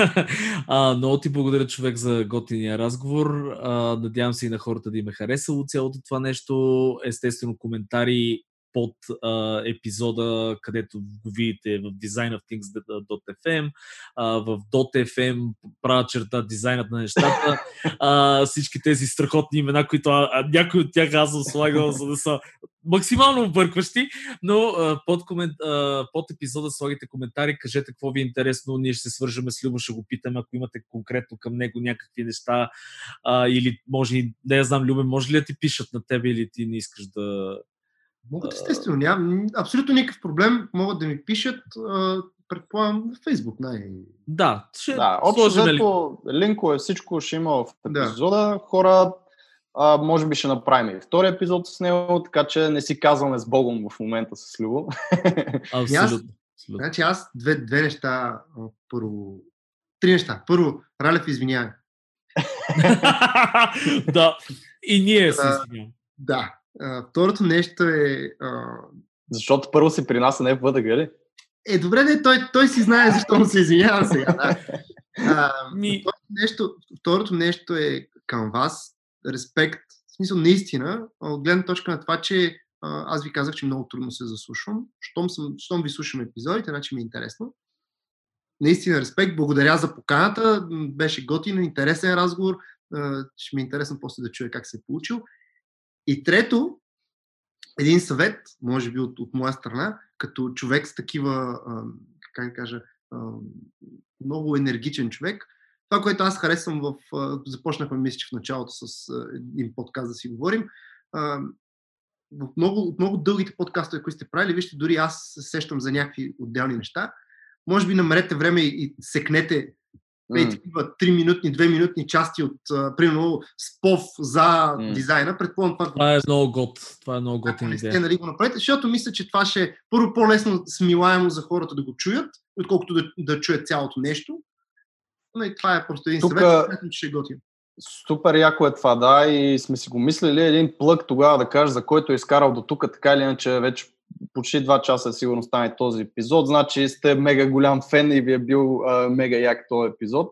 A: а, много ти благодаря, човек, за готиния разговор. А, надявам се и на хората да им е харесало цялото това нещо. Естествено, коментари под а, епизода, където го видите в designofthings.fm, а, в .fm правя черта дизайнът на нещата. А, всички тези страхотни имена, които а, а, някои от тях аз съм слагал, за да са максимално объркващи, но а, под, комент, а, под епизода слагайте коментари, кажете какво ви е интересно, ние ще се свържеме с Любо, ще го питаме, ако имате конкретно към него някакви неща, а, или може не я знам, Любе, може ли да ти пишат на тебе или ти не искаш да...
C: Могат естествено, няма абсолютно никакъв проблем, могат да ми пишат, предполагам, в Фейсбук най-
A: Да, ще
B: Да, общо
A: сложим,
B: взето линкове, всичко ще има в
C: Да.
B: епизода. Хора, а, може би ще направим и втори епизод с него, така че не си казваме с Богом в момента с Любо.
A: абсолютно.
C: Значи аз две, две неща. Първо, три неща. Първо, Ралев, извинявай.
A: да, и ние се
C: Да.
A: извинявам.
C: Да. А, второто нещо е... А,
B: Защото първо си при нас, а не в БДГ, ли?
C: е, добре, не, той, той си знае защо му се извинявам сега. Да. А,
A: Ми-
C: второто, нещо, второто нещо е към вас. Респект. В смисъл, наистина, от гледна точка на това, че аз ви казах, че много трудно се заслушвам. Щом, съм, щом ви слушам епизодите, значи ми е интересно. Наистина респект. Благодаря за поканата. Беше готин, интересен разговор. Ще ми е интересно после да чуя как се е получил. И трето, един съвет, може би от, от моя страна, като човек с такива, а, как да кажа, а, много енергичен човек. Това, което аз харесвам в... А, започнахме, мисля, че в началото с а, един подкаст да си говорим. А, в много, от много дългите подкастове, които сте правили, вижте, дори аз се сещам за някакви отделни неща. Може би намерете време и, и секнете
B: М.
C: такива 3 минутни, 2 минутни части от, а, примерно, спов за
B: М.
C: дизайна. Предполагам това,
A: Това е много гот. Това е много
C: ако
A: готина
C: не сте, нали, го направите, защото мисля, че това ще е първо по-лесно смилаемо за хората да го чуят, отколкото да, да чуят цялото нещо. Но и това е просто един
B: Тука-
C: съвет, смятам, че ще е готин.
B: Супер яко е това, да, и сме си го мислили един плък тогава да кажеш, за който е изкарал до тук, така или иначе вече почти 2 часа сигурно стане този епизод, значи сте мега голям фен и ви е бил а, мега як този епизод.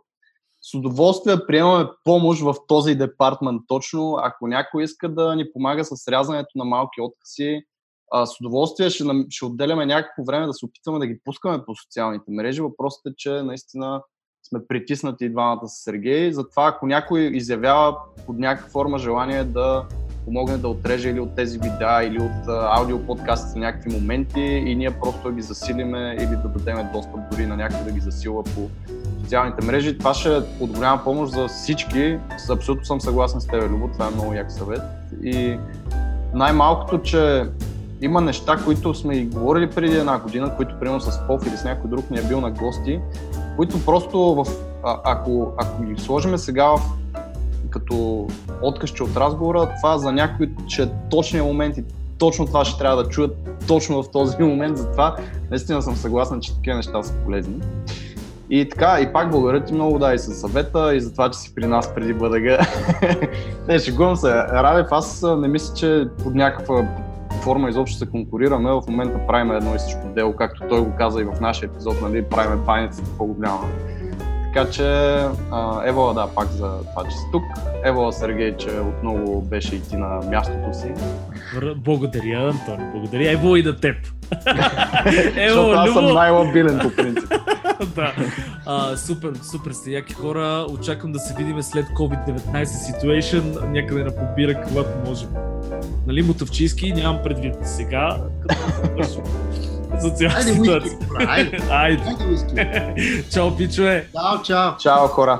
B: С удоволствие приемаме помощ в този департмент точно, ако някой иска да ни помага с рязането на малки откъси, а, с удоволствие ще, ще отделяме някакво време да се опитваме да ги пускаме по социалните мрежи. Въпросът е, че наистина сме притиснати двамата с Сергей. Затова ако някой изявява под някаква форма желание да помогне да отреже или от тези видеа, или от аудио подкастите някакви моменти и ние просто ги засилиме или да дадем достъп дори на някой да ги засилва по социалните мрежи. Това ще е от голяма помощ за всички. Абсолютно съм съгласен с теб, Любо. Това е много як съвет. И най-малкото, че има неща, които сме и говорили преди една година, които примерно с Пов или с някой друг ни е бил на гости, които просто в, а, ако, ако ги сложиме сега в, като откъщи от разговора, това за някой, че е точният момент и точно това ще трябва да чуят точно в този момент, затова наистина съм съгласен, че такива неща са полезни. И така, и пак благодаря ти много, да, и със съвета, и за това, че си при нас преди БДГ. не, шегувам се. Радев, аз не мисля, че под някаква форма изобщо се конкурираме. В момента правим едно и също дело, както той го каза и в нашия епизод, нали, правим баницата по-голяма. Така че, Ева, да, пак за това, че си тук. Ева, Сергей, че отново беше и ти на мястото си.
A: Благодаря, Антони. Благодаря. Ево и да теб.
B: Ево, аз съм най-лабилен по принцип.
A: да. А, супер, супер сте яки хора. Очаквам да се видим след COVID-19 situation, някъде на побира, когато можем. Нали, Мотавчийски, нямам предвид сега, като за цялата ситуация.
C: Айде,
A: Айде. Чао, пичове!
C: Чао, чао!
B: Чао, хора!